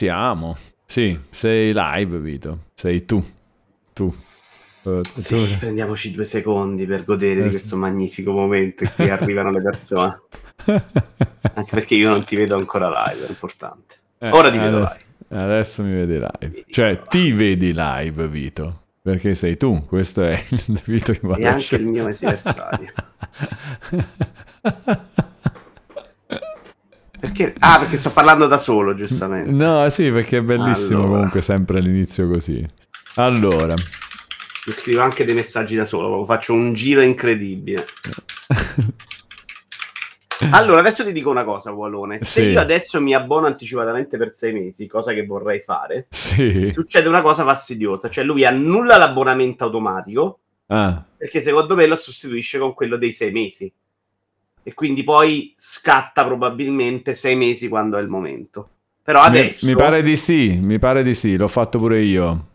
Siamo. Sì, sei live, Vito. Sei tu. Tu. Uh, sì, tu... prendiamoci due secondi per godere eh, di questo magnifico momento in cui arrivano le persone. Anche perché io non ti vedo ancora live, è importante. Eh, Ora ti adesso, vedo live. Adesso mi vedi live. Vedi cioè, ti vedi live, Vito. Perché sei tu, questo è il Vito E anche il mio mesiversario. Perché? Ah, perché sto parlando da solo, giustamente. No, sì, perché è bellissimo allora. comunque sempre all'inizio così. Allora. Mi scrivo anche dei messaggi da solo, faccio un giro incredibile. allora, adesso ti dico una cosa, Wallone. Se sì. io adesso mi abbono anticipatamente per sei mesi, cosa che vorrei fare, sì. succede una cosa fastidiosa. Cioè, lui annulla l'abbonamento automatico, ah. perché secondo me lo sostituisce con quello dei sei mesi e quindi poi scatta probabilmente sei mesi quando è il momento. Però adesso... Mi, mi pare di sì, mi pare di sì, l'ho fatto pure io.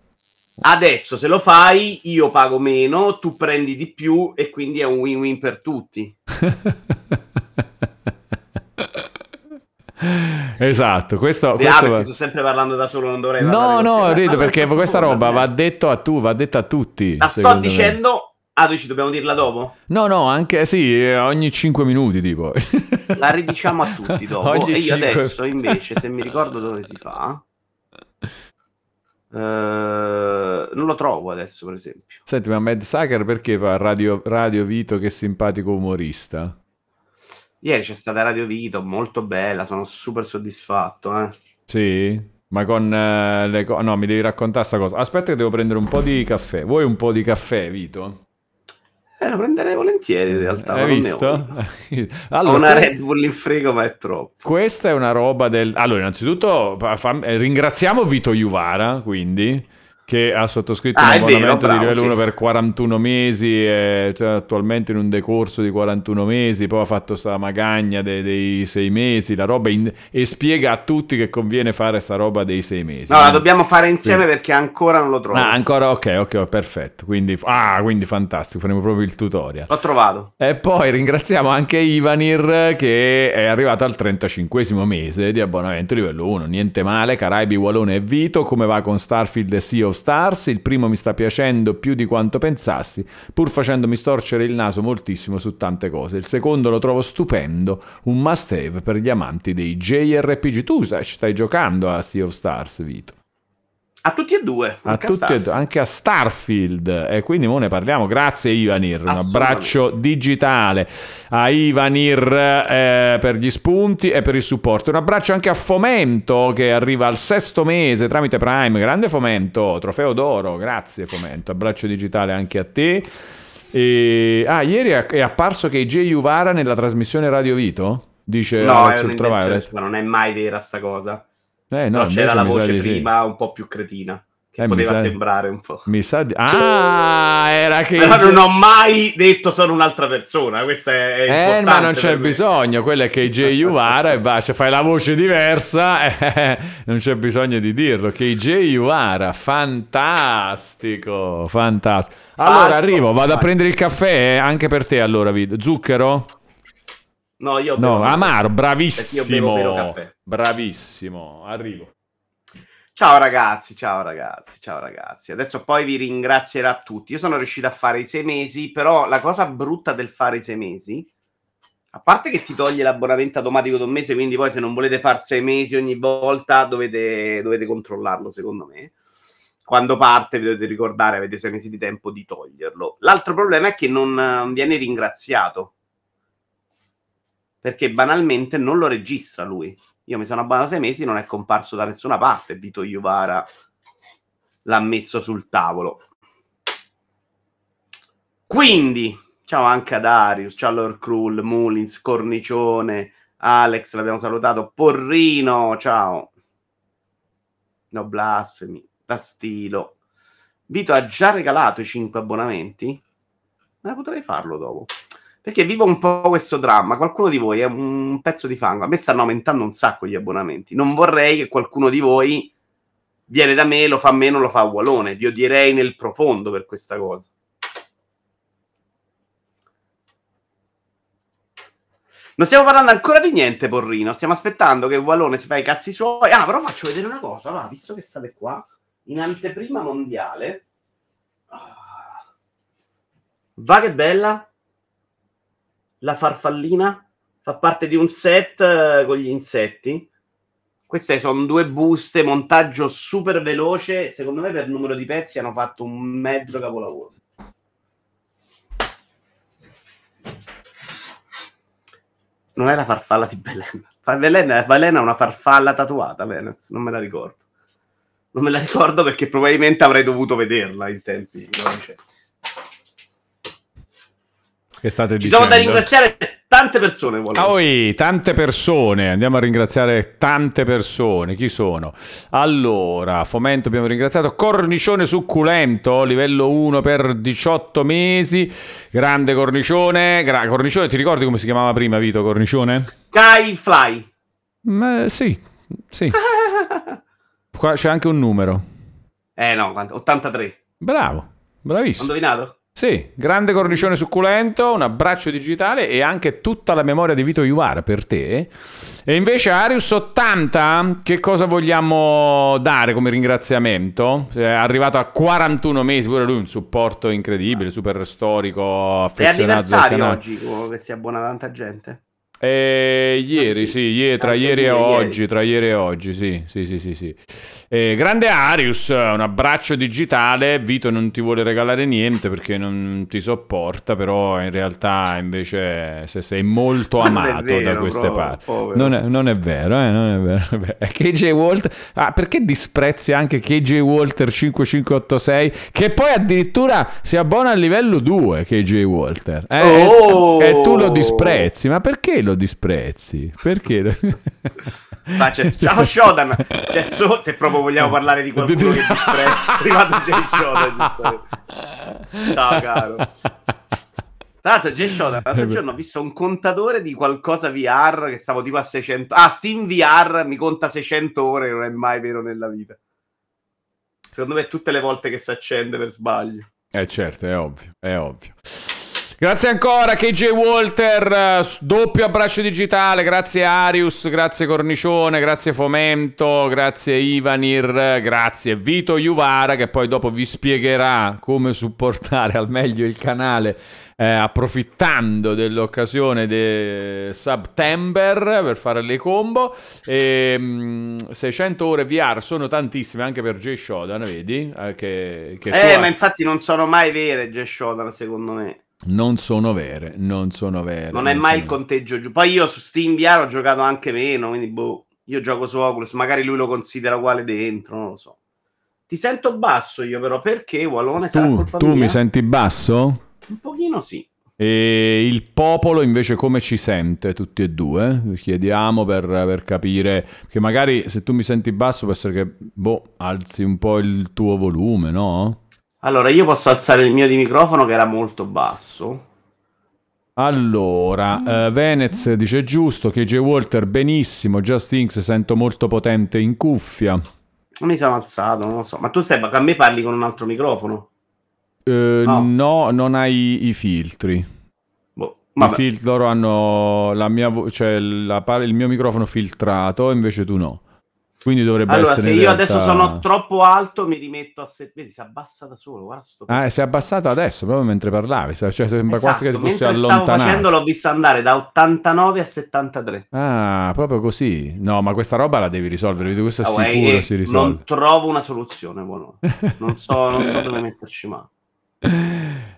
Adesso se lo fai io pago meno, tu prendi di più e quindi è un win-win per tutti. esatto, questo, questo... Va... sto sempre parlando da solo, non dovrei No, no, rido perché questa roba va detto a tu, va detta a tutti. La sto dicendo Ah, tu ci dobbiamo dirla dopo? No, no, anche sì, ogni 5 minuti tipo. La ridiciamo a tutti dopo. Ogni e io 5... adesso invece, se mi ricordo dove si fa... Uh, non lo trovo adesso, per esempio. Senti, ma Mad Sucker perché fa Radio, Radio Vito che simpatico umorista? Ieri c'è stata Radio Vito, molto bella, sono super soddisfatto. Eh. Sì, ma con uh, le cose... No, mi devi raccontare questa cosa. Aspetta che devo prendere un po' di caffè. Vuoi un po' di caffè, Vito? Eh, lo prenderei volentieri in realtà. Hai visto? allora, Ho una Red Bull in frigo, ma è troppo. Questa è una roba del... Allora, innanzitutto fa... ringraziamo Vito Juvara, quindi che ha sottoscritto ah, un abbonamento vero, bravo, di livello sì. 1 per 41 mesi, è cioè, attualmente in un decorso di 41 mesi, poi ha fatto questa magagna dei, dei 6 mesi, la roba in... e spiega a tutti che conviene fare sta roba dei 6 mesi. No, la dobbiamo fare insieme sì. perché ancora non lo trovo. Ah, ancora ok, ok, perfetto. Quindi, ah, quindi fantastico, faremo proprio il tutorial. L'ho trovato. E poi ringraziamo anche Ivanir che è arrivato al 35 mese di abbonamento livello 1. Niente male, Caraibi, Wallone e Vito, come va con Starfield e Sea of Stars, il primo mi sta piacendo più di quanto pensassi, pur facendomi storcere il naso moltissimo su tante cose. Il secondo lo trovo stupendo, un must have per gli amanti dei JRPG. Tu stai giocando a Sea of Stars, Vito? A tutti e due. A tutti e due, anche a Starfield. E quindi ora ne parliamo. Grazie Ivanir. Un abbraccio digitale a Ivanir eh, per gli spunti e per il supporto. Un abbraccio anche a Fomento che arriva al sesto mese tramite Prime. Grande Fomento, trofeo d'oro. Grazie Fomento. Abbraccio digitale anche a te. E... Ah, ieri è apparso che J. Uvara nella trasmissione Radio Vito? Dice no, Alex Ultraviolet. Ma non è mai vera sta cosa. Eh, no, c'era la voce prima sì. un po' più cretina. Che eh, poteva sembrare un po'. Mi sa di... Ah, era che... Però non ho mai detto sono un'altra persona, questo è, è Eh, ma non c'è bisogno, quello è che J. Uara e basta, fai la voce diversa, eh, non c'è bisogno di dirlo, che J. Uara, fantastico, fantastico. Allora, Falso. arrivo, vado a prendere il caffè, eh, anche per te allora, Vid. Zucchero? No, io no, amaro, bravissimo. Bravissimo, arrivo. Ciao ragazzi, ciao ragazzi, ciao ragazzi. Adesso poi vi ringrazierà tutti. Io sono riuscito a fare i sei mesi, però la cosa brutta del fare i sei mesi, a parte che ti toglie l'abbonamento automatico da un mese, quindi poi se non volete fare sei mesi ogni volta dovete, dovete controllarlo, secondo me. Quando parte vi dovete ricordare, avete sei mesi di tempo di toglierlo. L'altro problema è che non viene ringraziato perché banalmente non lo registra lui. Io mi sono abbonato sei mesi, non è comparso da nessuna parte. Vito Iuvara l'ha messo sul tavolo. Quindi, ciao anche a Darius, ciao Lord Krull, Mullins, Cornicione, Alex, l'abbiamo salutato, Porrino, ciao. No blasfemi, Tastilo. Vito ha già regalato i 5 abbonamenti? Ma potrei farlo dopo. Perché vivo un po' questo dramma. Qualcuno di voi è un pezzo di fango. A me stanno aumentando un sacco gli abbonamenti. Non vorrei che qualcuno di voi viene da me, lo fa meno, lo fa a Wallone. Io direi nel profondo per questa cosa. Non stiamo parlando ancora di niente, Porrino. Stiamo aspettando che Wallone si fa i cazzi suoi. Ah, però faccio vedere una cosa, va, visto che state qua, in anteprima mondiale. Ah. Va che bella. La farfallina fa parte di un set uh, con gli insetti. Queste sono due buste, montaggio super veloce. Secondo me per numero di pezzi hanno fatto un mezzo capolavoro. Non è la farfalla di Belen. Belen, Belen è una farfalla tatuata, Venez, non me la ricordo. Non me la ricordo perché probabilmente avrei dovuto vederla in tempi non Che state Ci dicendo? sono da ringraziare tante persone. Ah, oi, tante persone. Andiamo a ringraziare tante persone. Chi sono? Allora, Fomento abbiamo ringraziato. Cornicione succulento, livello 1 per 18 mesi. Grande cornicione. Gra- cornicione, ti ricordi come si chiamava prima, Vito? Cornicione? Skyfly. Ma, sì, sì. Qua c'è anche un numero. Eh no, 83. Bravo, bravissimo. Ho indovinato? Sì, grande cornicione succulento, un abbraccio digitale e anche tutta la memoria di Vito Iuvara per te. E invece Arius 80, che cosa vogliamo dare come ringraziamento? È arrivato a 41 mesi, pure lui un supporto incredibile, super storico, affezionato. È anniversario oggi, che si abbona tanta gente. Eh, ieri, sì, ieri, tra ieri e ieri. oggi, tra ieri e oggi, sì, sì, sì, sì, sì. Eh, grande Arius, un abbraccio digitale, Vito non ti vuole regalare niente perché non ti sopporta, però in realtà invece se sei molto amato vero, da queste parti. Non è, non è, vero, eh, non è vero. È KJ Walter, ah, perché disprezzi anche KJ Walter 5586 che poi addirittura si abbona al livello 2 KJ Walter? Eh? Oh! E tu lo disprezzi, ma perché lo disprezzi? Perché? Ma c'è, ciao Shodan, c'è so, se proprio vogliamo parlare di qualcuno che disprezza, arrivato Jay Shodan. Ciao caro. Tra l'altro, Jay Shodan, l'altro giorno ho visto un contatore di qualcosa VR che stavo tipo a 600. Ah, Steam VR mi conta 600 ore, non è mai vero nella vita. Secondo me tutte le volte che si accende per sbaglio. Eh certo, è ovvio, è ovvio. Grazie ancora KJ Walter, doppio abbraccio digitale, grazie Arius, grazie Cornicione, grazie Fomento, grazie Ivanir, grazie Vito Juvara che poi dopo vi spiegherà come supportare al meglio il canale eh, approfittando dell'occasione di September per fare le combo. E, mh, 600 ore VR sono tantissime anche per Jay Shodan, vedi? Eh, che, che eh ma hai... infatti non sono mai vere Jay Shodan secondo me. Non sono vere, non sono vere. Non è non mai il conteggio giù. Poi io su Steam VR ho giocato anche meno, quindi boh, io gioco su Oculus, magari lui lo considera uguale dentro, non lo so. Ti sento basso io però, perché Wallone Tu, tu mi senti basso? Un pochino sì. E il popolo invece come ci sente tutti e due? Chiediamo per, per, capire che magari se tu mi senti basso può essere che boh, alzi un po' il tuo volume, no? Allora, io posso alzare il mio di microfono che era molto basso. Allora, eh, Venez dice giusto, KJ Walter benissimo, Just Inks sento molto potente in cuffia. Non mi sono alzato, non lo so. Ma tu sai, a me parli con un altro microfono? Eh, no. no. non hai i filtri. Boh, I filtri loro hanno la mia vo- cioè la, il mio microfono filtrato, invece tu no. Quindi dovrebbe allora, essere. Allora, se io realtà... adesso sono troppo alto, mi rimetto a se... Vedi, si è abbassa da solo. Guarda sto ah, si è abbassato adesso, proprio mentre parlavi. Cioè, sembra esatto, quasi che ti fosse allontanato. stavo facendo, l'ho visto andare da 89 a 73. Ah, proprio così. No, ma questa roba la devi risolvere. Questo è oh, sicuro eh, si risolve. Non trovo una soluzione, buono. Non so, non so dove metterci mano. Uh,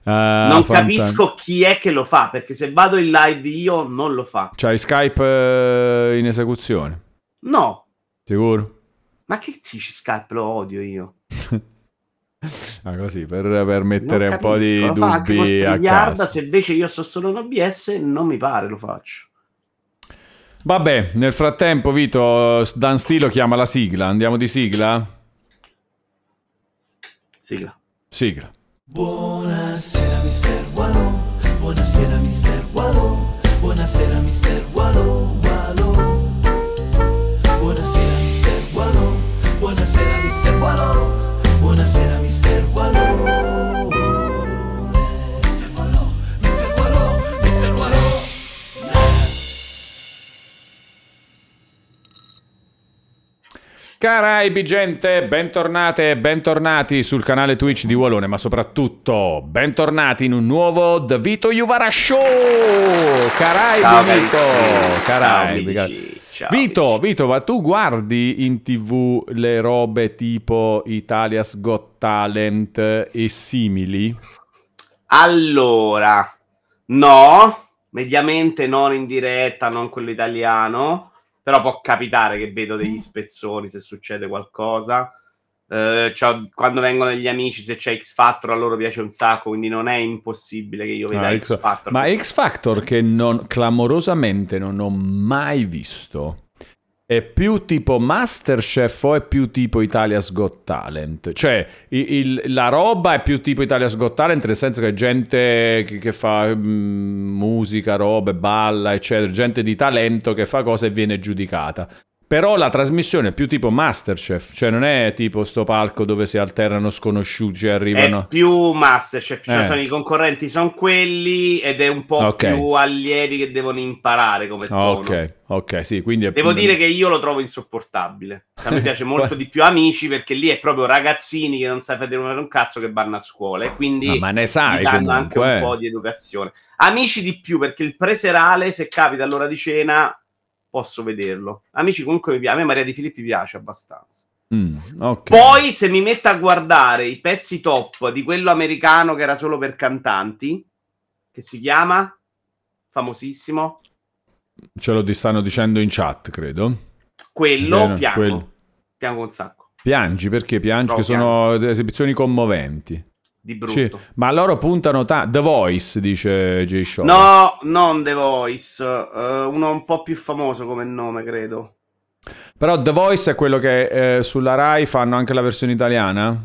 non capisco chi è che lo fa perché se vado in live io non lo fa. C'hai Skype uh, in esecuzione? No. Sicuro? Ma che dici Skype? Lo odio io. ah, così, per, per mettere un po' di dubbi a casa. Se invece io sto solo in OBS, non mi pare lo faccio. Vabbè, nel frattempo, Vito, Dan Stilo chiama la sigla. Andiamo di sigla? Sigla. Sigla. Buonasera, mister Wallo. Buonasera, mister Wallo. Buonasera, mister Wallo. Wallo. Buonasera mister Guano, buonasera mister Guano, buonasera mister Guano. Mister Guano, mister Guano, mister Guano. Caraibi gente, bentornate e bentornati sul canale Twitch di Wallone, ma soprattutto bentornati in un nuovo The Vito Juvara Show! Caraibi Ciao, Vito! Caraibi, Ciao, Ciao, Vito, amici. Vito, ma tu guardi in tv le robe tipo Italia's Got Talent e simili? Allora, no, mediamente non in diretta, non quello italiano, però può capitare che vedo degli spezzoni se succede qualcosa. Eh, quando vengono gli amici, se c'è X Factor, a loro piace un sacco, quindi non è impossibile che io veda Ah, X Factor. Ma X Factor che non, clamorosamente non ho mai visto. È più tipo Masterchef o è più tipo Italia's Got Talent? Cioè, i- il- la roba è più tipo Italia's Got Talent, nel senso che gente che, che fa mm, musica, robe, balla, eccetera, gente di talento che fa cose e viene giudicata. Però la trasmissione è più tipo Masterchef, cioè non è tipo sto palco dove si alternano sconosciuti, cioè arrivano... È più Masterchef, cioè Eh. sono i concorrenti, sono quelli ed è un po' Ok. più allievi che devono imparare come tono. Ok, ok, sì, quindi è Devo dire che io lo trovo insopportabile. A me piace molto di più Amici perché lì è proprio ragazzini che non sai fare un cazzo che vanno a scuola e quindi Ah, ma ne sai danno anche comunque. un po' di educazione. Amici di più perché il preserale, se capita all'ora di cena, posso vederlo. Amici comunque mi piace. A me Maria Di Filippi piace abbastanza. Mm, ok. Poi se mi metto a guardare i pezzi top di quello americano che era solo per cantanti, che si chiama famosissimo, Ce lo stanno dicendo in chat, credo. quello Bene, piango. quello. Piango un sacco. Piangi perché piangi? No, che sono esibizioni commoventi. Di Sì, brutto. ma loro puntano ta- The Voice, dice Jay Shaw. No, non The Voice, eh, uno un po' più famoso come nome, credo. Però The Voice è quello che eh, sulla Rai fanno anche la versione italiana?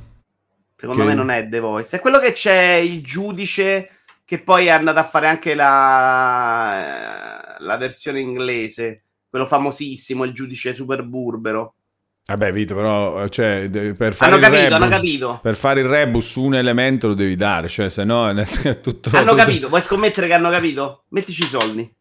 Secondo Che- me non è The Voice. È quello che c'è il giudice che poi è andato a fare anche la, la versione inglese. Quello famosissimo, il giudice super burbero. Vabbè, Vito, però, cioè, per fare capito, rebus- hanno capito. Per fare il rebus su un elemento lo devi dare, cioè, se no è tutto... Hanno tutto- capito, vuoi scommettere che hanno capito? Mettici i soldi.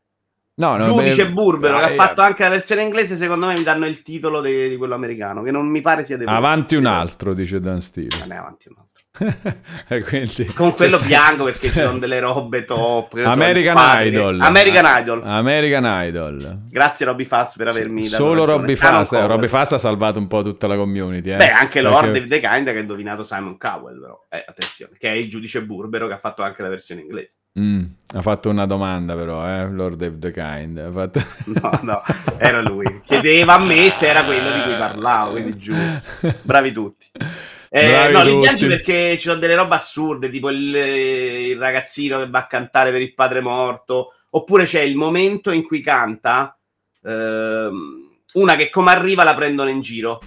No, no, Giudice beh, burbero che dai, ha fatto anche la versione inglese, secondo me mi danno il titolo de- di quello americano, che non mi pare sia. Avanti un altro, dice Dan Steele. Non è avanti un altro. quindi... Con quello Cioè, bianco perché ci sono delle robe top. American Idol. American Idol. American Idol. Grazie Robby Fast per avermi dato Solo. Robby Simon Fast, eh. Robby Fast ha salvato un po' tutta la community. Eh? Beh, anche Lord Perché- David The Kind che ha indovinato Simon Cowell, però. Eh, attenzione, che è il giudice burbero che ha fatto anche la versione inglese. Mm, ha fatto una domanda però, eh, Lord the Kind. Ha fatto... No, no, era lui. Chiedeva a me se era quello di cui parlavo, quindi giusto. Bravi tutti. Eh, no, li piangi perché ci sono delle robe assurde, tipo il, il ragazzino che va a cantare per il padre morto, oppure c'è il momento in cui canta ehm, una che come arriva la prendono in giro.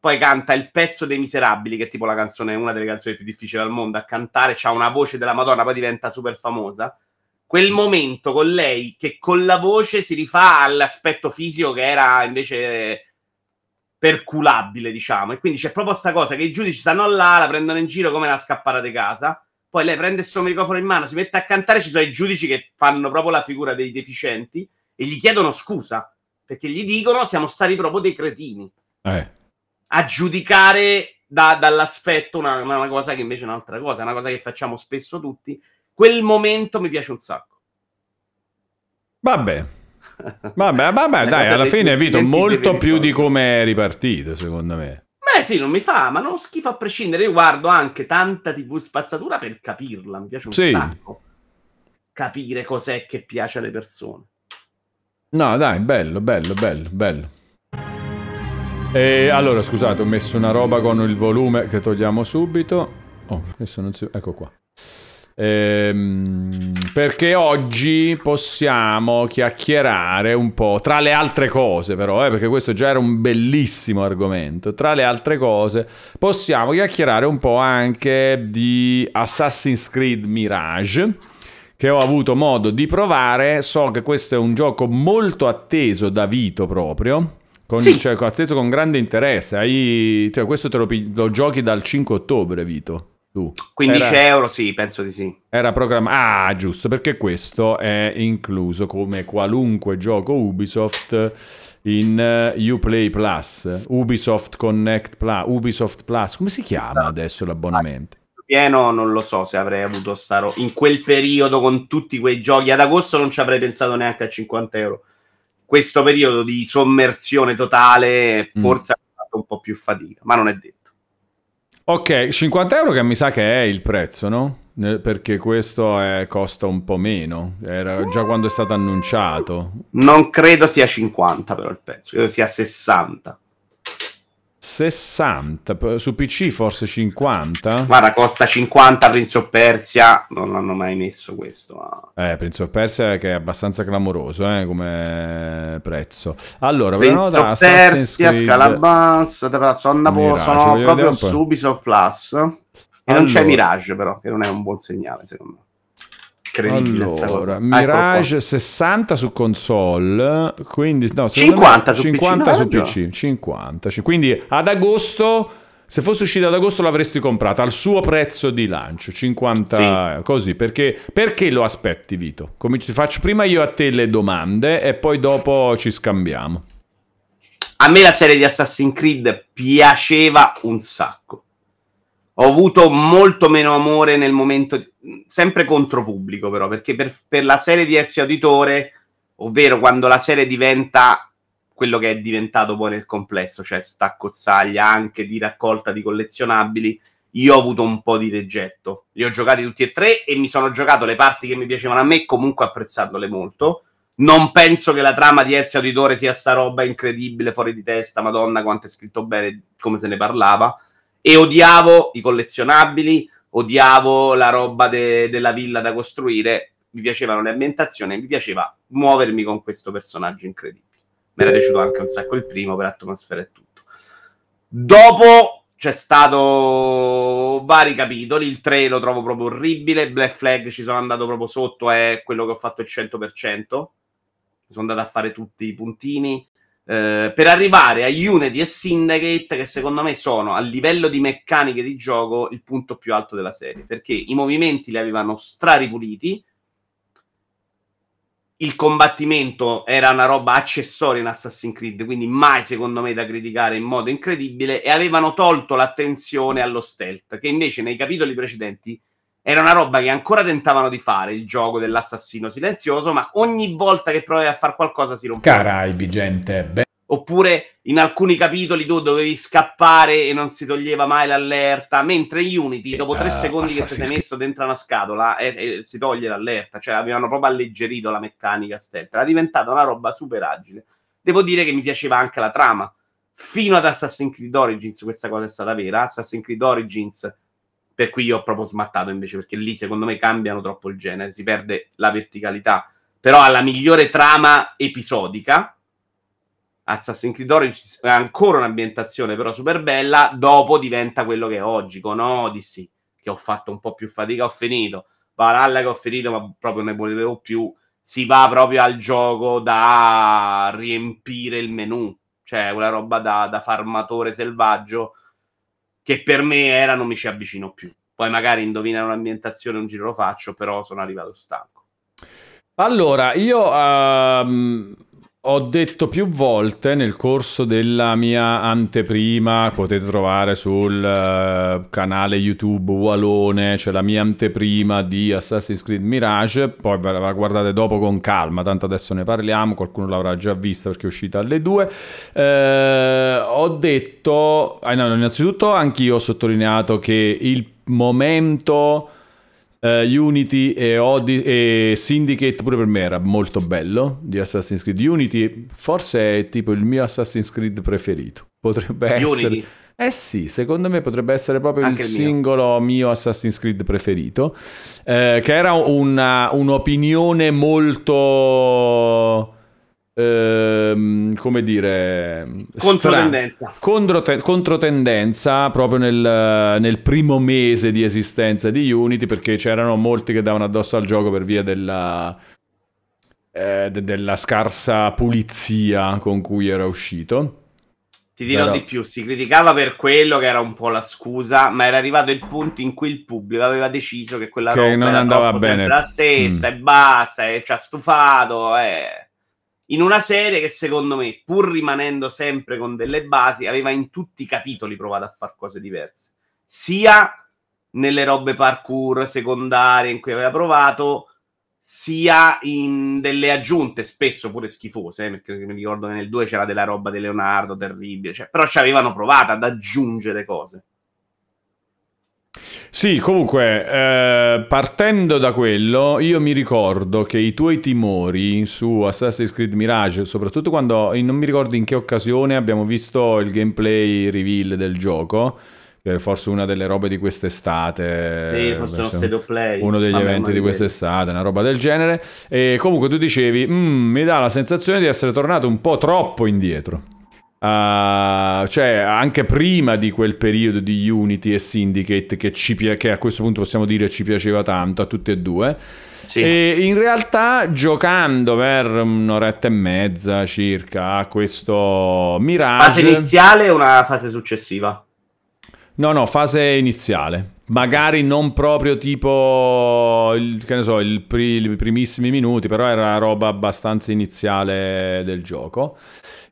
Poi canta il pezzo dei miserabili, che è tipo la canzone, una delle canzoni più difficili al mondo a cantare, c'ha una voce della Madonna, poi diventa super famosa. Quel momento con lei che con la voce si rifà all'aspetto fisico che era invece perculabile, diciamo. E quindi c'è proprio questa cosa che i giudici stanno là, la prendono in giro come una scappata di casa. Poi lei prende il suo microfono in mano, si mette a cantare. Ci sono i giudici che fanno proprio la figura dei deficienti e gli chiedono scusa perché gli dicono siamo stati proprio dei cretini Eh, a giudicare da- dall'aspetto una, una cosa che invece è un'altra cosa, è una cosa che facciamo spesso tutti. Quel momento mi piace un sacco. Vabbè, vabbè, vabbè, dai, alla fine Vito, divertimenti molto più di come è ripartito, secondo me. Beh, sì, non mi fa, ma non schifo a prescindere. Io guardo anche tanta TV spazzatura per capirla. Mi piace un Sì. sacco capire cos'è che piace alle persone. No, dai, bello, bello, bello, bello. E allora, scusate, ho messo una roba con il volume che togliamo subito. Oh, adesso non si... Ecco qua. Ehm, perché oggi possiamo chiacchierare un po', tra le altre cose però, eh, perché questo già era un bellissimo argomento, tra le altre cose possiamo chiacchierare un po' anche di Assassin's Creed Mirage, che ho avuto modo di provare, so che questo è un gioco molto atteso da Vito proprio. Con, Sì. cioè, atteso con grande interesse. Hai, cioè, questo te lo, lo giochi dal 5 ottobre, Vito. Tu. 15 Era- euro, sì, penso di sì. era programmato. Ah, giusto, perché questo è incluso come qualunque gioco Ubisoft in uh, Uplay Plus, Ubisoft Connect Plus, Ubisoft Plus, come si chiama adesso l'abbonamento? Pieno non lo so se avrei avuto staro in quel periodo con tutti quei giochi ad agosto non ci avrei pensato neanche a 50 euro. Questo periodo di sommersione totale Mm. forse ha fatto un po' più fatica, ma non è detto. Ok, 50 euro che mi sa che è il prezzo, no? Ne- Perché questo è- costa un po' meno, era già quando è stato annunciato. Non credo sia 50 però il prezzo, credo sia 60. 60, p- su PC forse 50? Guarda, costa 50 Prince of Persia, non hanno mai messo questo. ma- Eh, Prince of Persia che è abbastanza clamoroso eh, come prezzo. Allora, Prince da of Assassin's Persia, Creed. Scalabans, sono, sono Mirage, proprio su Ubisoft Plus. E non c'è Allora. Mirage però, che non è un buon segnale secondo me. Incredibile. Allora, qua. Mirage 60 su console, quindi no, secondo 50 me, su PC, 50 no, su. PC, 50. Ci- Quindi ad agosto, se fosse uscito ad agosto l'avresti comprata al suo prezzo di lancio, 50 così, perché, perché lo aspetti Vito? Come ti faccio prima io a te le domande e poi dopo ci scambiamo. A me la serie di Assassin's Creed piaceva un sacco. Ho avuto molto meno amore nel momento, sempre contro pubblico però, perché per, per la serie di Ezio Auditore, ovvero quando la serie diventa quello che è diventato poi nel complesso, cioè staccozzaglia anche di raccolta di collezionabili, io ho avuto un po' di rigetto. Li ho giocati tutti e tre e mi sono giocato le parti che mi piacevano a me, comunque apprezzandole molto. Non penso che la trama di Ezio Auditore sia sta roba incredibile, fuori di testa, madonna quanto è scritto bene, come se ne parlava. E odiavo i collezionabili, odiavo la roba de- della villa da costruire, mi piacevano le ambientazioni, mi piaceva muovermi con questo personaggio incredibile. Mi era piaciuto anche un sacco il primo per atmosfera e tutto. Dopo c'è stato vari capitoli, il 3 lo trovo proprio orribile, Black Flag ci sono andato proprio sotto, è quello che ho fatto il 100%, sono andato a fare tutti i puntini, eh, per arrivare a Unity e Syndicate che secondo me sono a livello di meccaniche di gioco il punto più alto della serie, perché i movimenti li avevano straripuliti, il combattimento era una roba accessoria in Assassin's Creed, quindi mai secondo me da criticare in modo incredibile, e avevano tolto l'attenzione allo stealth, che invece nei capitoli precedenti era una roba che ancora tentavano di fare, il gioco dell'assassino silenzioso, ma ogni volta che provavi a fare qualcosa si rompeva. Caraibi, gente. Beh, Oppure in alcuni capitoli tu dovevi scappare e non si toglieva mai l'allerta, mentre Unity, dopo tre Eh, secondi che ti sei messo dentro una scatola, e, e si toglie l'allerta, cioè avevano proprio alleggerito la meccanica stealth, era diventata una roba super agile. Devo dire che mi piaceva anche la trama. Fino ad Assassin's Creed Origins questa cosa è stata vera. Assassin's Creed Origins, per cui io ho proprio smattato invece, perché lì secondo me cambiano troppo il genere, si perde la verticalità. Però ha la migliore trama episodica. Assassin's Creed Origins è ancora un'ambientazione però super bella, dopo diventa quello che è oggi, con Odyssey, che ho fatto un po' più fatica, ho finito, Valhalla che ho finito, ma proprio ne volevo più, si va proprio al gioco da riempire il menu, cioè una roba da, da farmatore selvaggio, che per me era non mi ci avvicino più. Poi magari indovina un'ambientazione, un giro lo faccio, però sono arrivato stanco. Allora, io ehm, ho detto più volte nel corso della mia anteprima, potete trovare sul eh, canale YouTube Walone, c'è la mia anteprima di Assassin's Creed Mirage, poi ve la guardate dopo con calma, tanto adesso ne parliamo, qualcuno l'avrà già vista perché è uscita alle due. Eh, ho detto, ah, innanzitutto anch'io ho sottolineato che il momento... Eh, Unity e, Odi- e Syndicate pure per me era molto bello di Assassin's Creed. Unity forse è tipo il mio Assassin's Creed preferito. Potrebbe essere. Unity, Eh sì, secondo me potrebbe essere proprio Anche il il mio. singolo mio Assassin's Creed preferito. eh, che era una- un'opinione molto. Ehm, come dire. stra- controtendenza. Controte- controtendenza proprio nel, nel primo mese di esistenza di Unity perché c'erano molti che davano addosso al gioco per via della, eh, de- della scarsa pulizia con cui era uscito. Ti dirò Però- di più, si criticava per quello che era un po' la scusa, ma era arrivato il punto in cui il pubblico aveva deciso che quella Che roba non era andava bene. la stessa Mm. e basta, e ci ha stufato, eh. In una serie che secondo me, pur rimanendo sempre con delle basi, aveva in tutti i capitoli provato a fare cose diverse, sia nelle robe parkour secondarie in cui aveva provato, sia in delle aggiunte, spesso pure schifose, eh, perché mi ricordo che nel 2 c'era della roba di Leonardo terribile, cioè, però ci avevano provato ad aggiungere cose. Sì, comunque, eh, partendo da quello, io mi ricordo che i tuoi timori su Assassin's Creed Mirage, soprattutto quando, non mi ricordo in che occasione abbiamo visto il gameplay reveal del gioco, forse una delle robe di quest'estate. Sì, forse state of play. Uno degli Vabbè, eventi di quest'estate, una roba del genere. E comunque tu dicevi, "Mm, mi dà la sensazione di essere tornato un po' troppo indietro. Uh, cioè anche prima di quel periodo di Unity e Syndicate che, ci che a questo punto possiamo dire ci piaceva tanto a tutti e due Sì. e in realtà giocando per un'oretta e mezza circa a questo Mirage Fase iniziale o una fase successiva? No, no, fase iniziale. Magari non proprio tipo, il, che ne so, i primissimi minuti, però era roba abbastanza iniziale del gioco.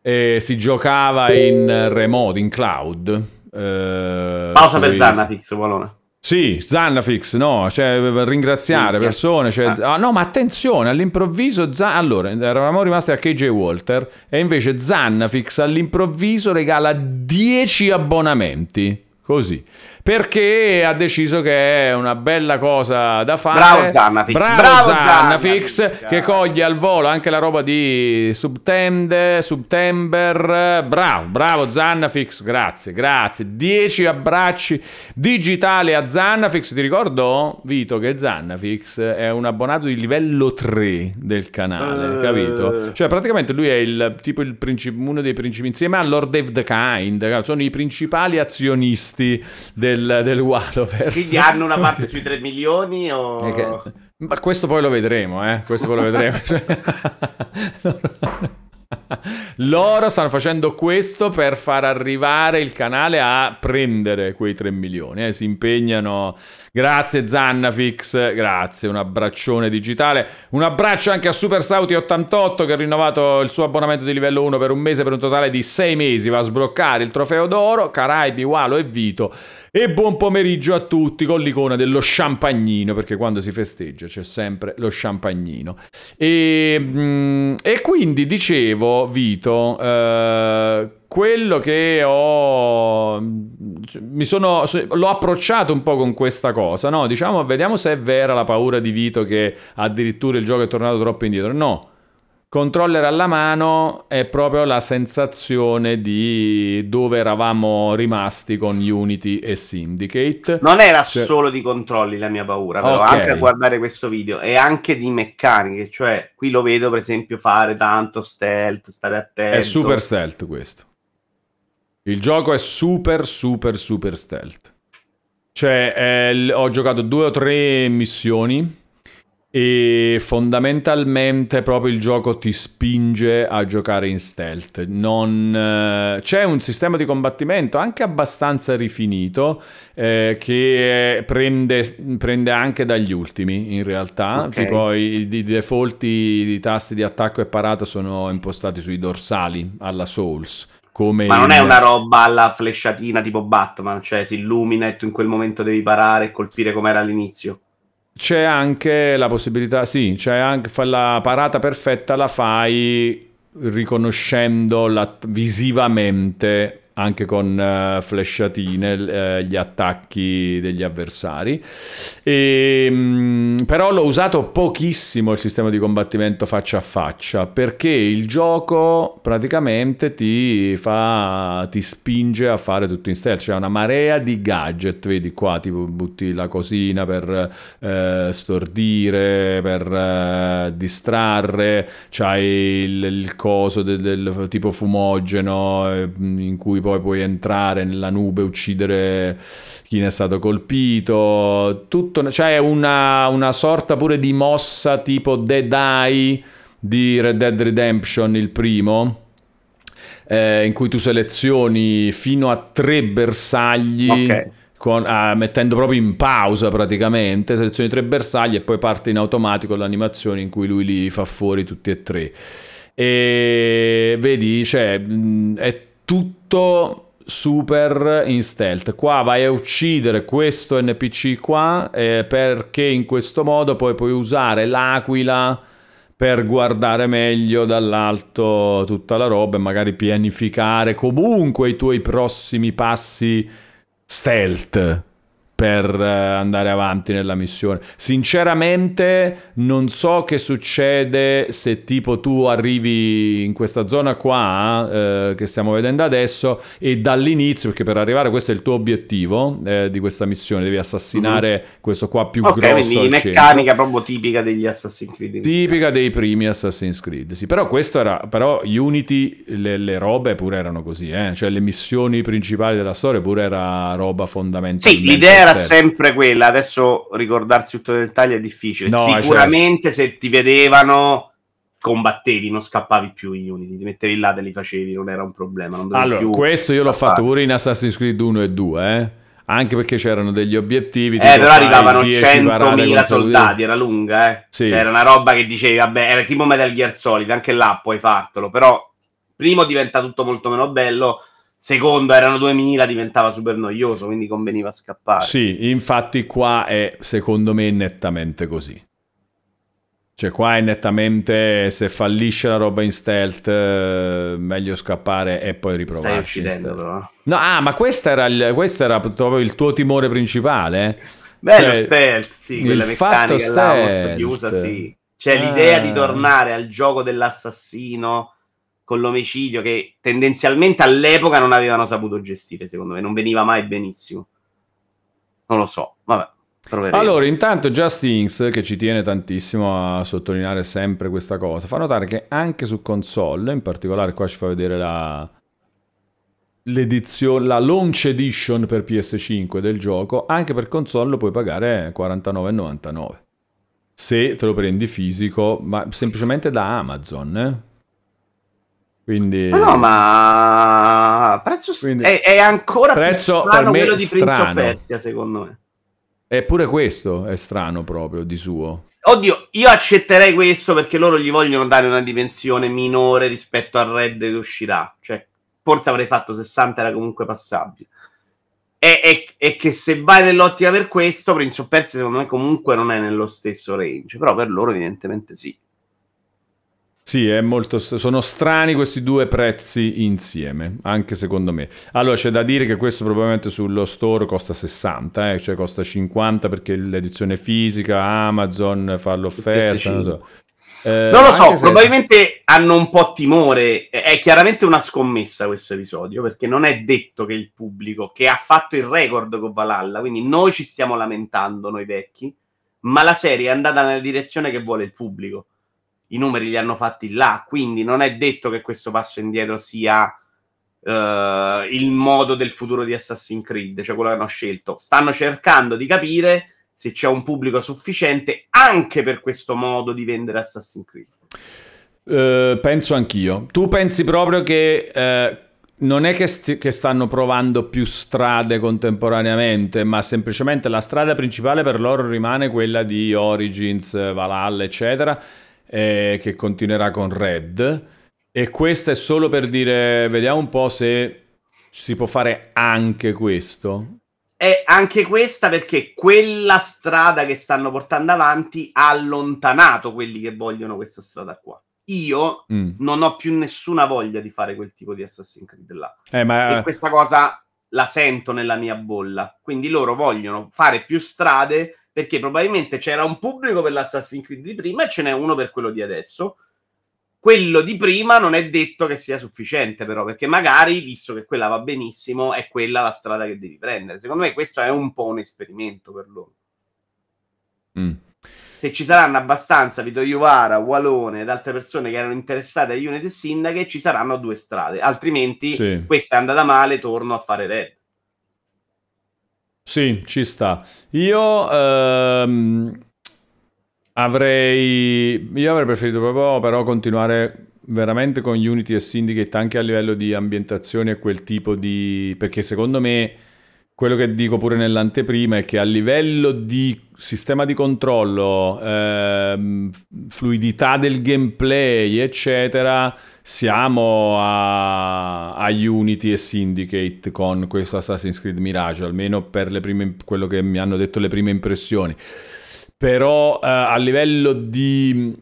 E si giocava in remoto, in cloud. eh, Pausa per Zannafix, Bolone. Sì, Zannafix, no, cioè ringraziare Minchia. persone. Cioè, Ah. ah, no, ma attenzione, all'improvviso, Za- allora, eravamo rimasti a KJ Walter e invece Zannafix all'improvviso regala 10 abbonamenti, così, perché ha deciso che è una bella cosa da fare. Bravo Zannafix, Bravo, bravo Zannafix, Zannafix. che coglie al volo anche la roba di Subtende, Subtember. Bravo, bravo Zannafix, grazie, grazie. 10 abbracci digitali a Zannafix. Ti ricordo, Vito, che Zannafix è un abbonato di livello 3 del canale, Eh. capito? Cioè, praticamente lui è il tipo il princip- uno dei principi, insieme a Lord of the Kind, sono i principali azionisti del, del Waloverse. Quindi hanno una parte sui 3 milioni o... Che- Ma questo poi lo vedremo, eh? Questo poi lo vedremo. Loro stanno facendo questo per far arrivare il canale a prendere quei 3 milioni. eh. Si impegnano. Grazie Zannafix, grazie. Un abbraccione digitale. Un abbraccio anche a Super Sauti88 che ha rinnovato il suo abbonamento di livello 1 per un mese per un totale di 6 mesi. Va a sbloccare il trofeo d'oro. Caraibi, Walo e Vito. E buon pomeriggio a tutti con l'icona dello champagnino, perché quando si festeggia c'è sempre lo champagnino. E, mm, e quindi dicevo, Vito, eh, quello che ho. Mi sono. L'ho approcciato un po' con questa cosa, no? Diciamo, vediamo se è vera la paura di Vito che addirittura il gioco è tornato troppo indietro. No. Controller alla mano è proprio la sensazione di dove eravamo rimasti con Unity e Syndicate. Non era Cioè- solo di controlli la mia paura, però Ok. anche a guardare questo video, e anche di meccaniche, cioè qui lo vedo per esempio fare tanto stealth, stare attento. È super stealth questo. Il gioco è super, super, super stealth. Cioè, l- ho giocato due o tre missioni e fondamentalmente proprio il gioco ti spinge a giocare in stealth. Non, eh, c'è un sistema di combattimento anche abbastanza rifinito eh, che prende, prende anche dagli ultimi in realtà. Ok. Tipo i, i default i tasti di attacco e parata sono impostati sui dorsali alla Souls. Come Ma non il- è una roba alla flesciatina tipo Batman, cioè si illumina e tu in quel momento devi parare e colpire come era all'inizio. C'è anche la possibilità, sì, c'è anche la parata perfetta la fai riconoscendo la- visivamente anche con eh, flesciatine eh, gli attacchi degli avversari. E, mm, però l'ho usato pochissimo il sistema di combattimento faccia a faccia perché il gioco praticamente ti fa ti spinge a fare tutto in stealth c'è una marea di gadget vedi qua tipo butti la cosina per eh, stordire per distrarre c'hai il, il coso del, del tipo fumogeno in cui poi puoi entrare nella nube uccidere chi ne è stato colpito tutto c'è una, una sorta pure di mossa tipo Dead Eye di Red Dead Redemption il primo eh, in cui tu selezioni fino a tre bersagli Ok. con- ah, mettendo proprio in pausa praticamente, selezioni tre bersagli e poi parte in automatico l'animazione in cui lui li fa fuori tutti e tre. E vedi, cioè, è tutto super in stealth. Qua vai a uccidere questo NPC qua eh, perché in questo modo poi puoi usare l'aquila per guardare meglio dall'alto tutta la roba e magari pianificare comunque i tuoi prossimi passi stealth per eh, andare avanti nella missione. Sinceramente non so che succede se tipo tu arrivi in questa zona qua eh, che stiamo vedendo adesso e dall'inizio, perché per arrivare questo è il tuo obiettivo eh, di questa missione, devi assassinare mm-hmm. questo qua più okay, grosso. Quindi meccanica proprio tipica degli Assassin's Creed. Tipica dei primi Assassin's Creed, sì. Però questo era, però Unity, le, le robe pure erano così, eh? cioè le missioni principali della storia pure era roba fondamentale. Sì, l'idea era sempre quella. Adesso ricordarsi tutto nel dettaglio è difficile. No, Sicuramente certo. se ti vedevano combattevi, non scappavi più in Unity, ti mettevi là, te li facevi, non era un problema. allora, questo io l'ho fatto pure in Assassin's Creed 1 e 2, eh? anche perché c'erano degli obiettivi. Eh, però arrivavano 100.000 soldati, era lunga, eh? Sì. Cioè, era una roba che dicevi, vabbè, era tipo Metal Gear Solid, anche là puoi fartelo, però primo diventa tutto molto meno bello, secondo erano 2000 diventava super noioso, quindi conveniva scappare. Sì, infatti qua è secondo me nettamente così. Cioè qua è nettamente se fallisce la roba in stealth eh, meglio scappare e poi riprovarci. Stai uccidendo però. No, ah, ma questo era, il, questo era proprio il tuo timore principale? Bello cioè, stealth, sì, quella meccanica stealth. là chiusa, sì. Cioè ah. l'idea di tornare al gioco dell'assassino con l'omicidio che tendenzialmente all'epoca non avevano saputo gestire, secondo me, non veniva mai benissimo. Non lo so, vabbè. Proveremo. Allora, intanto Just che ci tiene tantissimo a sottolineare sempre questa cosa, fa notare che anche su console, in particolare qua ci fa vedere la, l'edizione, la launch edition per PS5 del gioco, anche per console lo puoi pagare 49,99. Se te lo prendi fisico, ma semplicemente da Amazon, eh? Quindi... Ma no, ma prezzo Quindi... È, è, ancora prezzo più strano quello di Prince of Persia, secondo me. Eppure questo è strano proprio di suo. Oddio, io accetterei questo perché loro gli vogliono dare una dimensione minore rispetto al Red che uscirà. Cioè, forse avrei fatto 60, era comunque passabile. E, e, e, che se vai nell'ottica per questo, Prince of Persia secondo me comunque non è nello stesso range. Però per loro evidentemente sì. Sì, molto, sono strani questi due prezzi insieme, anche secondo me. Allora c'è da dire che questo probabilmente sullo store costa 60, eh, cioè costa 50 perché l'edizione fisica, Amazon fa l'offerta, non so. Eh, non lo so, se... probabilmente hanno un po' timore. È chiaramente una scommessa questo episodio, perché non è detto che il pubblico che ha fatto il record con Valhalla, quindi noi ci stiamo lamentando, noi vecchi, ma la serie è andata nella direzione che vuole il pubblico i numeri li hanno fatti là, quindi non è detto che questo passo indietro sia uh, il modo del futuro di Assassin's Creed, cioè quello che hanno scelto. Stanno cercando di capire se c'è un pubblico sufficiente anche per questo modo di vendere Assassin's Creed. Uh, penso anch'io. Tu pensi proprio che uh, non è che, st- che, stanno provando più strade contemporaneamente, ma semplicemente la strada principale per loro rimane quella di Origins, Valhalla, eccetera eh, che continuerà con Red. E questo è solo per dire, vediamo un po' se si può fare anche questo. È anche questa perché quella strada che stanno portando avanti ha allontanato quelli che vogliono questa strada qua. Io mm. non ho più nessuna voglia di fare quel tipo di Assassin's Creed là. Eh, ma... E questa cosa la sento nella mia bolla. Quindi loro vogliono fare più strade perché probabilmente c'era un pubblico per l'Assassin's Creed di prima e ce n'è uno per quello di adesso. Quello di prima non è detto che sia sufficiente, però, perché magari, visto che quella va benissimo, è quella la strada che devi prendere. Secondo me questo è un po' un esperimento per loro. Mm. Se ci saranno abbastanza Vito Iuvara, Walone ed altre persone che erano interessate a Unity Syndicate, ci saranno due strade. Altrimenti, sì. questa è andata male, torno a fare Red. Sì, ci sta. Io ehm, avrei, io avrei preferito proprio però continuare veramente con Unity e Syndicate anche a livello di ambientazione e quel tipo di... perché secondo me quello che dico pure nell'anteprima è che a livello di sistema di controllo, ehm, fluidità del gameplay, eccetera, siamo a, a, Unity e Syndicate con questo Assassin's Creed Mirage, almeno per le prime, quello che mi hanno detto le prime impressioni. Però eh, a livello di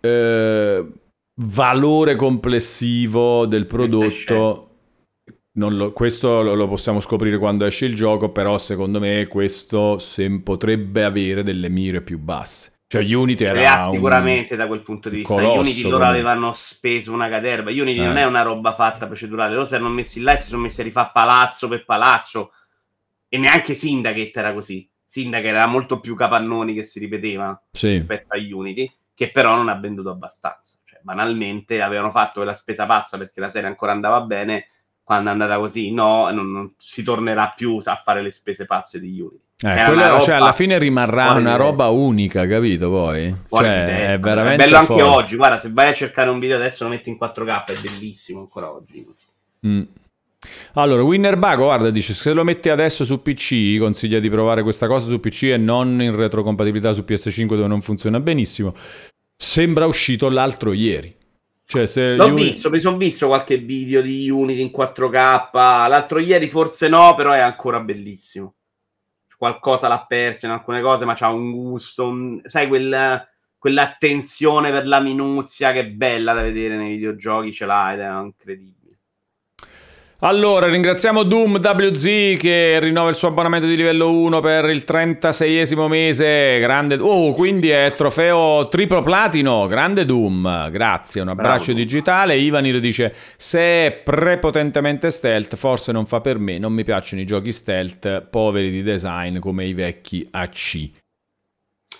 eh, valore complessivo del prodotto lo, questo lo, possiamo scoprire quando esce il gioco, però secondo me questo potrebbe avere delle mire più basse. Cioè Unity era cioè, sicuramente da quel punto di vista. Unity loro avevano speso una caterva. Unity eh. non è una roba fatta procedurale. Loro si erano messi là e si sono messi a rifare palazzo per palazzo. E neanche Syndicate era così. Syndicate era molto più capannoni che si ripeteva sì. rispetto a Unity, che però non ha venduto abbastanza. Cioè, banalmente avevano fatto quella spesa pazza perché la serie ancora andava bene quando è andata così, no, non, non, si tornerà più a fare le spese pazze di Unity. Eh, quello, cioè, alla fine rimarrà una roba unica, capito poi? Cioè, è veramente è bello forte. anche oggi, guarda, se vai a cercare un video adesso lo metti in 4K, è bellissimo ancora oggi. Mm. Allora, Winner Bago, guarda, dice, se lo metti adesso su PC, consiglia di provare questa cosa su PC e non in retrocompatibilità su PS5 dove non funziona benissimo. Sembra uscito l'altro ieri. Cioè, se L'ho Unity... visto, mi sono visto qualche video di Unity in 4K. L'altro ieri forse no, però è ancora bellissimo. Qualcosa l'ha perso in alcune cose, ma c'ha un gusto, un... sai, quel, quell'attenzione per la minuzia che è bella da vedere nei videogiochi, ce l'ha ed è incredibile. Allora, ringraziamo Doom WZ che rinnova il suo abbonamento di livello 1 per il 36esimo mese. Grande. Oh, quindi è trofeo triplo platino. Grande Doom. Grazie, un abbraccio Bravo. digitale. Ivanir dice: Se è prepotentemente stealth, forse non fa per me. Non mi piacciono i giochi stealth poveri di design come i vecchi AC.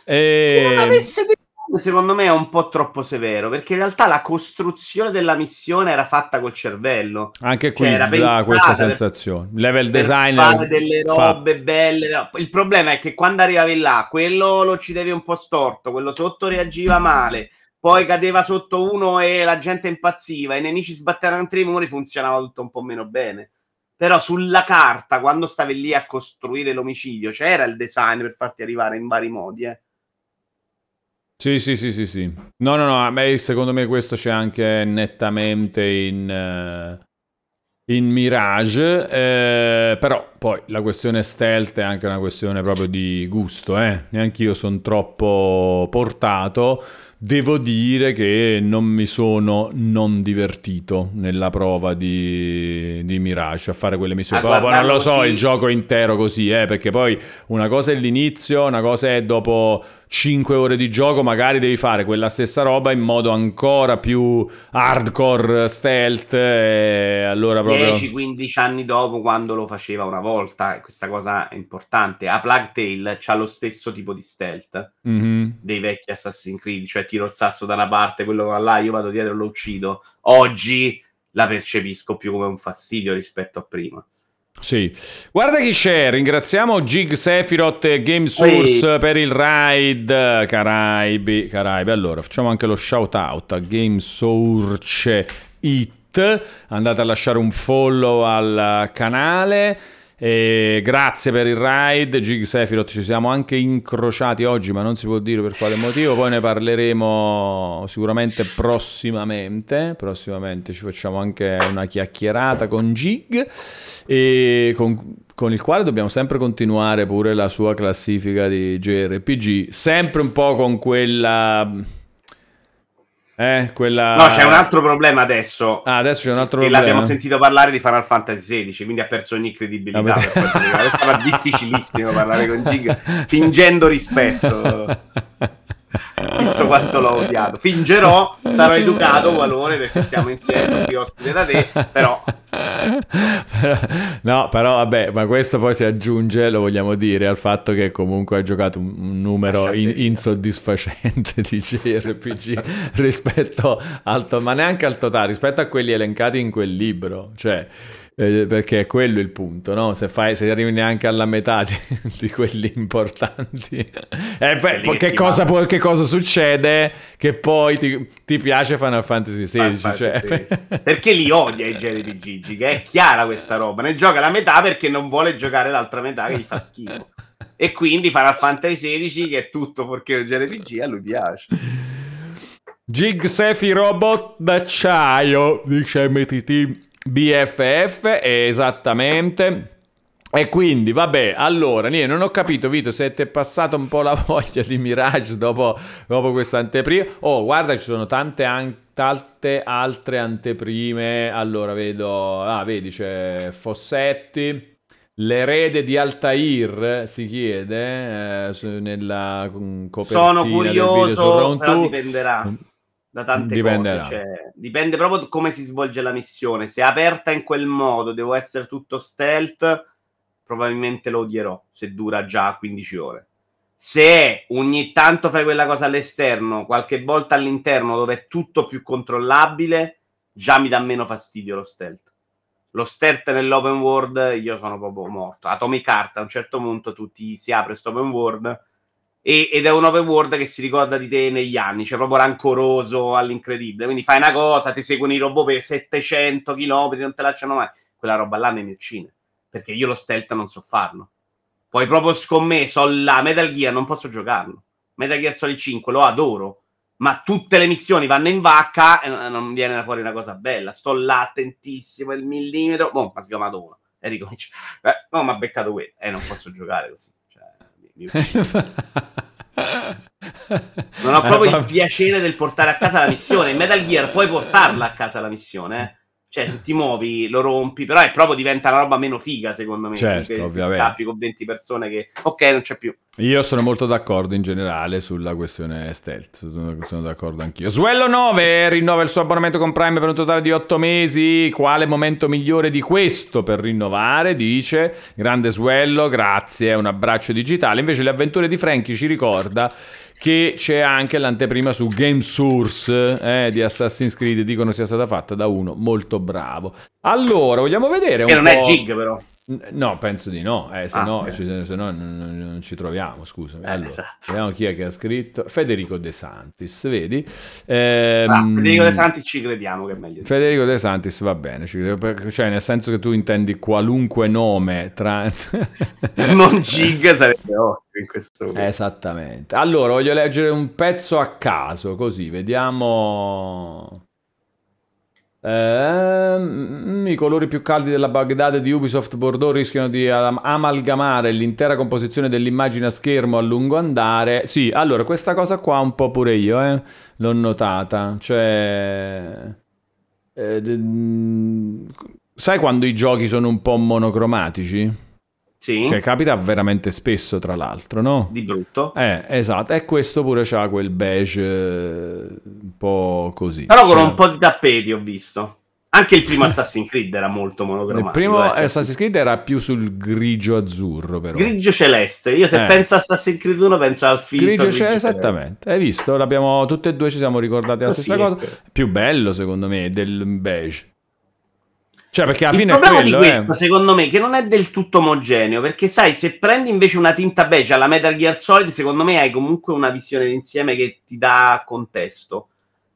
E... non avesse detto secondo me è un po' troppo severo perché in realtà la costruzione della missione era fatta col cervello. Anche qui cioè, dà questa sensazione. Per, Level design fare delle robe fa... belle. Il problema è che quando arrivavi là, quello lo uccidevi un po' storto, quello sotto reagiva male. Poi cadeva sotto uno e la gente impazziva, i nemici sbattevano i muri, funzionava tutto un po' meno bene. Però sulla carta, quando stavi lì a costruire l'omicidio, c'era il design per farti arrivare in vari modi. Eh. Sì, sì, sì, sì, sì. No, no, no, a me, secondo me questo c'è anche nettamente in, uh, in Mirage, eh, però poi la questione stealth è anche una questione proprio di gusto, eh. Neanche io sono troppo portato. Devo dire che non mi sono non divertito nella prova di, di Mirage a fare quelle missioni. Ah, poi non lo so, il gioco intero così, eh, perché poi una cosa è l'inizio, una cosa è dopo 5 ore di gioco, magari devi fare quella stessa roba in modo ancora più hardcore stealth. E allora proprio... 10-15 anni dopo, quando lo faceva una volta, questa cosa è importante. A Plague Tale c'ha lo stesso tipo di stealth mm-hmm. dei vecchi Assassin's Creed, cioè tiro il sasso da una parte, quello là, io vado dietro e lo uccido. Oggi la percepisco più come un fastidio rispetto a prima. Sì, guarda chi c'è, ringraziamo Gig Sephiroth e Game Source per il ride Caraibi, Caraibi. Allora, facciamo anche lo shout out a Game Source It, andate a lasciare un follow al canale. E grazie per il ride, Gig Sephiroth, ci siamo anche incrociati oggi, ma non si può dire per quale motivo, poi ne parleremo sicuramente prossimamente, prossimamente ci facciamo anche una chiacchierata con Gig e con, con il quale dobbiamo sempre continuare pure la sua classifica di JRPG, sempre un po' con quella eh, quella... No, c'è un altro problema adesso. Ah, adesso c'è un altro problema. L'abbiamo sentito parlare di Final Fantasy XVI, quindi ha perso ogni credibilità. Adesso sarà difficilissimo parlare con Gig fingendo rispetto. visto quanto l'ho odiato. Fingerò, sarò educato, Valone, perché siamo insieme, sono qui ospite da te, però... no, però vabbè, ma questo poi si aggiunge, lo vogliamo dire, al fatto che comunque hai giocato un numero in, insoddisfacente di JRPG rispetto al... to- ma neanche al totale, rispetto a quelli elencati in quel libro, cioè... Eh, perché è quello il punto, no? Se, fai, se arrivi neanche alla metà di, di quelli importanti, eh, beh, che, che, cosa, può, che, cosa, succede? Che poi ti, ti piace Final Fantasy XVI. Final cioè... Fantasy. perché li odia i generi Gigi, che è chiara questa roba. Ne gioca la metà perché non vuole giocare l'altra metà che gli fa schifo. e quindi Final Fantasy XVI, che è tutto perché il JRPG, a lui piace. Gig Sefi Robot d'acciaio, dice MTT BFF, esattamente. E quindi, vabbè, allora, niente, non ho capito, Vito, se ti è passata un po' la voglia di Mirage dopo, dopo questa anteprima. Oh, guarda, ci sono tante, an- tante altre anteprime. Allora, vedo, ah, vedi, c'è Fossetti. L'erede di Altair si chiede eh, nella copertina Sono curioso, però dipenderà da tante Dipenderà. cose. Cioè, dipende proprio da come si svolge la missione. Se è aperta in quel modo, devo essere tutto stealth, probabilmente lo odierò se dura già 15 ore. Se ogni tanto fai quella cosa all'esterno, qualche volta all'interno dove è tutto più controllabile, già mi dà meno fastidio lo stealth. Lo stealth nell'open world io sono proprio morto. Atomic Heart a un certo punto tutti si apre questo open world e, ed è un open world che si ricorda di te negli anni, cioè proprio rancoroso all'incredibile. Quindi fai una cosa, ti seguono i robot per 700 km, non te lasciano mai. Quella roba là mi uccide, perché io lo stealth non so farlo. Poi proprio scommesso là, Metal Gear non posso giocarlo. Metal Gear Solid 5 lo adoro, ma tutte le missioni vanno in vacca e non viene fuori una cosa bella. Sto là attentissimo, il millimetro, boh, ma sgamato uno. E ricomincio. Eh, no, ma ha beccato quello. Eh, non posso giocare così. Non ho proprio il piacere del portare a casa la missione. In Metal Gear puoi portarla a casa la missione, eh? Cioè, se ti muovi, lo rompi, però è proprio diventa una roba meno figa, secondo me. Certo, ovviamente. Scappi con 20 persone che, ok, non c'è più. Io sono molto d'accordo in generale sulla questione stealth, sono, sono d'accordo anch'io. Swello 9 rinnova il suo abbonamento con Prime per un totale di 8 mesi. Quale momento migliore di questo per rinnovare? Dice, grande Swello, grazie, un abbraccio digitale. Invece le avventure di Frankie ci ricorda che c'è anche l'anteprima su Game Source eh, di Assassin's Creed, dicono sia stata fatta da uno molto bravo. Allora, vogliamo vedere che un non po'... è Gig però. No, penso di no, eh, se, ah, no, ci, se no non, non, ci troviamo, scusami. Eh, allora, esatto. Vediamo chi è che ha scritto. Federico De Santis, vedi? Eh, ah, Federico De Santis ci crediamo che è meglio. Federico De Santis va bene, cioè nel senso che tu intendi qualunque nome tra... non Gig sarebbe ottimo in questo momento. Esattamente. Allora, voglio leggere un pezzo a caso, così, vediamo... Ehm, I colori più caldi della Baghdad di Ubisoft Bordeaux rischiano di amalgamare l'intera composizione dell'immagine a schermo a lungo andare. Sì, allora questa cosa qua un po' pure io eh, l'ho notata. Cioè, eh, d- sai quando i giochi sono un po' monocromatici? Sì. Cioè, capita veramente spesso, tra l'altro, no? Di brutto. Eh, esatto. E questo pure c'ha quel beige eh, un po' così. Però con cioè... un po' di tappeti ho visto. Anche il primo Assassin's Creed era molto monocromato. Il primo eh, Assassin's Creed era più sul grigio azzurro, però. Grigio celeste. Io se eh. penso a Assassin's Creed 1 penso al filtro. Grigio, grigio celeste, esattamente. Hai visto? L'abbiamo tutte e due ci siamo ricordati la oh, stessa sì, cosa. Più bello, secondo me, del beige. Cioè, perché alla il fine è quello, di questo, eh. secondo me, che non è del tutto omogeneo, perché sai, se prendi invece una tinta beige alla Metal Gear Solid, secondo me hai comunque una visione d'insieme che ti dà contesto.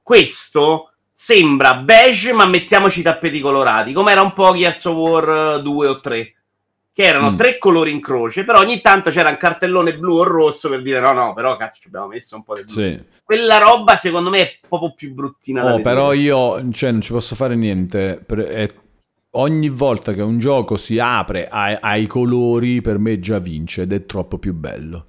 Questo sembra beige, ma mettiamoci i tappeti colorati, come era un po' Gears of War 2 o 3, che erano mm. tre colori in croce, però ogni tanto c'era un cartellone blu o rosso per dire no, no, però cazzo ci abbiamo messo un po' di blu. Sì. Quella roba, secondo me, è proprio più bruttina. Oh, però io, cioè, non ci posso fare niente, è ogni volta che un gioco si apre ai, ai, colori, per me già vince ed è troppo più bello.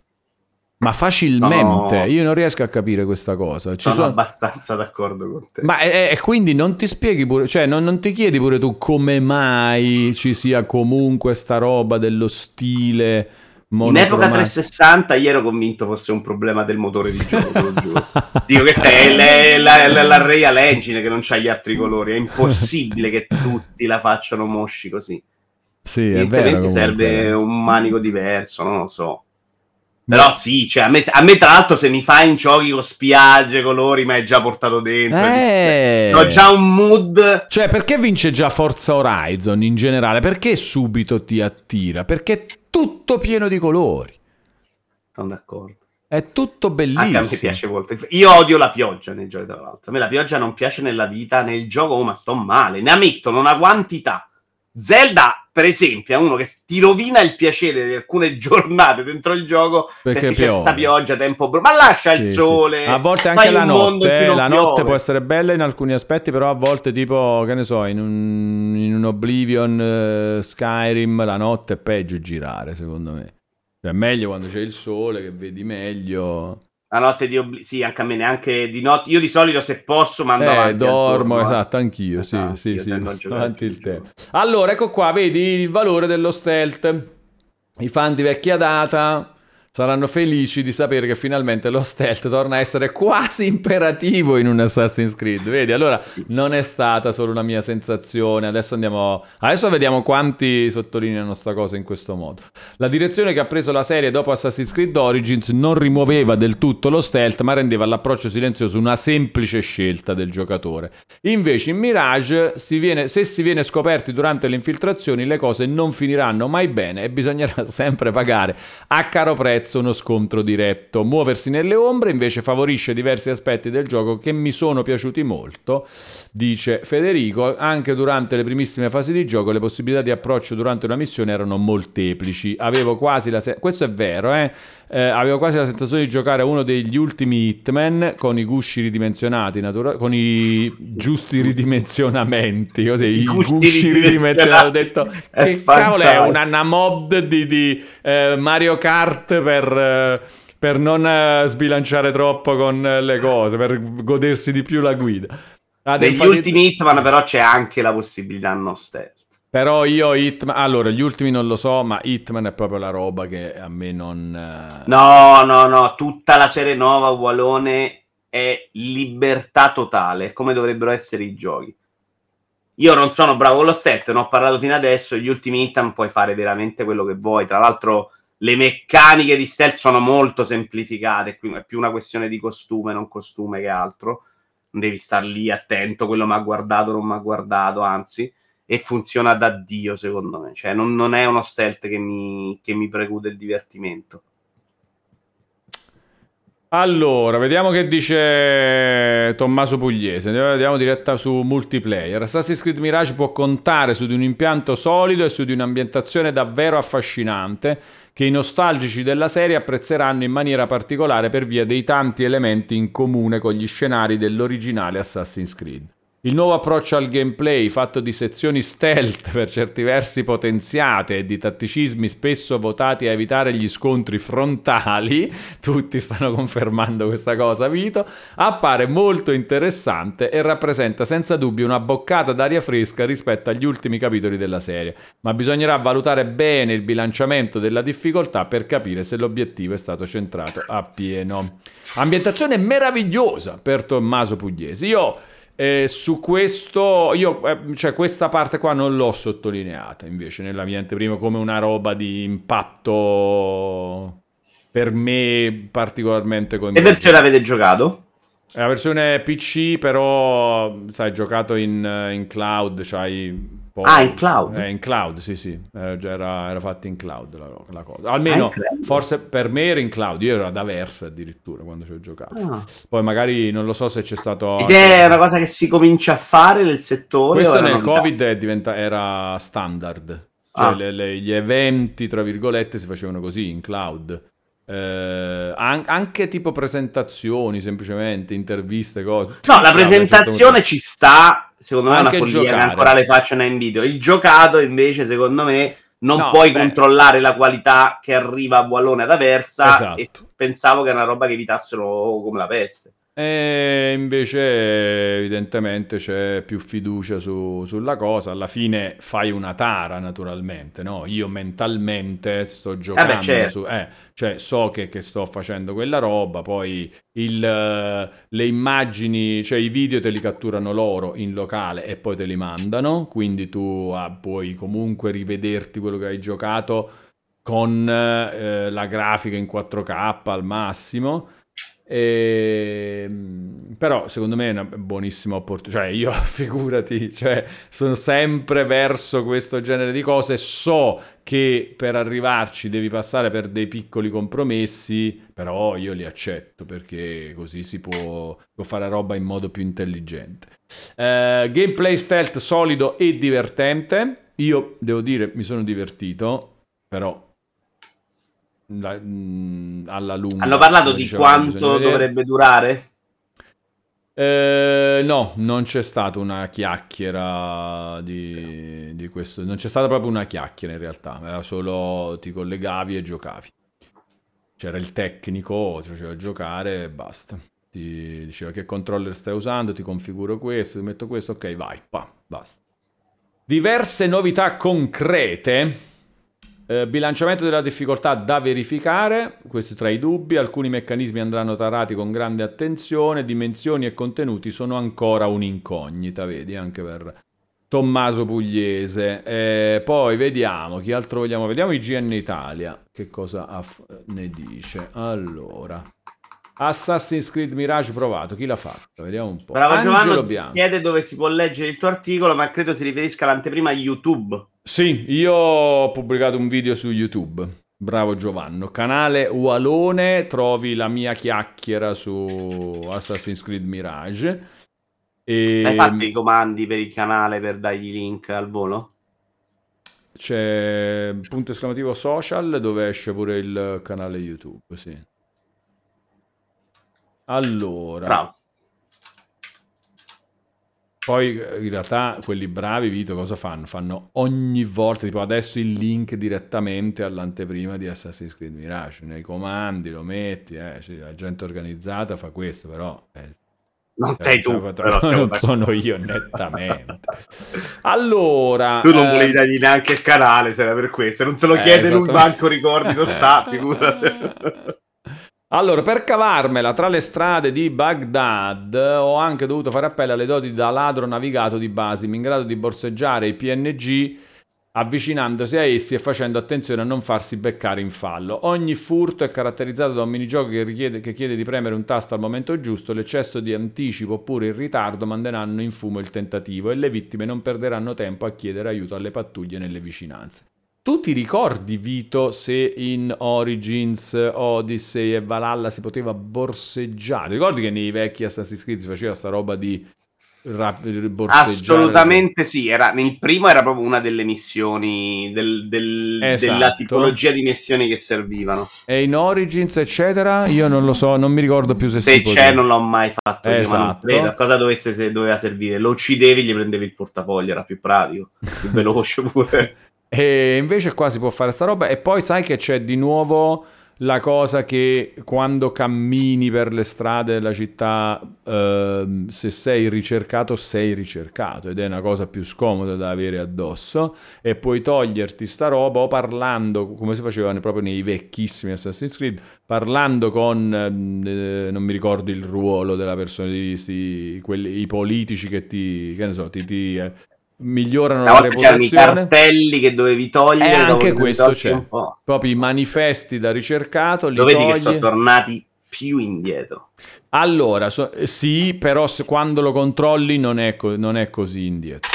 Ma facilmente, no. io non riesco a capire questa cosa. Ci sono, sono... abbastanza d'accordo con te. Ma e, e quindi non ti spieghi pure, cioè non, non, ti chiedi pure tu come mai ci sia comunque sta roba dello stile in epoca 360 io ero convinto fosse un problema del motore di gioco. Dico che è la, la, la Real Engine che non c'ha gli altri colori, è impossibile che tutti la facciano mosci così. Sì, è vero. serve un manico diverso, non lo so. Però sì, cioè a me, a me tra l'altro se mi fai in giochi con spiagge, colori, ma è già portato dentro. Eh. Ho già un mood. Cioè, perché vince già Forza Horizon in generale? Perché subito ti attira? Perché tutto pieno di colori. Sono d'accordo. È tutto bellissimo. Anche a me piace molto. Io odio la pioggia nei giochi, tra l'altro. A me la pioggia non piace nella vita, nel gioco, oh, ma sto male. Ne ammettono una quantità. Zelda, per esempio, è uno che ti rovina il piacere di alcune giornate dentro il gioco perché, Perché c'è sta pioggia, tempo bru- Ma lascia il Sì, sì. sole. A volte anche la mondo in notte. eh, La piove. notte può essere bella in alcuni aspetti, però a volte, tipo, che ne so, in un, in un Oblivion eh, Skyrim, la notte è peggio girare, secondo me. Cioè, è meglio quando c'è il sole, che vedi meglio. La notte di Obli- Sì, anche a me, neanche di notte. Io di solito, se posso, mando Eh, avanti. dormo, esatto, anch'io, sì, Esatto, sì, sì, avanti il tempo. Allora, ecco qua, vedi il valore dello stealth. I fan di vecchia data saranno felici di sapere che finalmente lo stealth torna a essere quasi imperativo in un Assassin's Creed. Vedi, allora non è stata solo una mia sensazione. Adesso andiamo. Adesso vediamo quanti sottolineano sta cosa in questo modo. La direzione che ha preso la serie dopo Assassin's Creed Origins non rimuoveva del tutto lo stealth, ma rendeva l'approccio silenzioso una semplice scelta del giocatore. Invece in Mirage, si viene- se si viene scoperti durante le infiltrazioni, le cose non finiranno mai bene e bisognerà sempre pagare a caro prezzo uno scontro diretto. Muoversi nelle ombre invece favorisce diversi aspetti del gioco che mi sono piaciuti molto, dice Federico. Anche durante le primissime fasi di gioco le possibilità di approccio durante una missione erano molteplici. Avevo quasi la se- questo è vero, eh? Eh, avevo quasi la sensazione di giocare a uno degli ultimi Hitman con i gusci ridimensionati, natura- con i giusti ridimensionamenti. Così, i gusti gusci ridimensionati. Ho detto, È che cavolo è fantastico. una, una mod di, di, eh, Mario Kart per. eh, per non eh, sbilanciare troppo con eh, le cose, per godersi di più la guida. Ah, Negli infatti- ultimi Hitman, però, c'è anche la possibilità no stealth. Però io Hitman, allora gli ultimi non lo so, ma Hitman è proprio la roba che a me non... eh, No, no, no, tutta la serie nuova Walone è libertà totale, come dovrebbero essere i giochi. Io non sono bravo con lo stealth, ne ho parlato fino adesso, gli ultimi Hitman puoi fare veramente quello che vuoi. Tra l'altro le meccaniche di stealth sono molto semplificate, è più una questione di costume, non costume che altro. Non devi star lì attento, quello mi ha guardato, non mi ha guardato, anzi, e funziona da Dio secondo me. Cioè non, non è uno stealth che mi, che mi preclude il divertimento. Allora, vediamo che dice Tommaso Pugliese. Andiamo diretta su multiplayer. Assassin's Creed Mirage può contare su di un impianto solido e su di un'ambientazione davvero affascinante che i nostalgici della serie apprezzeranno in maniera particolare per via dei tanti elementi in comune con gli scenari dell'originale Assassin's Creed. Il nuovo approccio al gameplay, fatto di sezioni stealth per certi versi potenziate e di tatticismi spesso votati a evitare gli scontri frontali, tutti stanno confermando questa cosa, Vito, appare molto interessante e rappresenta senza dubbio una boccata d'aria fresca rispetto agli ultimi capitoli della serie, ma bisognerà valutare bene il bilanciamento della difficoltà per capire se l'obiettivo è stato centrato appieno. Ambientazione meravigliosa per Tommaso Pugliesi. Io eh, su questo, io, eh, cioè questa parte qua non l'ho sottolineata invece nella mia come una roba di impatto per me particolarmente Che versione avete giocato? È la versione PC, però sai, giocato in, in cloud, c'hai un po'- Ah, in cloud? Eh, in cloud, sì, sì, Eh, era, era fatta in cloud la, la cosa. Almeno, Ah, forse per me era in cloud, io ero ad Aversa addirittura quando ci ho giocato. Ah. Poi magari non lo so se c'è stato... Ed è una cosa che si comincia a fare nel settore? Questo nel? Covid è diventa- era standard, cioè Ah. le- le- gli eventi, tra virgolette, si facevano così in cloud. Eh, an- anche tipo presentazioni, semplicemente interviste, cose. No, la Ah, presentazione ci sta, secondo me è una follia ancora le facciano in video. Il giocato invece, secondo me, non No, puoi beh. controllare la qualità che arriva a Wallone ad Aversa Esatto. e pensavo che è una roba che evitassero come la peste. E invece evidentemente c'è più fiducia su- sulla cosa. Alla fine fai una tara, naturalmente, no? Io mentalmente sto giocando certo. su... Eh, cioè so che, che sto facendo quella roba, poi il, eh, le immagini, cioè i video te li catturano loro in locale e poi te li mandano, quindi tu ah, puoi comunque rivederti quello che hai giocato con eh, la grafica in 4K al massimo. E, però secondo me è una buonissima opportunità. Cioè, io figurati, cioè, sono sempre verso questo genere di cose. So che per arrivarci devi passare per dei piccoli compromessi, però io li accetto perché così si può, può fare roba in modo più intelligente. Uh, gameplay stealth solido e divertente. Io devo dire, mi sono divertito, però la, mh, alla lunga. Hanno parlato di quanto dovrebbe durare? Eh, no, non c'è stata una chiacchiera di, di, questo. Non c'è stata proprio una chiacchiera in realtà. Era solo ti collegavi e giocavi. C'era il tecnico, ti faceva giocare e basta. Ti diceva che controller stai usando, ti configuro questo, ti metto questo, ok, vai, pa, basta. Diverse novità concrete eh, bilanciamento della difficoltà da verificare, questi tra i dubbi, alcuni meccanismi andranno tarati con grande attenzione, dimensioni e contenuti sono ancora un'incognita, vedi, anche per Tommaso Pugliese. Eh, poi vediamo, chi altro vogliamo? Vediamo IGN Italia, che cosa aff- ne dice. Allora, Assassin's Creed Mirage provato, chi l'ha fatto? Vediamo un po'. Bravo Angelo Giovanni, Bianco. chiede dove si può leggere il tuo articolo, ma credo si riferisca all'anteprima YouTube. Sì, io ho pubblicato un video su YouTube. Bravo Giovanni. Canale Walone, trovi la mia chiacchiera su Assassin's Creed Mirage. E... Hai fatto i comandi per il canale per dargli link al volo? C'è punto esclamativo social dove esce pure il canale YouTube, sì. Allora. Bravo. Poi in realtà quelli bravi, Vito, cosa fanno? Fanno ogni volta, tipo adesso il link direttamente all'anteprima di Assassin's Creed Mirage, nei comandi lo metti, eh, sì, la gente organizzata fa questo, però... Eh, non sei tu, fatto... però non sono io nettamente. Allora, tu non volevi eh... dargli neanche il canale, se era per questo, non te lo eh, chiede lui, manco ricordi lo sta, figurati. Allora, per cavarmela tra le strade di Baghdad ho anche dovuto fare appello alle doti da ladro navigato di Basim, in grado di borseggiare i PNG avvicinandosi a essi e facendo attenzione a non farsi beccare in fallo. Ogni furto è caratterizzato da un minigioco che, richiede, che chiede di premere un tasto al momento giusto, l'eccesso di anticipo oppure il ritardo manderanno in fumo il tentativo e le vittime non perderanno tempo a chiedere aiuto alle pattuglie nelle vicinanze. Tu ti ricordi, Vito, se in Origins, Odyssey e Valhalla si poteva borseggiare? Ricordi che nei vecchi Assassin's Creed si faceva sta roba di rap- borseggiare? Assolutamente sì, era, nel primo era proprio una delle missioni, del, del, esatto. della tipologia di missioni che servivano. E in Origins, eccetera, io non lo so, non mi ricordo più se, se si c'è, poteva. non l'ho mai fatto. Esatto. Io, ma cosa dovesse, se doveva servire? Lo uccidevi, gli prendevi il portafoglio, era più pratico, più veloce pure. E invece qua si può fare sta roba. E poi sai che c'è di nuovo la cosa che quando cammini per le strade della città, eh, se sei ricercato, sei ricercato ed è una cosa più scomoda da avere addosso. E puoi toglierti sta roba o parlando, come si faceva proprio nei vecchissimi Assassin's Creed, parlando con, eh, non mi ricordo il ruolo della persona, di, di, quelli, i politici che ti, che so, ti, ti eh, migliorano la reputazione. i cartelli che dovevi togliere. E anche questo c'è. Proprio i manifesti da ricercato. Li Lo vedi togli. che sono tornati più indietro. Allora, so, sì, però se, quando lo controlli non è, co- non è così indietro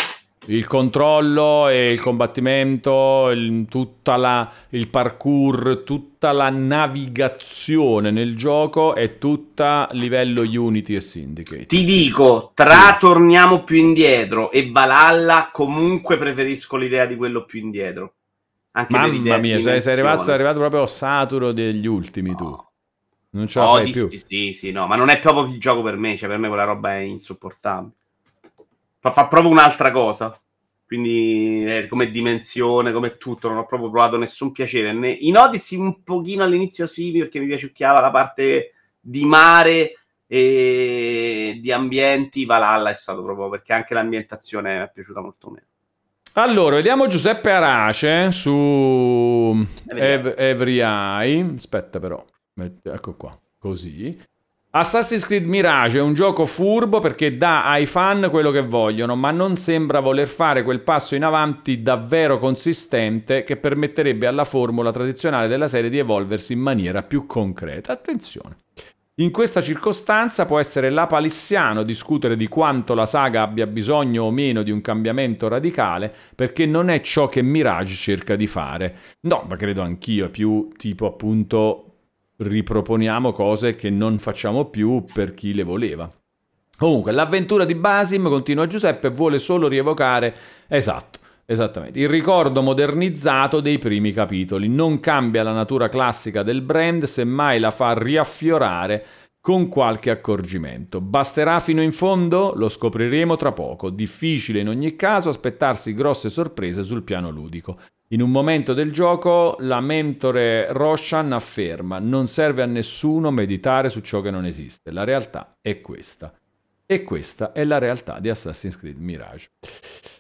il controllo e il combattimento, il, tutta la, il parkour, tutta la navigazione nel gioco è tutta livello Unity e Syndicate. Ti dico, tra sì. torniamo più indietro e Valhalla, comunque preferisco l'idea di quello più indietro. Anche Mamma mia, sei, sei, arrivato, sei, arrivato, proprio saturo degli ultimi no. tu. Non ce la oh, fai più. Sì, sì, no, ma non è proprio il gioco per me, cioè per me quella roba è insopportabile fa, fa proprio un'altra cosa. Quindi eh, come dimensione, come tutto, non ho proprio provato nessun piacere. Ne... In Odyssey un pochino all'inizio sì, perché mi piaciucchiava la parte di mare e di ambienti. Valhalla è stato proprio perché anche l'ambientazione mi è piaciuta molto meno. Allora, vediamo Giuseppe Arace su Every Eye. Aspetta però, ecco qua, così. Assassin's Creed Mirage è un gioco furbo perché dà ai fan quello che vogliono, ma non sembra voler fare quel passo in avanti davvero consistente che permetterebbe alla formula tradizionale della serie di evolversi in maniera più concreta. Attenzione. In questa circostanza può essere lapalissiano discutere di quanto la saga abbia bisogno o meno di un cambiamento radicale, perché non è ciò che Mirage cerca di fare. No, ma credo anch'io, è più tipo appunto riproponiamo cose che non facciamo più per chi le voleva. Comunque, l'avventura di Basim, continua Giuseppe, vuole solo rievocare, esatto, esattamente, il ricordo modernizzato dei primi capitoli. Non cambia la natura classica del brand, semmai la fa riaffiorare con qualche accorgimento. Basterà fino in fondo? Lo scopriremo tra poco. Difficile in ogni caso aspettarsi grosse sorprese sul piano ludico. In un momento del gioco la mentore Roshan afferma non serve a nessuno meditare su ciò che non esiste, la realtà è questa. E questa è la realtà di Assassin's Creed Mirage.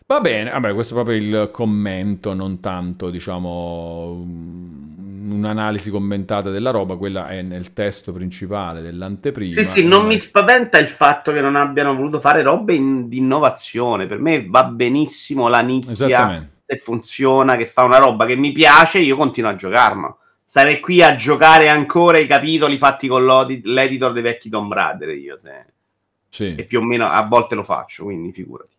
Va bene, vabbè, questo è proprio il commento, non tanto, diciamo, un'analisi commentata della roba, quella è nel testo principale dell'anteprima. Sì, sì, non mi spaventa il fatto che non abbiano voluto fare robe in, di innovazione, per me va benissimo la nicchia Se funziona, che fa una roba che mi piace, io continuo a giocarla. Sarei qui a giocare ancora i capitoli fatti con l'editor dei vecchi Tomb Raider, io se... Sì. E più o meno a volte lo faccio, quindi figurati.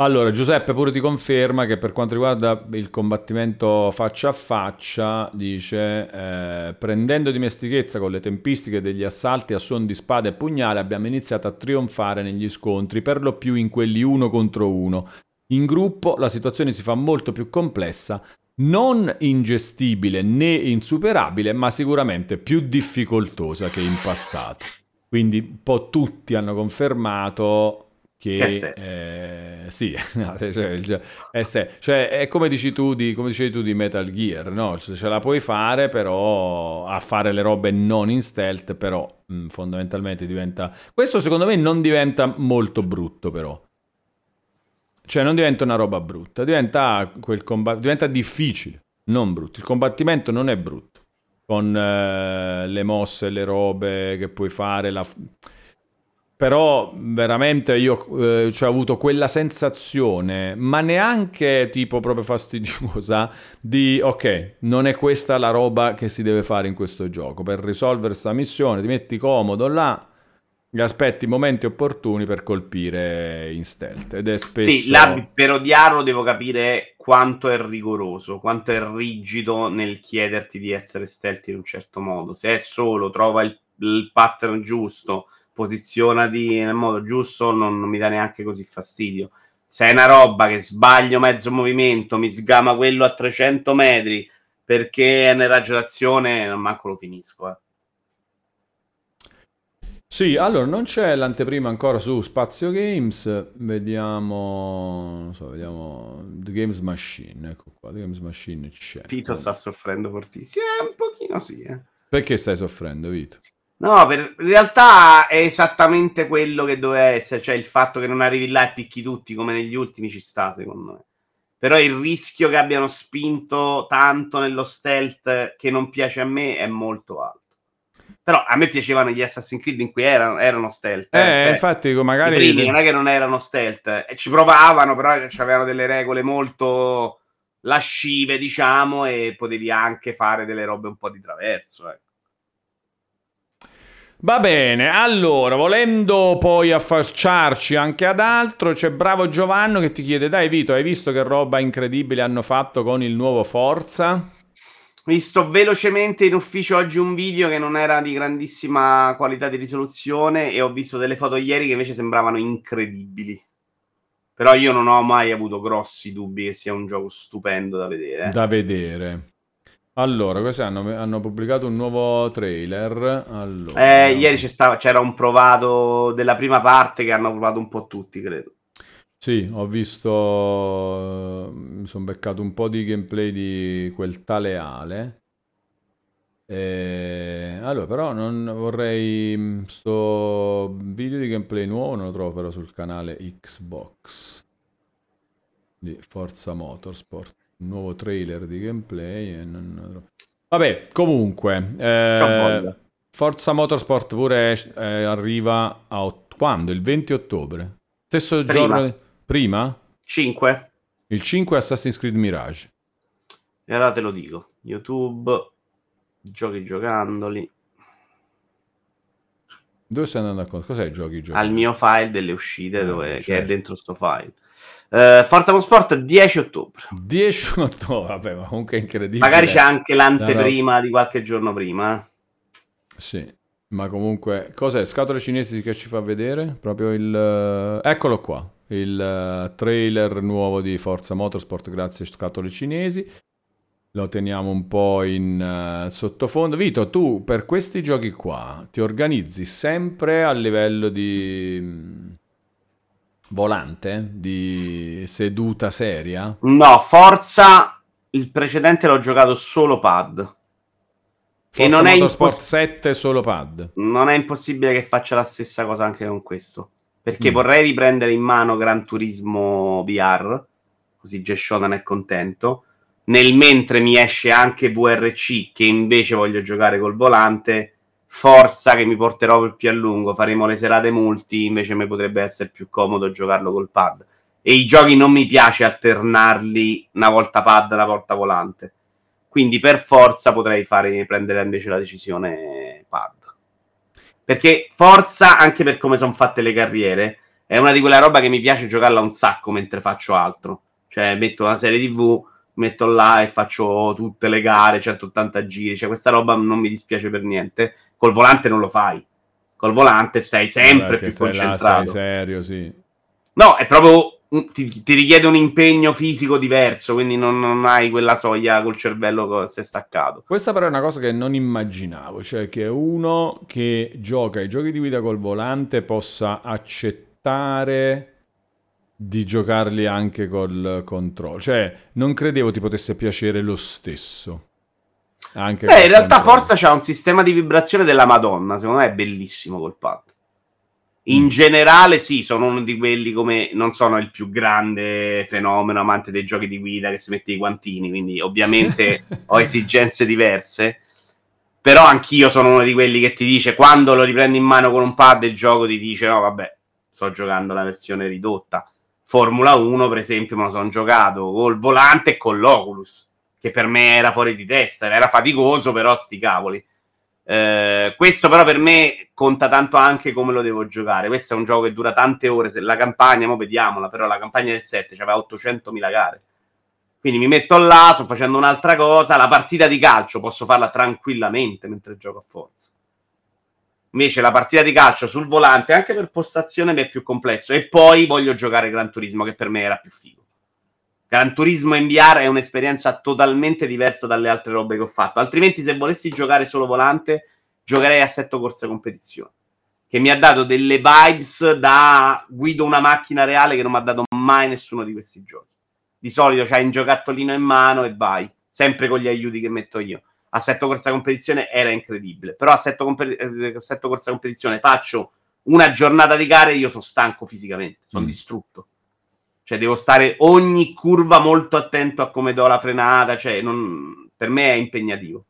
Allora, Giuseppe pure ti conferma che per quanto riguarda il combattimento faccia a faccia, dice, eh, prendendo dimestichezza con le tempistiche degli assalti a suon di spada e pugnale, abbiamo iniziato a trionfare negli scontri, per lo più in quelli uno contro uno, in gruppo la situazione si fa molto più complessa, non ingestibile né insuperabile, ma sicuramente più difficoltosa che in passato. Quindi un po' tutti hanno confermato che eh, sì, cioè, eh, cioè, è come dici tu di, come dicevi tu di Metal Gear, no? Cioè, ce la puoi fare, però a fare le robe non in stealth, però mh, fondamentalmente diventa... Questo secondo me non diventa molto brutto, però. Cioè non diventa una roba brutta, diventa, quel combat- diventa difficile, non brutto. Il combattimento non è brutto, con eh, le mosse, le robe che puoi fare, la... Però veramente io eh, cioè, ho avuto quella sensazione, ma neanche tipo proprio fastidiosa, di ok, non è questa la roba che si deve fare in questo gioco. Per risolvere questa missione ti metti comodo là, gli aspetti i momenti opportuni per colpire in stealth ed è spesso sì, là, per odiarlo devo capire quanto è rigoroso quanto è rigido nel chiederti di essere stealth in un certo modo. Se è solo trova il, il pattern giusto posizionati nel modo giusto non, non mi dà neanche così fastidio. Se è una roba che sbaglio mezzo movimento mi sgama quello a 300 metri perché è nel raggio d'azione non manco lo finisco eh sì, allora non c'è l'anteprima ancora su Spazio Games, vediamo, non so, vediamo The Games Machine, ecco qua, The Games Machine c'è. Vito sta soffrendo fortissimo, eh, un pochino sì. Eh. Perché stai soffrendo, Vito? No, per, in realtà è esattamente quello che doveva essere, cioè il fatto che non arrivi là e picchi tutti come negli ultimi ci sta, secondo me. Però il rischio che abbiano spinto tanto nello stealth che non piace a me è molto alto. Però a me piacevano gli Assassin's Creed in cui erano, erano stealth. Eh, eh cioè, infatti, magari. I primi non è che non erano stealth, e ci provavano, però avevano delle regole molto lascive, diciamo, e potevi anche fare delle robe un po' di traverso. Eh. Va bene, allora, volendo poi affacciarci anche ad altro, c'è Bravo Giovanni che ti chiede: Dai, Vito, hai visto che roba incredibile hanno fatto con il nuovo Forza? Visto velocemente in ufficio oggi un video che non era di grandissima qualità di risoluzione e ho visto delle foto ieri che invece sembravano incredibili. Però io non ho mai avuto grossi dubbi che sia un gioco stupendo da vedere. Da vedere. Allora, questi hanno, hanno pubblicato un nuovo trailer. Allora. Eh, ieri c'era un provato della prima parte che hanno provato un po' tutti, credo. Sì, ho visto, mi sono beccato un po' di gameplay di quel tale Ale. E... Allora, però non vorrei sto video di gameplay nuovo, non lo trovo però sul canale Xbox di Forza Motorsport. Un nuovo trailer di gameplay e non... Vabbè, comunque, eh, Forza Motorsport pure eh, arriva a ot- quando? Il 20 ottobre. Stesso Prima. giorno prima? 5? Il 5 Assassin's Creed Mirage. E allora te lo dico. YouTube, giochi giocandoli, Dove stai andando a co- Cos'è giochi giochi? al mio file delle uscite Ah, dove, che è certo. dentro sto file. Eh, Forza Motorsport 10 ottobre. 10 ottobre, vabbè, ma comunque è incredibile. Magari c'è anche No, l'anteprima di qualche giorno prima. eh. Sì, ma comunque, cos'è? Scatole cinesi che ci fa vedere? Proprio il... eh, Eccolo qua, il eh, trailer nuovo di Forza Motorsport grazie a scatole cinesi. Lo teniamo un po' in eh, sottofondo. Vito, tu per questi giochi qua ti organizzi sempre a livello di mm, volante, di seduta seria? No, Forza il precedente l'ho giocato solo pad. Forza non è Motorsport imposs- 7 solo pad. Non è impossibile che faccia la stessa cosa anche con questo. Perché Mm. vorrei riprendere in mano Gran Turismo VR, così Geshodan è contento. Nel mentre mi esce anche VRC, che invece voglio giocare col volante. Forza che mi porterò per più a lungo. Faremo le serate multi, invece mi potrebbe essere più comodo giocarlo col pad. E i giochi non mi piace alternarli una volta pad, una volta volante. Quindi per forza potrei fare, prendere invece la decisione pad. Perché forza, anche per come sono fatte le carriere, è una di quelle roba che mi piace giocarla un sacco mentre faccio altro. Cioè, metto una serie TV, metto là e faccio tutte le gare, 180 giri. Cioè, questa roba non mi dispiace per niente. Col volante non lo fai. Col volante sei sempre Perché più stai là, concentrato. stai serio, sì. No, è proprio. Ti, ti richiede un impegno fisico diverso, quindi non, non hai quella soglia col cervello che si è staccato. Questa però è una cosa che non immaginavo, cioè che uno che gioca ai giochi di guida col volante possa accettare di giocarli anche col controllo. Cioè, non credevo ti potesse piacere lo stesso. Anche Beh, in realtà controllo. Forza c'ha un sistema di vibrazione della Madonna, secondo me è bellissimo col pad. In Mm. generale, sì, sono uno di quelli come non sono il più grande fenomeno amante dei giochi di guida che si mette i guantini, quindi ovviamente ho esigenze diverse. Però anch'io sono uno di quelli che ti dice quando lo riprendi in mano con un pad il gioco ti dice no, vabbè, sto giocando la versione ridotta. Formula 1, per esempio, me lo sono giocato col volante e con l'Oculus, che per me era fuori di testa, era faticoso, però sti cavoli. Eh, questo però per me conta tanto anche come lo devo giocare. Questo è un gioco che dura tante ore. Se la campagna, mo vediamola, però la campagna del 7 c'aveva 800.000 gare. Quindi mi metto là, sto facendo un'altra cosa. La partita di calcio posso farla tranquillamente mentre gioco a forza. Invece la partita di calcio sul volante, anche per postazione, mi è più complesso. E poi voglio giocare Gran Turismo, che per me era più figo. Gran Turismo in VR è un'esperienza totalmente diversa dalle altre robe che ho fatto. Altrimenti, se volessi giocare solo volante, giocherei Assetto Corsa Competizione. Che mi ha dato delle vibes da guido una macchina reale che non mi ha dato mai nessuno di questi giochi. Di solito c'hai un giocattolino in mano e vai, sempre con gli aiuti che metto io. Assetto Corsa Competizione era incredibile, però Assetto, eh, Assetto Corsa Competizione faccio una giornata di gare e io sono stanco fisicamente, sono Mm. distrutto. Cioè devo stare ogni curva molto attento a come do la frenata, cioè non- per me è impegnativo.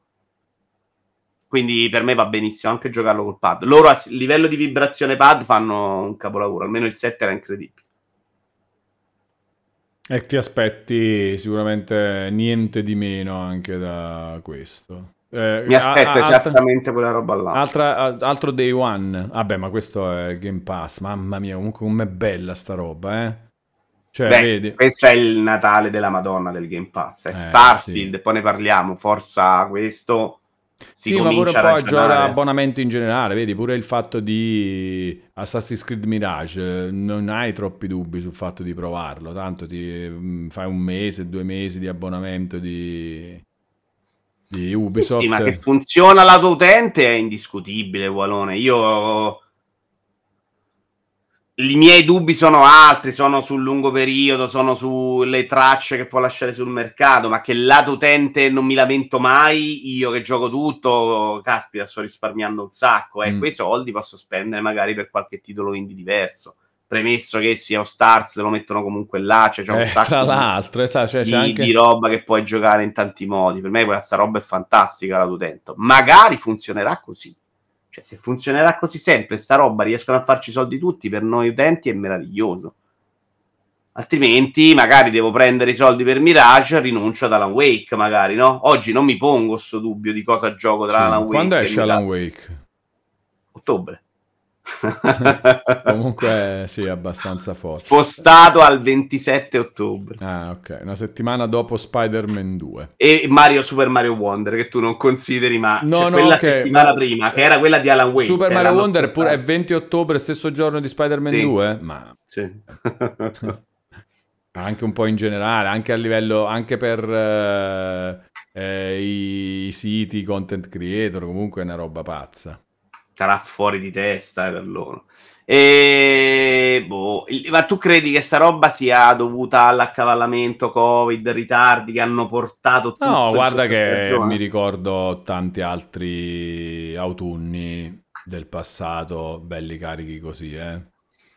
Quindi per me va benissimo anche giocarlo col pad. Loro a livello di vibrazione pad fanno un capolavoro, almeno il 7 era incredibile. E ti aspetti sicuramente niente di meno anche da questo. Eh, Mi aspetto a- a- esattamente quella roba là. Altra, a- altro day one. Vabbè, ma questo è Game Pass. Mamma mia, comunque com'è bella sta roba, eh. Cioè, Beh, vedi. questo è il Natale della Madonna del Game Pass. È Eh, Starfield, sì. poi ne parliamo. Forza questo. Si Sì, ma pure a a giocare a ragionare. abbonamenti in generale, vedi, pure il fatto di Assassin's Creed Mirage, non hai troppi dubbi sul fatto di provarlo, tanto ti mm, fai un mese, due mesi di abbonamento di, di Sì, Ubisoft. sì, ma che funziona lato utente è indiscutibile, Walone. Io i miei dubbi sono altri, sono sul lungo periodo, sono sulle tracce che può lasciare sul mercato, ma che lato utente non mi lamento mai, io che gioco tutto, caspita, sto risparmiando un sacco, e Mm. quei soldi posso spendere magari per qualche titolo indie diverso. Premesso che sia Stars lo mettono comunque là, cioè c'è un Eh, sacco tra di- l'altro, esatto, cioè, di, anche... di roba che puoi giocare in tanti modi. Per me questa roba è fantastica la utente. Magari funzionerà così. Cioè, se funzionerà così sempre, sta roba, riescono a farci soldi tutti, per noi utenti è meraviglioso. Altrimenti, magari devo prendere i soldi per Mirage, rinuncio ad Alan Wake, magari, no? Oggi non mi pongo questo dubbio di cosa gioco tra Sì. Alan Wake Quando esce Alan. Wake? Ottobre. Comunque sì, abbastanza forte. Spostato al 27 ottobre. Ah, ok, una settimana dopo Spider-Man 2. E Mario Super Mario Wonder, che tu non consideri, ma No, cioè, no, quella ok, settimana ma- prima, che era quella di Alan Wake. Super Mario Wonder è, pure, è spostato. 20 ottobre, stesso giorno di Spider-Man Sì. 2? Ma Sì. anche un po' in generale, anche a livello, anche per eh, eh, i, i siti, content creator, comunque è una roba pazza. Sarà fuori di testa eh, per loro. E... boh, ma tu credi che sta roba sia dovuta all'accavallamento Covid, ritardi che hanno portato tutto No, guarda che stagione? mi ricordo tanti altri autunni del passato, belli carichi così, eh.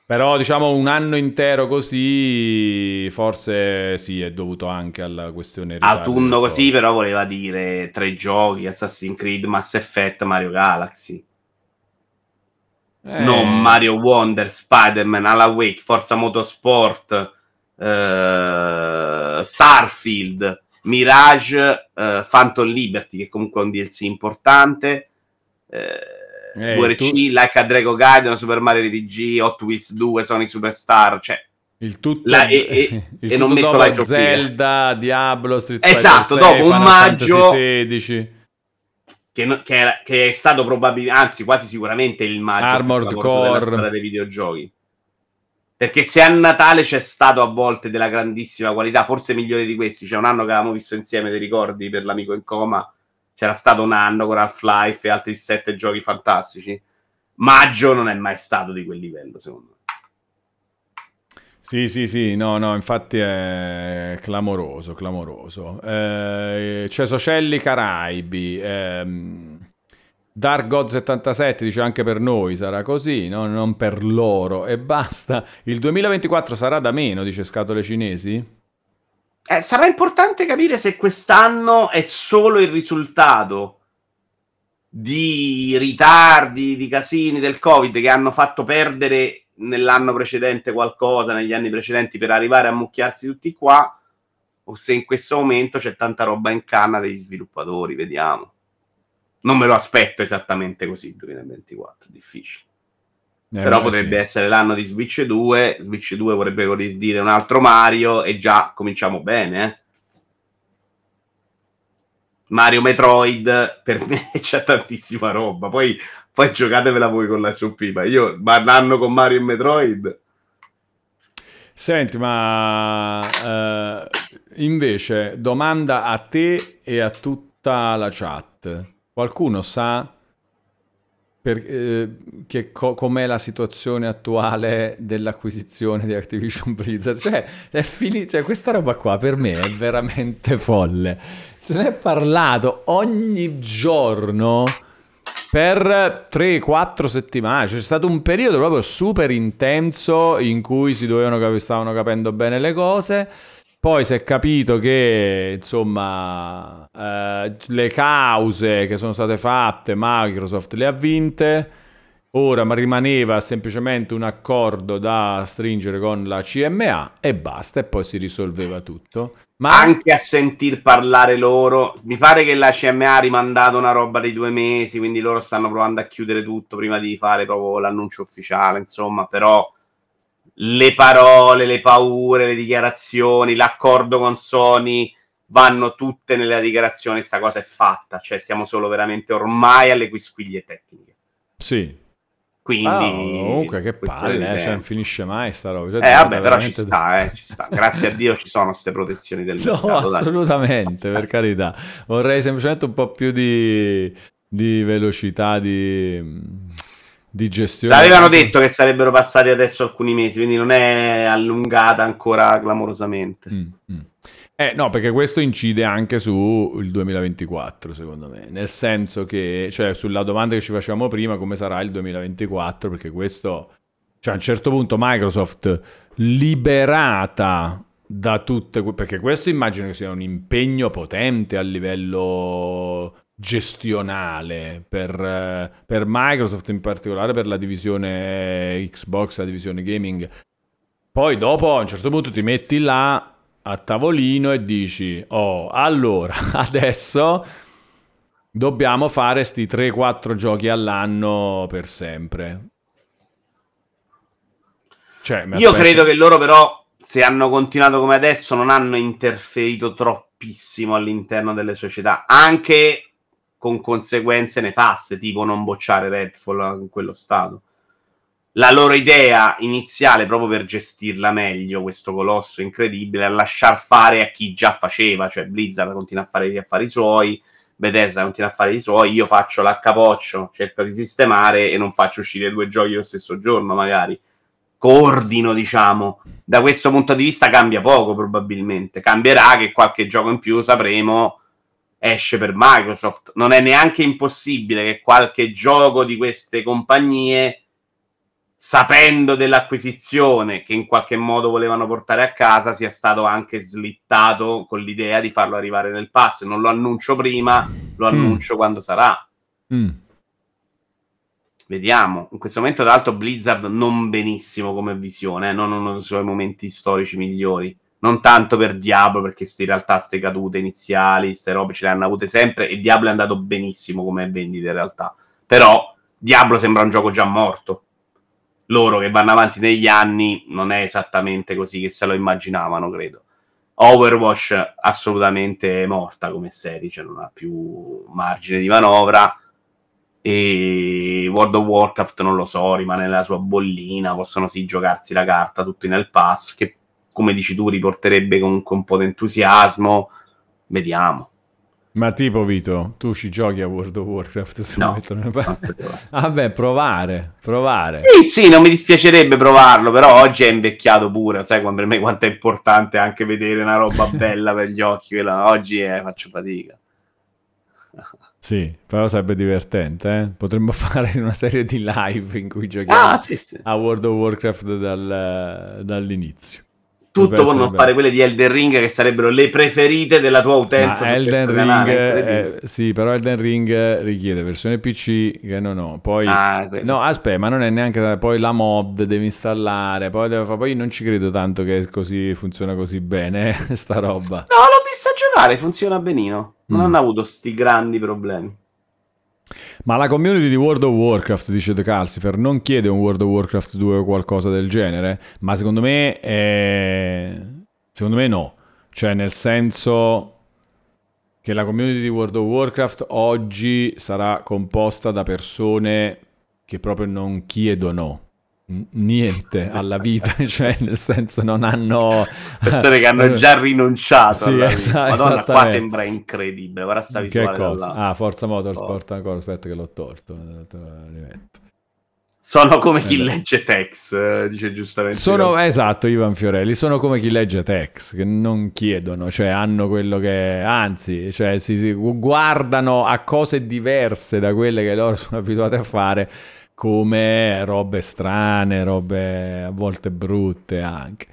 Però diciamo un anno intero così, forse sì, è dovuto anche alla questione Autunno così, però voleva dire tre giochi: Assassin's Creed, Mass Effect, Mario Galaxy. Eh, non Mario Wonder, Spider-Man, Alan Wake, Forza Motorsport, eh, Starfield, Mirage, eh, Phantom Liberty, che comunque è un DLC importante. Eh, Eh, 2RC, tu- Like a Dragon Gaiden, Super Mario RPG, Hot Wheels 2, Sonic Superstar, cioè Il tutto, La- e- e- il e non metto la. Zelda, Diablo, Street Esatto, Fighter 6, dopo un Final maggio- Fantasy 16, che, che era- che è stato probabilmente, anzi quasi sicuramente il maggio Armored clamoroso della Core. storia dei videogiochi. Perché se a Natale c'è stato a volte della grandissima qualità, forse migliore di questi, c'è un anno che avevamo visto insieme, ti ricordi, per l'amico in coma, c'era stato un anno con Half-Life e altri sette giochi fantastici. Maggio non è mai stato di quel livello, secondo me. Sì, sì, sì, no, no, infatti è clamoroso, clamoroso. Eh, Cesocelli Caraibi, ehm, Dark God 77 dice anche per noi sarà così, no? non per loro e basta. Il 2024 sarà da meno, dice Scatole Cinesi? Eh, sarà importante capire se quest'anno è solo il risultato di ritardi, di casini del Covid che hanno fatto perdere nell'anno precedente qualcosa, negli anni precedenti, per arrivare a mucchiarsi tutti qua, o se in questo momento c'è tanta roba in canna degli sviluppatori, vediamo. Non me lo aspetto esattamente così, 2024, difficile. Eh, Però potrebbe sì. essere l'anno di Switch 2, Switch 2 vorrebbe voler dire un altro Mario e già cominciamo bene, eh. Mario Metroid per me c'è tantissima roba. Poi, poi giocatevela voi con la SP. Ma io, ma l'anno con Mario e Metroid. Senti, ma eh, invece domanda a te e a tutta la chat. Qualcuno sa per, eh, co- com'è la situazione attuale dell'acquisizione di Activision Blizzard? Cioè, fini- cioè, questa roba qua per me è veramente folle. Se ne è parlato ogni giorno per 3-4 settimane. C'è stato un periodo proprio super intenso in cui si dovevano cap- stavano capendo bene le cose. Poi si è capito che, insomma, eh, le cause che sono state fatte, Microsoft le ha vinte. Ora ma rimaneva semplicemente un accordo da stringere con la CMA e basta, e poi si risolveva tutto. Ma Anche a sentir parlare loro. Mi pare che la CMA ha rimandato una roba di due mesi, quindi loro stanno provando a chiudere tutto prima di fare proprio l'annuncio ufficiale. Insomma, però le parole, le paure, le dichiarazioni, l'accordo con Sony vanno tutte nella dichiarazione. Sta cosa è fatta, cioè siamo solo veramente ormai alle quisquiglie tecniche. sì, Quindi, Ah, comunque che palle, eh, cioè, non finisce mai sta roba. Cioè, Eh, vabbè, però ci sta, eh, ci sta. Grazie a Dio ci sono queste protezioni del No, mercato. dai. assolutamente, per carità. Vorrei semplicemente un po' più di, di velocità di, di gestione. L'avevano detto che sarebbero passati adesso alcuni mesi, quindi non è allungata ancora clamorosamente. Mm, mm. Eh, no, perché questo incide anche sul 2024, secondo me. Nel senso che, cioè, sulla domanda che ci facevamo prima, come sarà il 2024, perché questo, cioè, a un certo punto Microsoft liberata da tutte, perché questo immagino che sia un impegno potente a livello gestionale per, per, Microsoft, in particolare per la divisione Xbox, la divisione gaming. Poi dopo a un certo punto ti metti là a tavolino e dici, oh, allora, adesso dobbiamo fare sti 3-4 giochi all'anno per sempre. Cioè, Io credo che loro però, se hanno continuato come adesso, non hanno interferito troppissimo all'interno delle società, anche con conseguenze nefaste, tipo non bocciare Redfall in quello stato. La loro idea iniziale, proprio per gestirla meglio, questo colosso incredibile, è lasciar fare a chi già faceva, cioè Blizzard continua a fare gli affari suoi, Bethesda continua a fare i suoi, io faccio l'accapoccio, cerco di sistemare e non faccio uscire due giochi lo stesso giorno, magari coordino, diciamo. Da questo punto di vista cambia poco probabilmente. Cambierà che qualche gioco in più sapremo esce per Microsoft. Non è neanche impossibile che qualche gioco di queste compagnie, sapendo dell'acquisizione che in qualche modo volevano portare a casa, sia stato anche slittato con l'idea di farlo arrivare nel pass. Non lo annuncio prima, lo mm. annuncio mm. quando sarà. Mm. Vediamo. In questo momento, tra l'altro, Blizzard non benissimo come visione, eh? non uno dei suoi momenti storici migliori. Non tanto per Diablo, perché in realtà queste cadute iniziali, queste robe ce le hanno avute sempre. E Diablo è andato benissimo come vendita in realtà. Però Diablo sembra un gioco già morto. Loro che vanno avanti negli anni non è esattamente così che se lo immaginavano, credo. Overwatch assolutamente morta come serie, cioè non ha più margine di manovra e World of Warcraft non lo so, rimane nella sua bollina, possono sì giocarsi la carta tutti nel pass, che come dici tu riporterebbe comunque un po' di entusiasmo, vediamo. Ma tipo Vito, tu ci giochi a World of Warcraft? Se no. Vabbè, provare, provare. Sì, sì, non mi dispiacerebbe provarlo, però oggi è invecchiato pure, sai per me quanto è importante anche vedere una roba bella per gli occhi, quella... oggi è... faccio fatica. Sì, però sarebbe divertente, eh? Potremmo fare una serie di live in cui giochiamo ah, sì, sì. a World of Warcraft dal, dall'inizio. Tutto per non fare quelle di Elden Ring che sarebbero le preferite della tua utenza. Ma Elden Ring, eh, sì, però Elden Ring richiede versione PC che non ho. Poi, ah, no, aspetta, ma non è neanche poi la mod devi installare. Poi, devo poi non ci credo tanto che così funziona così bene sta roba. No, l'ho vista giocare, funziona benino. Non mm. hanno avuto sti grandi problemi. Ma la community di World of Warcraft, dice The Calcifer, non chiede un World of Warcraft 2 o qualcosa del genere, ma secondo me è... secondo me no. Cioè, nel senso che la community di World of Warcraft oggi sarà composta da persone che proprio non chiedono niente alla vita, cioè nel senso non hanno... Persone che hanno già rinunciato sì, esa- Madonna, qua sembra incredibile, guarda sta Che cosa? Ah, Forza Motorsport Forza. ancora, aspetta che l'ho tolto. Sono come chi legge Tex, eh, dice giustamente. Sono, esatto, Ivan Fiorelli, sono come chi legge Tex, che non chiedono, cioè hanno quello che... Anzi, cioè si, si guardano a cose diverse da quelle che loro sono abituati a fare come robe strane, robe a volte brutte anche.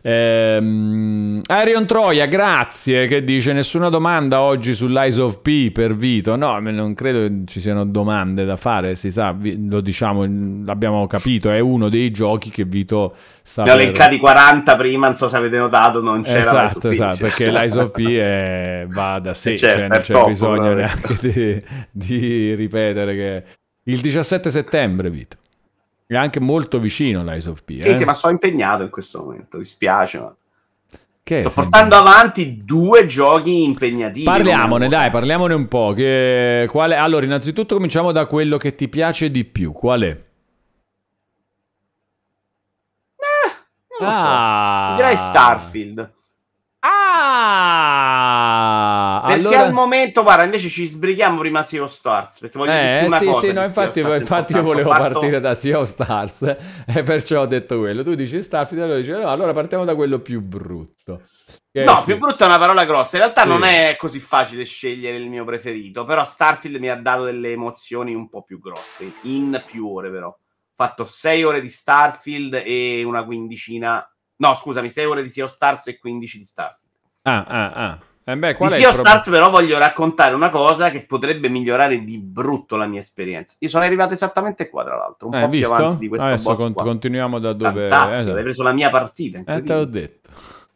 Ehm, Arion Troia, grazie, che dice nessuna domanda oggi sull'Eyes of P per Vito. No, non credo ci siano domande da fare, si sa, lo diciamo, l'abbiamo capito, è uno dei giochi che Vito sta... Ne ho per... leccati 40 prima, non so se avete notato, non c'era Esatto, esatto, perché l'Eyes of P è... va da sé, certo, cioè non c'è top, bisogno neanche di, di ripetere che il 17 settembre, Vito. È anche molto vicino l'Eyes of P. Sì, eh? sì, ma sono impegnato in questo momento, dispiace. Ma... Che Sto portando avanti due giochi impegnativi. Parliamone, dai, parliamone un po'. Che... Qual è... Allora, innanzitutto cominciamo da quello che ti piace di più. Qual è? Eh, non lo ah. so. Direi Starfield. Ah! Perché allora... al momento, guarda, invece ci sbrighiamo prima Sea of Stars. Perché voglio eh, una sì, cosa. Sì, no, infatti, infatti io volevo fatto... partire da Sea of Stars e perciò ho detto quello. Tu dici Starfield, allora dici no, allora partiamo da quello più brutto. no, sì. più brutto è una parola grossa. In realtà sì. non è così facile scegliere il mio preferito. Però Starfield mi ha dato delle emozioni un po' più grosse. In più ore, però. Ho fatto 6 ore di Starfield e una quindicina No, scusami, 6 ore di Sea of Stars e 15 di Starfield. Ah, ah, ah. Eh beh, Di qual il Sea of problema? Stars però voglio raccontare una cosa che potrebbe migliorare di brutto la mia esperienza. Io sono arrivato esattamente qua, tra l'altro, un Eh, po' più visto? avanti di questo Adesso boss con- qua. continuiamo da dove... Fantastico, esatto. hai preso la mia partita. Eh, te l'ho detto.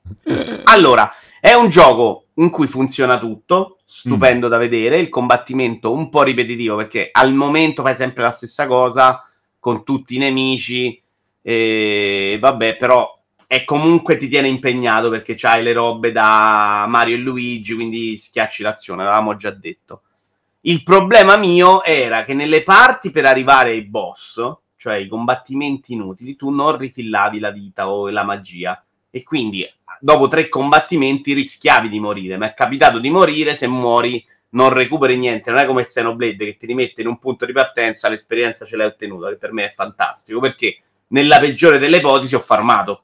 Allora, è un gioco in cui funziona tutto, Mm. stupendo da vedere, il combattimento un po' ripetitivo perché al momento fai sempre la stessa cosa con tutti i nemici e vabbè, però è comunque ti tiene impegnato perché c'hai le robe da Mario e Luigi, quindi schiacci l'azione, l'avevamo già detto. Il problema mio era che nelle parti per arrivare ai boss, cioè i combattimenti inutili, tu non rifillavi la vita o la magia e quindi dopo tre combattimenti rischiavi di morire. Mi è capitato di morire, se muori non recuperi niente, non è come Xenoblade che ti rimette in un punto di partenza, l'esperienza ce l'hai ottenuta, che per me è fantastico, perché nella peggiore delle ipotesi ho farmato.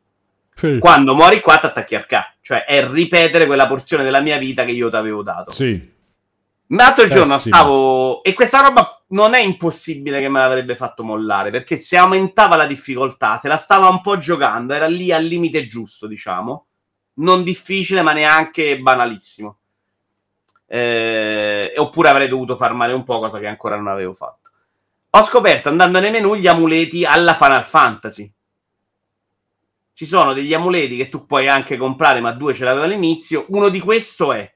Sì. Quando muori qua ti attacchi al K, cioè è ripetere quella porzione della mia vita che io ti avevo dato. Sì. L'altro giorno Pessimo. stavo. E questa roba non è impossibile che me l'avrebbe fatto mollare. Perché se aumentava la difficoltà, se la stava un po' giocando, era lì al limite giusto, diciamo. Non difficile, ma neanche banalissimo. Eh, oppure avrei dovuto farmare un po', cosa che ancora non avevo fatto. Ho scoperto andando nei menu gli amuleti alla Final Fantasy. Ci sono degli amuleti che tu puoi anche comprare, ma due ce l'avevo all'inizio. Uno di questo è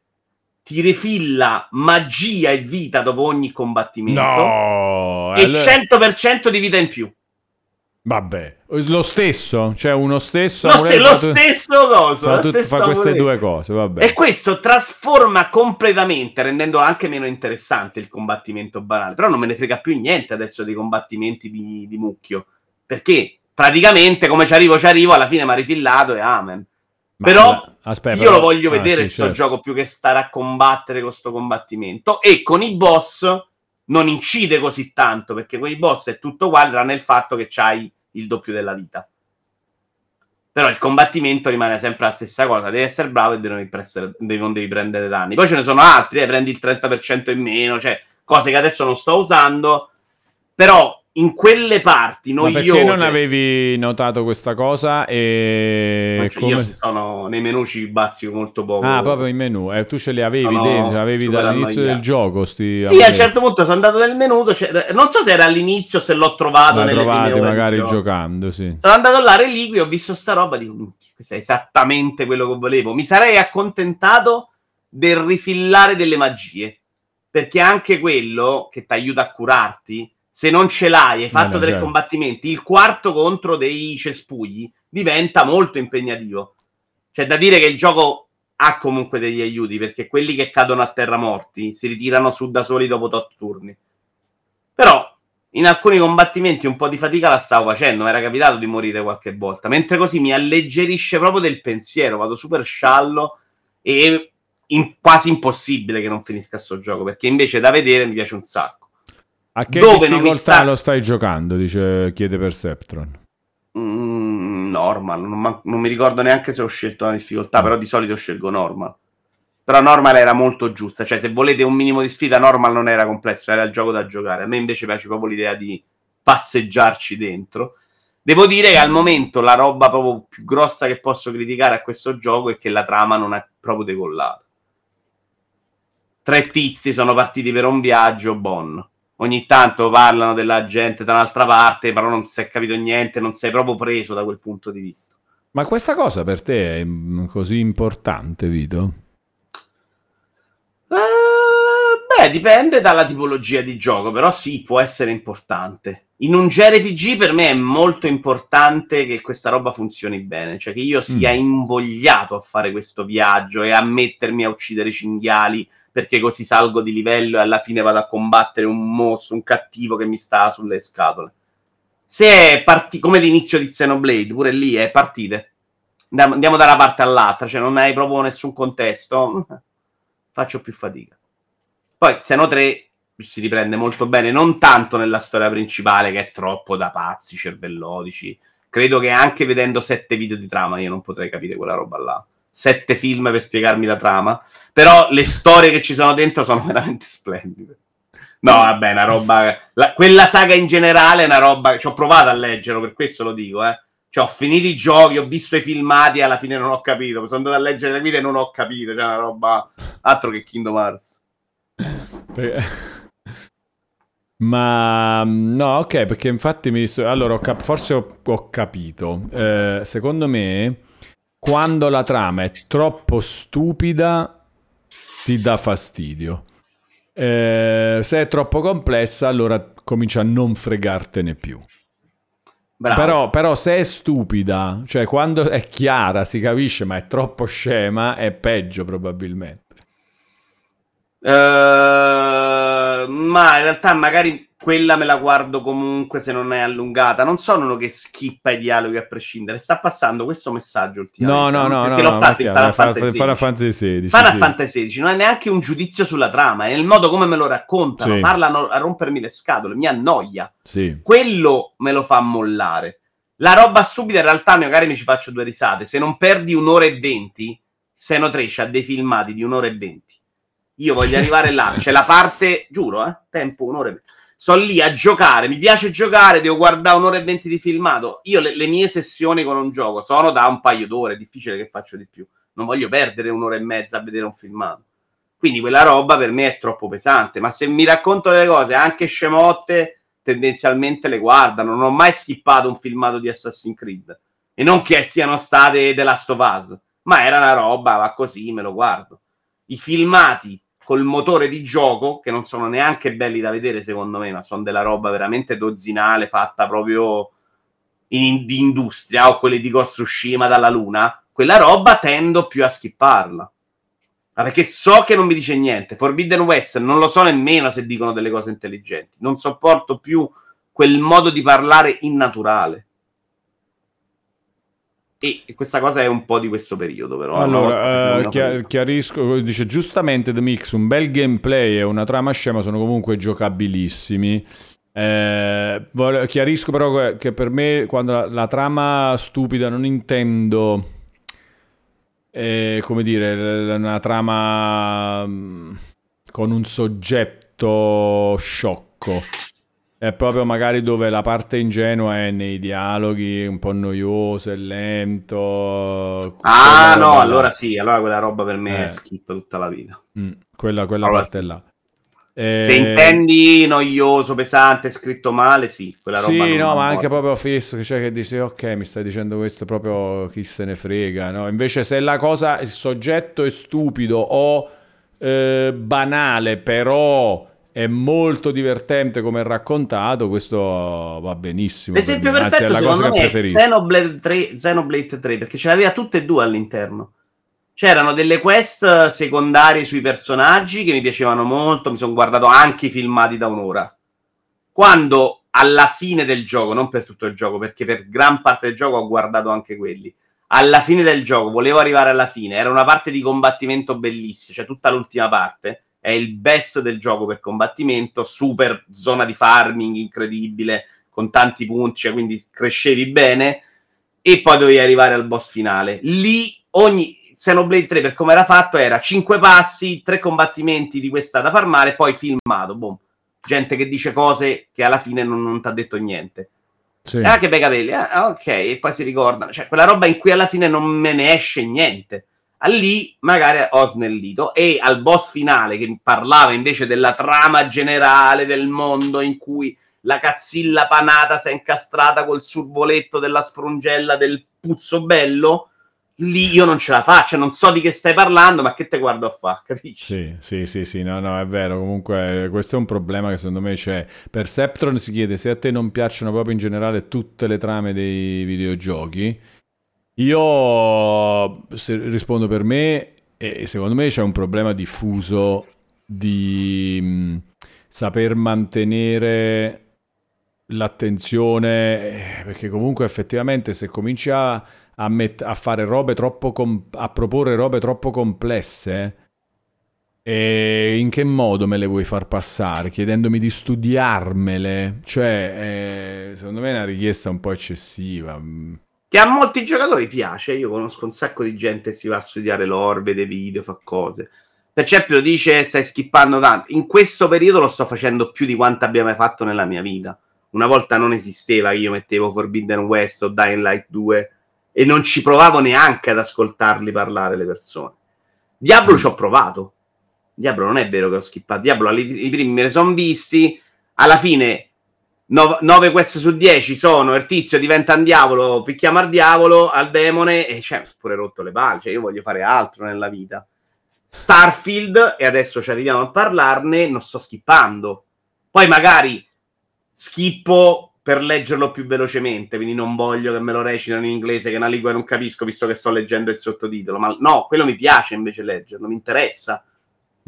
ti rifilla magia e vita dopo ogni combattimento No! e allora- 100% di vita in più. Vabbè, lo stesso, cioè uno stesso... Lo, se- lo tu- stesso coso, fa, stesso fa queste due cose, vabbè. E questo trasforma completamente, rendendolo anche meno interessante il combattimento banale. Però non me ne frega più niente adesso dei combattimenti di, di mucchio. Perché praticamente come ci arrivo, ci arrivo, alla fine mi ha rifillato e amen. Ma però la- aspetta, Io lo voglio ah, vedere sì, sto certo. gioco più che stare a combattere con sto combattimento. E con i boss non incide così tanto, perché con i boss è tutto uguale, tranne il fatto che c'hai il doppio della vita. Però il combattimento rimane sempre la stessa cosa, devi essere bravo e devi non, essere- devi- non devi prendere danni. Poi ce ne sono altri, eh, prendi il 30% in meno, cioè cose che adesso non sto usando, però in quelle parti Ma noiose... perché non avevi notato questa cosa e Ma cioè, Io come... sono nei menu ci bazzico molto poco. Ah, proprio in menu. Eh, tu ce li avevi Sono dentro, avevi dall'inizio del gioco sti Sì, a un certo punto sono andato nel menu, c'era- non so se era all'inizio se l'ho trovato ore di magari giocando, sì. Sono andato là, reliquie, ho visto sta roba, dico, "Minchia, questo è esattamente quello che volevo. Mi sarei accontentato del rifillare delle magie, perché anche quello che ti aiuta a curarti, se non ce l'hai, hai fatto no, tre certo. combattimenti, il quarto contro dei cespugli diventa molto impegnativo. C'è da dire che il gioco ha comunque degli aiuti, perché quelli che cadono a terra morti si ritirano su da soli dopo tot turni. Però in alcuni combattimenti un po' di fatica la stavo facendo, mi era capitato di morire qualche volta, mentre così mi alleggerisce proprio del pensiero, vado super sciallo e in- quasi impossibile che non finisca sto gioco, perché invece da vedere mi piace un sacco. A che Dove difficoltà sta- lo stai giocando? Dice, chiede Perceptron. Mm, normal, non, ma- non mi ricordo neanche se ho scelto una difficoltà, però di solito scelgo normal. Però normal era molto giusta, cioè se volete un minimo di sfida, normal non era complesso, era il gioco da giocare. A me invece piace proprio l'idea di passeggiarci dentro. Devo dire che al momento la roba proprio più grossa che posso criticare a questo gioco è che la trama non è proprio decollata. Tre tizi sono partiti per un viaggio, bon. Ogni tanto parlano della gente da un'altra parte, però non si è capito niente, non sei proprio preso da quel punto di vista. Ma questa cosa per te è così importante, Vito? Eh, beh, dipende dalla tipologia di gioco, però sì, può essere importante. In un JRPG per me è molto importante che questa roba funzioni bene, cioè che io sia Mm. invogliato a fare questo viaggio e a mettermi a uccidere cinghiali perché così salgo di livello e alla fine vado a combattere un mostro, un cattivo che mi sta sulle scatole. Se è parti- come l'inizio di Xenoblade, pure lì è partite. Andiamo, da una parte all'altra, cioè non hai proprio nessun contesto. Faccio più fatica. Poi Xeno 3 si riprende molto bene, non tanto nella storia principale che è troppo da pazzi, cervellotici. Credo che anche vedendo sette video di trama io non potrei capire quella roba là. Sette film per spiegarmi la trama. Però le storie che ci sono dentro sono veramente splendide. No, vabbè, una roba. la- quella saga in generale è una roba. Ci ho provato a leggerlo, per questo lo dico, eh. Cioè, ho finito i giochi, ho visto i filmati e alla fine non ho capito. Sono andato a leggere le guide e non ho capito. C'è una roba altro che Kingdom Hearts. Ma no, ok, perché infatti mi allora ho cap- forse ho, ho capito. Eh, secondo me, quando la trama è troppo stupida, ti dà fastidio. Eh, se è troppo complessa, allora comincia a non fregartene più. Però, però, se è stupida, cioè quando è chiara, si capisce, ma è troppo scema, è peggio probabilmente. Uh, ma in realtà magari quella me la guardo comunque se non è allungata. Non sono uno che skippa i dialoghi a prescindere. Sta passando questo messaggio ultimamente. No, no, no. Perché no, l'ho no, fatto in Final Fantasy Final Fantasy XVI. Final Fantasy XVI non è neanche un giudizio sulla trama, è il modo come me lo raccontano. Sì. Parlano a rompermi le scatole, mi annoia. Sì. Quello me lo fa mollare. La roba stupida in realtà magari mi ci faccio due risate. Se non perdi un'ora e venti, Seno 3 c'ha dei filmati di un'ora e venti. Io voglio arrivare là. C'è la parte, giuro, eh, tempo un'ora e sto lì a giocare, mi piace giocare, devo guardare un'ora e venti di filmato. Io le, le, mie sessioni con un gioco sono da un paio d'ore, è difficile che faccio di più. Non voglio perdere un'ora e mezza a vedere un filmato. Quindi quella roba per me è troppo pesante, ma se mi racconto le cose anche scemotte, tendenzialmente le guardano. Non ho mai skippato un filmato di Assassin's Creed. E non che siano state The Last of Us, ma era una roba, va così, me lo guardo. I filmati col motore di gioco, che non sono neanche belli da vedere secondo me, ma sono della roba veramente dozzinale, fatta proprio in, di industria, o quelli di Ghost Tsushima dalla luna, quella roba tendo più a skipparla. Ma perché so che non mi dice niente. Forbidden West non lo so nemmeno se dicono delle cose intelligenti. Non sopporto più quel modo di parlare innaturale. E questa cosa è un po' di questo periodo, però. Allora, uh, chiar- chiarisco, dice giustamente The Mix, un bel gameplay e una trama scema sono comunque giocabilissimi. Eh, chiarisco però che per me quando la, la trama stupida non intendo eh, come dire una trama mm, con un soggetto sciocco è proprio magari dove la parte ingenua è nei dialoghi, un po' noioso e lento. Ah, no, allora là. sì, allora quella roba per me eh. è skip tutta la vita. Mm, quella, quella allora, parte là. Eh... Se intendi noioso, pesante, scritto male, sì. Quella roba sì, no, ma anche proprio fisso, cioè che dici, ok, mi stai dicendo questo, proprio chi se ne frega, no? Invece se la cosa, il soggetto è stupido o eh, banale, però è molto divertente come raccontato, questo va benissimo. L'esempio per perfetto Anzi, è la cosa che preferisco. Xenoblade 3, Xenoblade 3, perché ce l'aveva tutte e due all'interno. C'erano delle quest secondarie sui personaggi che mi piacevano molto, mi sono guardato anche i filmati da un'ora. Quando alla fine del gioco, non per tutto il gioco, perché per gran parte del gioco ho guardato anche quelli, alla fine del gioco, volevo arrivare alla fine, era una parte di combattimento bellissima, cioè tutta l'ultima parte, è il best del gioco per combattimento, super zona di farming incredibile, con tanti punti, cioè quindi crescevi bene, e poi dovevi arrivare al boss finale. Lì ogni Xenoblade 3, per come era fatto, era 5 passi, 3 combattimenti di questa da farmare, poi filmato, boom. Gente che dice cose che alla fine non, non ti ha detto niente. Sì. Ah, che bei capelli, ah, ok, e poi si ricordano. Cioè, quella roba in cui alla fine non me ne esce niente lì magari ho snellito e al boss finale che parlava invece della trama generale del mondo in cui la cazzilla panata si è incastrata col survoletto della sfrungella del puzzo bello lì io non ce la faccio, non so di che stai parlando, ma che te guardo a fare, capisci? Sì, sì, sì, sì, no, no, è vero, comunque questo è un problema che secondo me c'è. Perceptron si chiede se a te non piacciono proprio in generale tutte le trame dei videogiochi, io rispondo per me e secondo me c'è un problema diffuso di mh, mm, saper mantenere l'attenzione eh, perché comunque effettivamente se cominci a, a, met- a fare robe troppo com- a proporre robe troppo complesse e in che modo me le vuoi far passare? Chiedendomi di studiarmele? Cioè, eh, secondo me è una richiesta un po' eccessiva. Che a molti giocatori piace. Io conosco un sacco di gente che si va a studiare l'ore, vede video, fa cose. Percepio dice stai skippando tanto. In questo periodo lo sto facendo più di quanto abbia mai fatto nella mia vita. Una volta non esisteva che io mettevo Forbidden West o Dying Light 2 e non ci provavo neanche ad ascoltarli parlare le persone. Diablo ci ho provato. Diablo non è vero che ho skippato. Diablo i primi me ne sono visti. Alla fine 9 quest su 10 sono il tizio diventa un diavolo, picchiamo al diavolo, al demone e cioè, pure rotto le palle, cioè, io voglio fare altro nella vita. Starfield, e adesso ci arriviamo a parlarne, non sto skippando. Poi magari schippo per leggerlo più velocemente, quindi non voglio che me lo recitano in inglese, che è una lingua che non capisco, visto che sto leggendo il sottotitolo. Ma no, quello mi piace invece leggerlo, mi interessa.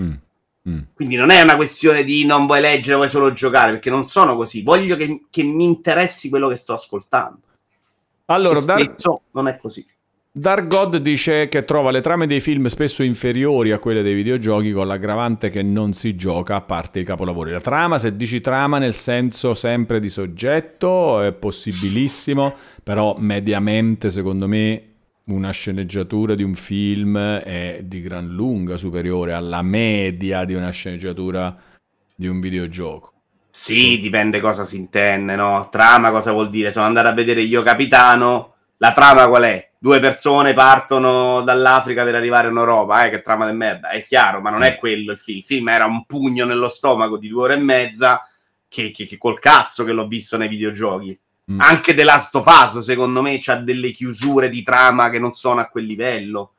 Mm. Mm. Quindi non è una questione di non vuoi leggere, vuoi solo giocare, perché non sono così. Voglio che, che mi interessi quello che sto ascoltando. Allora, Dar- non è così. Dark God dice che trova le trame dei film spesso inferiori a quelle dei videogiochi con l'aggravante che non si gioca a parte i capolavori. La trama, se dici trama nel senso sempre di soggetto, è possibilissimo, però mediamente secondo me una sceneggiatura di un film è di gran lunga superiore alla media di una sceneggiatura di un videogioco. Sì, dipende cosa si intende, no? Trama cosa vuol dire? Sono andato a vedere Io Capitano, la trama qual è? Due persone partono dall'Africa per arrivare in Europa, eh, che trama di merda, è chiaro, ma non è quello il film. Il film era un pugno nello stomaco di due ore e mezza, che, che, che col cazzo che l'ho visto nei videogiochi Mm. Anche The Last of Us, secondo me, ha delle chiusure di trama che non sono a quel livello.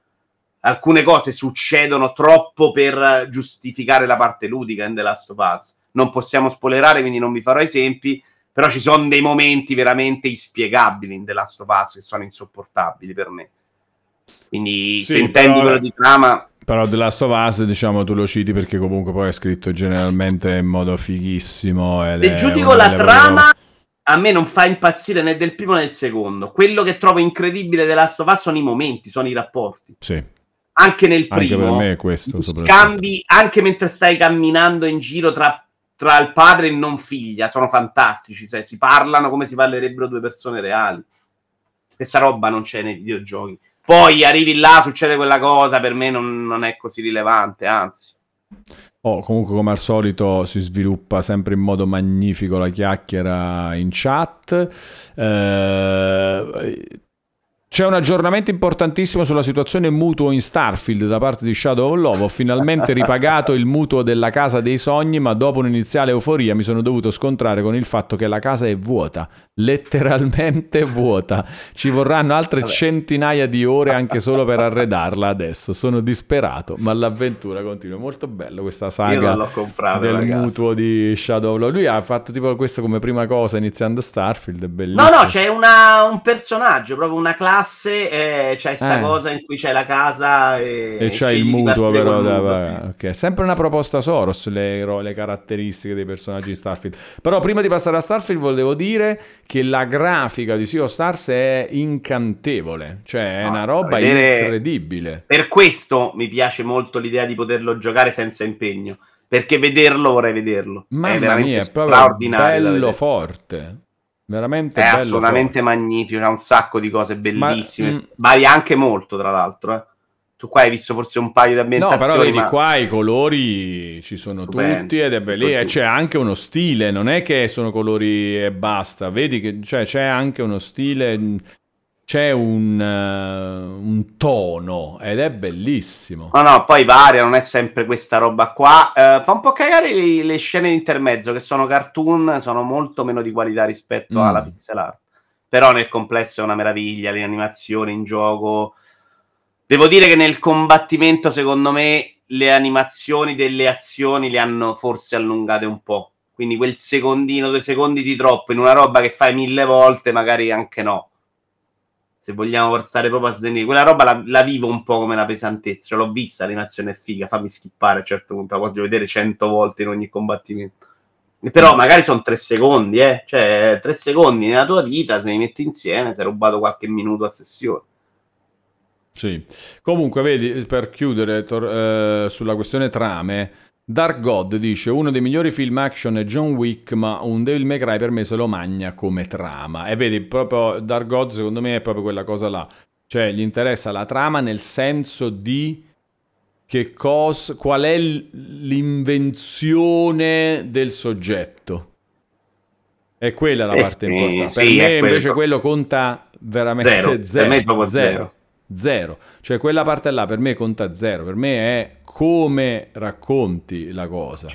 Alcune cose succedono troppo per giustificare la parte ludica in The Last of Us. Non possiamo spoilerare, quindi non vi farò esempi, però ci sono dei momenti veramente inspiegabili in The Last of Us che sono insopportabili per me. Quindi sì, se intendi quello di trama... Però The Last of Us, diciamo, tu lo citi perché comunque poi è scritto generalmente in modo fighissimo. se giudico la trama a me non fa impazzire né del primo né del secondo. Quello che trovo incredibile della Last of Us sono i momenti, sono i rapporti. Sì. Anche nel primo. Anche per me è questo. Scambi, anche mentre stai camminando in giro tra, tra, il padre e il non figlia, sono fantastici. Cioè, si parlano come si parlerebbero due persone reali. Questa roba non c'è nei videogiochi. Poi arrivi là, succede quella cosa, per me non, non è così rilevante, anzi. Oh, comunque, come al solito, si sviluppa sempre in modo magnifico la chiacchiera in chat. Eh, c'è un aggiornamento importantissimo sulla situazione mutuo in Starfield da parte di Shadow of Love. Ho finalmente ripagato il mutuo della casa dei sogni, ma dopo un'iniziale euforia mi sono dovuto scontrare con il fatto che la casa è vuota, letteralmente vuota. Ci vorranno altre Vabbè. centinaia di ore anche solo per arredarla adesso. Sono disperato, ma l'avventura continua. Molto bello questa saga del ragazzi. mutuo di Shadow of Love. Lui ha fatto tipo questo come prima cosa iniziando Starfield, è bellissimo. No, no, c'è una, un personaggio, proprio una classe classe e c'è questa eh. cosa in cui c'è la casa e, e c'è il mutuo però da, mutuo, sì. okay. sempre una proposta Soros le, le, caratteristiche dei personaggi di Starfield però prima di passare a Starfield volevo dire che la grafica di Sea of Stars è incantevole cioè è no, una roba vedere... incredibile per questo mi piace molto l'idea di poterlo giocare senza impegno perché vederlo vorrei vederlo Mamma è mia, è proprio bello forte Veramente è assolutamente forte. magnifico, ha un sacco di cose bellissime. Ma, mm, Varia anche molto, tra l'altro. Eh. Tu qua hai visto forse un paio di ambientazioni. No, però vedi ma... qua i colori ci sono Stupendo. tutti ed è bellissimo. C'è anche uno stile, non è che sono colori e basta. Vedi che cioè, c'è anche uno stile c'è un, uh, un, tono ed è bellissimo. No, no, poi varia, non è sempre questa roba qua. Uh, fa un po' cagare le, le, scene di intermezzo che sono cartoon, sono molto meno di qualità rispetto mm. alla pixel art. Però nel complesso è una meraviglia, le animazioni in gioco. Devo dire che nel combattimento, secondo me, le animazioni delle azioni le hanno forse allungate un po'. Quindi quel secondino, due secondi di troppo in una roba che fai mille volte, magari anche no se vogliamo stare proprio a sdenire, quella roba la, la, vivo un po' come una pesantezza. Cioè, l'ho vista l'animazione è figa, fammi skippare a un certo punto, la posso vedere cento volte in ogni combattimento. Però magari sono tre secondi, eh? Cioè, tre secondi nella tua vita, se li metti insieme, sei rubato qualche minuto a sessione. Sì. Comunque, vedi, per chiudere tor- eh, sulla questione trame, Dark God dice uno dei migliori film action è John Wick ma un Devil May Cry per me se lo magna come trama e vedi proprio Dark God secondo me è proprio quella cosa là cioè gli interessa la trama nel senso di che cosa qual è l'invenzione del soggetto È quella la Eh parte sì, importante. Per sì, me è invece quello. conta veramente Zero. zero. Per Zero. Zero. Cioè quella parte là per me conta zero. Per me è come racconti la cosa.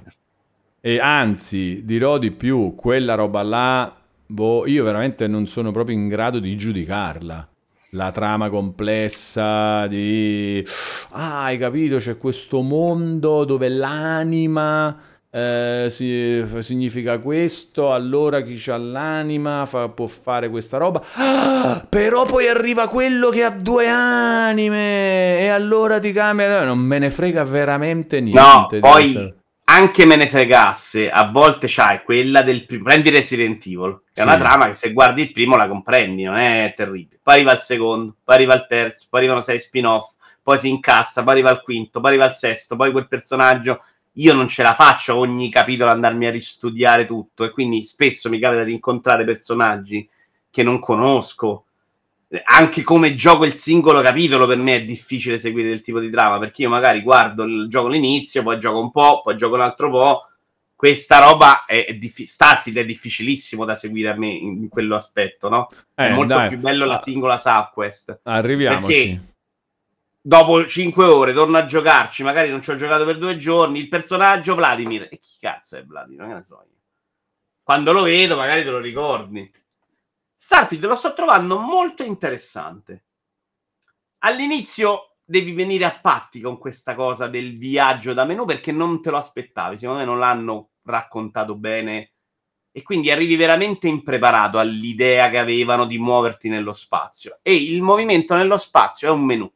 E anzi, dirò di più, quella roba là, boh, io veramente non sono proprio in grado di giudicarla. La trama complessa di... Ah, hai capito, c'è questo mondo dove l'anima eh, si- significa questo, allora chi ha l'anima fa- può fare questa roba. Ah, però poi arriva quello che ha due anime e allora ti cambia... Non me ne frega veramente niente. No, poi questa- anche me ne fregasse, a volte c'hai quella del primo. Prendi Resident Evil, che è una Sì. trama che se guardi il primo la comprendi, non è terribile. Poi arriva il secondo, poi arriva il terzo, poi arrivano sei spin-off, poi si incassa, poi arriva il quinto, poi arriva il sesto, poi quel personaggio. Io non ce la faccio ogni capitolo andarmi a ristudiare tutto e quindi spesso mi capita di incontrare personaggi che non conosco. Anche come gioco il singolo capitolo per me è difficile seguire del tipo di trama perché io magari guardo il gioco l'inizio, poi gioco un po', poi gioco un altro po'. Questa roba è, è diffi- Starfield è difficilissimo da seguire a me in quello aspetto, no? è Eh, molto dai. più bello la singola subquest. Arriviamoci. Perché dopo 5 ore torno a giocarci, magari non ci ho giocato per due giorni, il personaggio Vladimir, e chi cazzo è Vladimir? Che ne so io. Quando lo vedo magari te lo ricordi. Starfield lo sto trovando molto interessante. All'inizio devi venire a patti con questa cosa del viaggio da menu perché non te lo aspettavi, secondo me non l'hanno raccontato bene e quindi arrivi veramente impreparato all'idea che avevano di muoverti nello spazio e il movimento nello spazio è un menu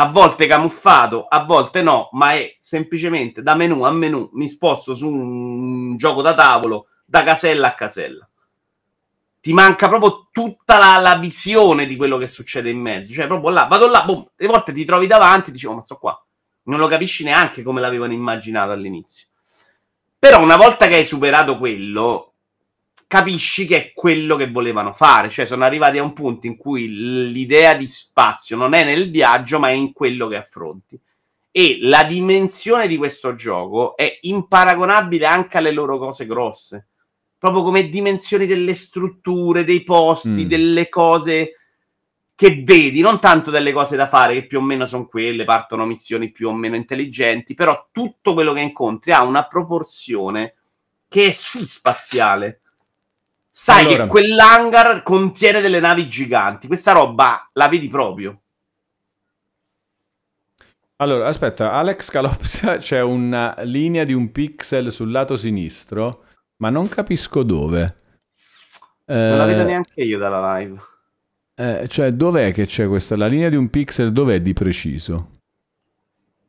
a volte camuffato, a volte no, ma è semplicemente da menu a menu mi sposto su un gioco da tavolo da casella a casella. Ti manca proprio tutta la, la visione di quello che succede in mezzo, cioè proprio là, vado là, boom, e volte ti trovi davanti e dici, oh, ma sto qua. Non lo capisci neanche come l'avevano immaginato all'inizio. Però una volta che hai superato quello, capisci che è quello che volevano fare. Cioè, sono arrivati a un punto in cui l'idea di spazio non è nel viaggio, ma è in quello che affronti. E la dimensione di questo gioco è imparagonabile anche alle loro cose grosse. Proprio come dimensioni delle strutture, dei posti, Mm. delle cose che vedi, non tanto delle cose da fare, che più o meno sono quelle, partono missioni più o meno intelligenti, però tutto quello che incontri ha una proporzione che è sì spaziale. Sai Allora. che quell'hangar contiene delle navi giganti, questa roba la vedi proprio. Allora, aspetta, Alex Calopsia c'è una linea di un pixel sul lato sinistro, ma non capisco dove. Non la vedo Eh, neanche io dalla live. eh, cioè, dov'è che c'è questa? La linea di un pixel dov'è di preciso?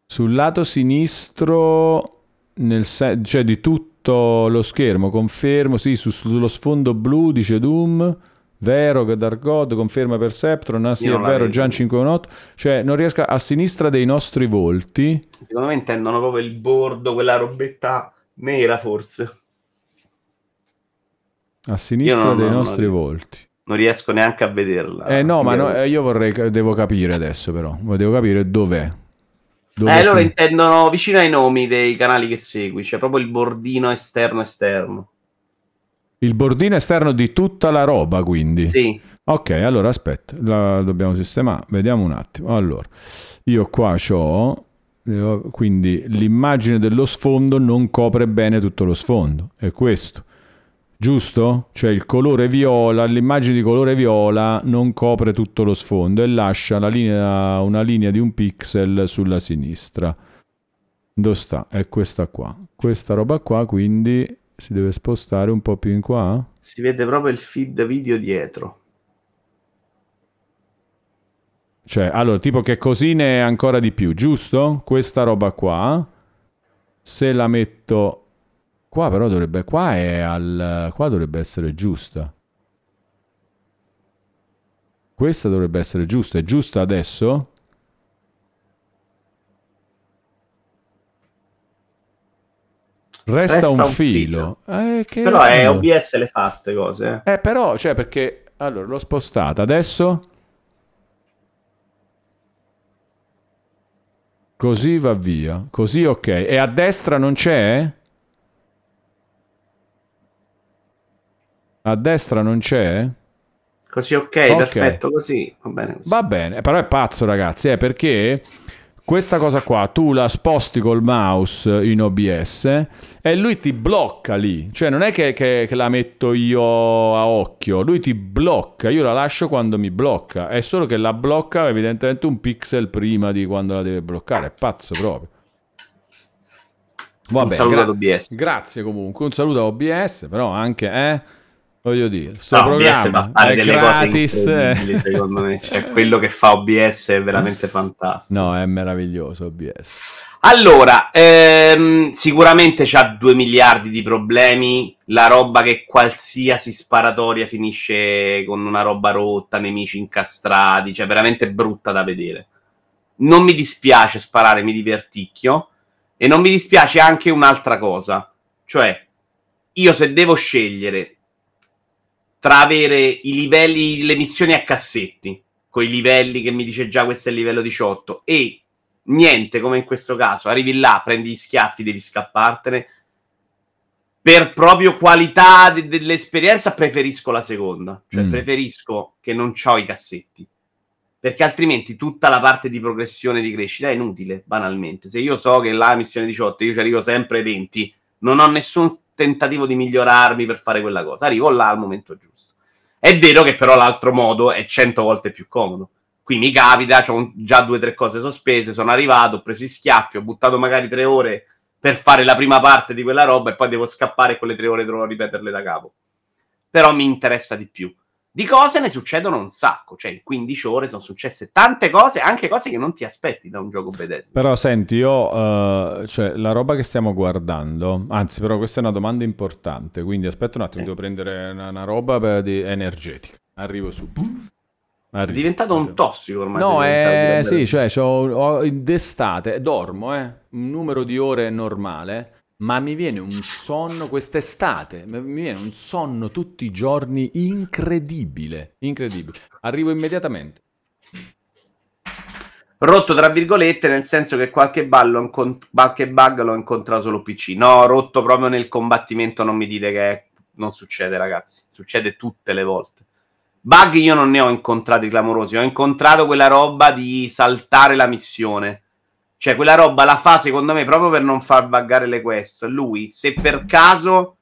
Sul lato sinistro, nel se- cioè di tutto lo schermo, confermo, sì, su- sullo sfondo blu dice Doom, vero che Dargod, conferma Perceptron, ah sì è vero. Gian 518, cioè non riesco a, a sinistra dei nostri volti, Secondo me intendono proprio il bordo, quella robetta nera forse. a sinistra non- dei non- nostri non- volti. Non riesco neanche a vederla. Eh no, ma no, Io- eh, io vorrei, devo capire adesso però, devo capire dov'è. Dove Eh, loro si- intendono vicino ai nomi dei canali che segui, cioè proprio il bordino esterno esterno. Il bordino esterno di tutta la roba, quindi. Sì, Ok, allora aspetta, la dobbiamo sistemare, vediamo un attimo. Allora, io qua ho, quindi l'immagine dello sfondo non copre bene tutto lo sfondo, è questo. Giusto? Cioè il colore viola, l'immagine di colore viola non copre tutto lo sfondo e lascia la linea- una linea di un pixel sulla sinistra. Dove sta? È questa qua. Questa roba qua quindi si deve spostare un po' più in qua. si vede proprio il feed video dietro. Cioè, allora, tipo che così ne è ancora di più, giusto? Questa roba qua. Se la metto qua, però dovrebbe qua è al qua dovrebbe essere giusta. Questa dovrebbe essere giusta, è giusta adesso? Resta, Resta un, un filo. Eh, che- Però è OBS le fa ste cose. eh. Eh, però, cioè, perché... Allora, l'ho spostata. Adesso... Così va via. Così ok. E a destra non c'è? A destra non c'è? Così ok, Ok. perfetto, così va bene così. Va bene, però è pazzo ragazzi, eh, perché questa cosa qua tu la sposti col mouse in OBS e lui ti blocca lì, cioè non è che, che- che la metto io a occhio, lui ti blocca, io la lascio quando mi blocca, è solo che la blocca evidentemente un pixel prima di quando la deve bloccare, è pazzo proprio. Un Vabbè, saluto gra- ad OBS. grazie comunque, un saluto a OBS, però anche, eh, voglio dire, sto No, OBS fa fare delle gratis. cose eh. incredibili, secondo me. Cioè, quello che fa OBS è veramente fantastico. No, è meraviglioso OBS. Allora, ehm, sicuramente c'ha 2 miliardi di problemi. La roba che qualsiasi sparatoria finisce con una roba rotta, nemici incastrati, cioè veramente brutta da vedere. Non mi dispiace sparare, mi diverticchio. E non mi dispiace anche un'altra cosa. Cioè, io se devo scegliere tra avere i livelli, le missioni a cassetti, con i livelli che mi dice già questo è il livello 18, e niente, come in questo caso, arrivi là, prendi gli schiaffi, devi scappartene. Per proprio qualità de- dell'esperienza preferisco la seconda, cioè Mm. preferisco che non ho i cassetti. Perché altrimenti tutta la parte di progressione di crescita è inutile, banalmente. Se io so che la missione 18 io ci arrivo sempre ai 20, non ho nessun tentativo di migliorarmi per fare quella cosa. Arrivo là al momento giusto. È vero che però l'altro modo è 100 volte più comodo. Qui mi capita, ho già due o tre cose sospese, sono arrivato, ho preso i schiaffi, ho buttato magari tre ore per fare la prima parte di quella roba e poi devo scappare e quelle tre ore dovrò ripeterle da capo. Però mi interessa di più. Di cose ne succedono un sacco, cioè in 15 ore sono successe tante cose, anche cose che non ti aspetti da un gioco Bethesda. Però senti, io, eh, cioè, la roba che stiamo guardando, anzi, però questa è una domanda importante, quindi aspetta un attimo, Sì. devo prendere una, una roba di- energetica. Arrivo subito. È Arrivo. diventato un tossico ormai. No, eh, di sì, cioè, ho- d'estate, dormo, eh, un numero di ore normale, ma mi viene un sonno quest'estate, mi viene un sonno tutti i giorni incredibile, incredibile. Arrivo immediatamente. Rotto tra virgolette, nel senso che qualche, ballo qualche bug l'ho incontrato solo PC. No, rotto proprio nel combattimento, non mi dite che non succede, ragazzi. Succede tutte le volte. Bug io non ne ho incontrati clamorosi, ho incontrato quella roba di saltare la missione. Cioè, quella roba la fa, secondo me, proprio per non far buggare le quest. Lui, se per caso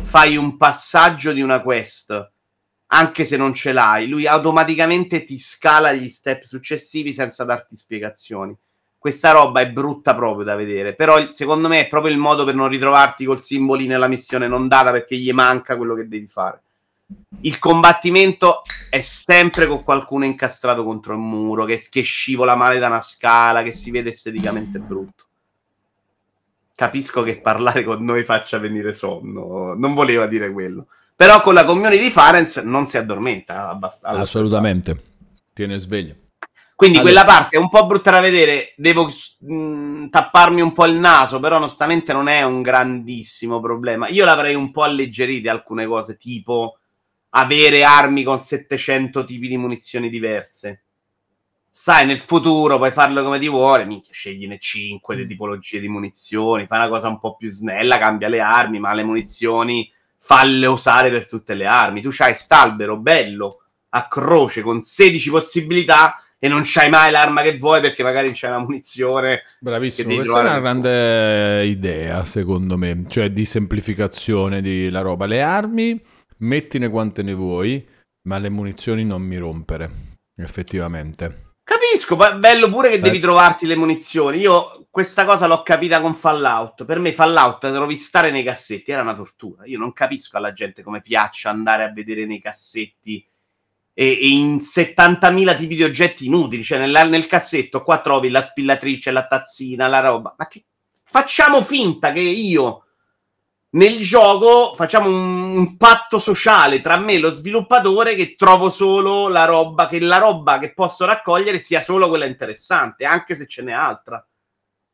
fai un passaggio di una quest, anche se non ce l'hai, lui automaticamente ti scala gli step successivi senza darti spiegazioni. Questa roba è brutta proprio da vedere, però secondo me è proprio il modo per non ritrovarti col simbolino nella missione non data perché gli manca quello che devi fare. Il combattimento è sempre con qualcuno incastrato contro il muro, che, che scivola male da una scala, che si vede esteticamente brutto. Capisco che parlare con noi faccia venire sonno, non voleva dire quello. Però con la community di Farenz non si addormenta abbastanza. Assolutamente. Tiene sveglio. Quindi Allora. quella parte è un po' brutta da vedere, devo mh, tapparmi un po' il naso, però onestamente non è un grandissimo problema. Io l'avrei un po' alleggerite alcune cose, tipo avere armi con 700 tipi di munizioni diverse. Sai, nel futuro puoi farlo come ti vuole, minchia, scegliene 5 di tipologie di munizioni, fai una cosa un po' più snella, cambia le armi, ma le munizioni falle usare per tutte le armi. Tu c'hai st'albero bello a croce con 16 possibilità e non c'hai mai l'arma che vuoi perché magari c'è una munizione. Bravissimo, questa è una grande idea, secondo me, cioè di semplificazione di la roba. Le armi, mettine quante ne vuoi, ma le munizioni non mi rompere, effettivamente. Capisco, ma è bello pure che Eh. devi trovarti le munizioni. Io questa cosa l'ho capita con Fallout. Per me Fallout trovi stare nei cassetti era una tortura. Io non capisco alla gente come piaccia andare a vedere nei cassetti e, e in 70.000 tipi di oggetti inutili. Cioè nella- nel cassetto qua trovi la spillatrice, la tazzina, la roba. Ma che facciamo finta che io nel gioco facciamo un, un patto sociale tra me e lo sviluppatore che trovo solo la roba che la roba che posso raccogliere sia solo quella interessante, anche se ce n'è altra.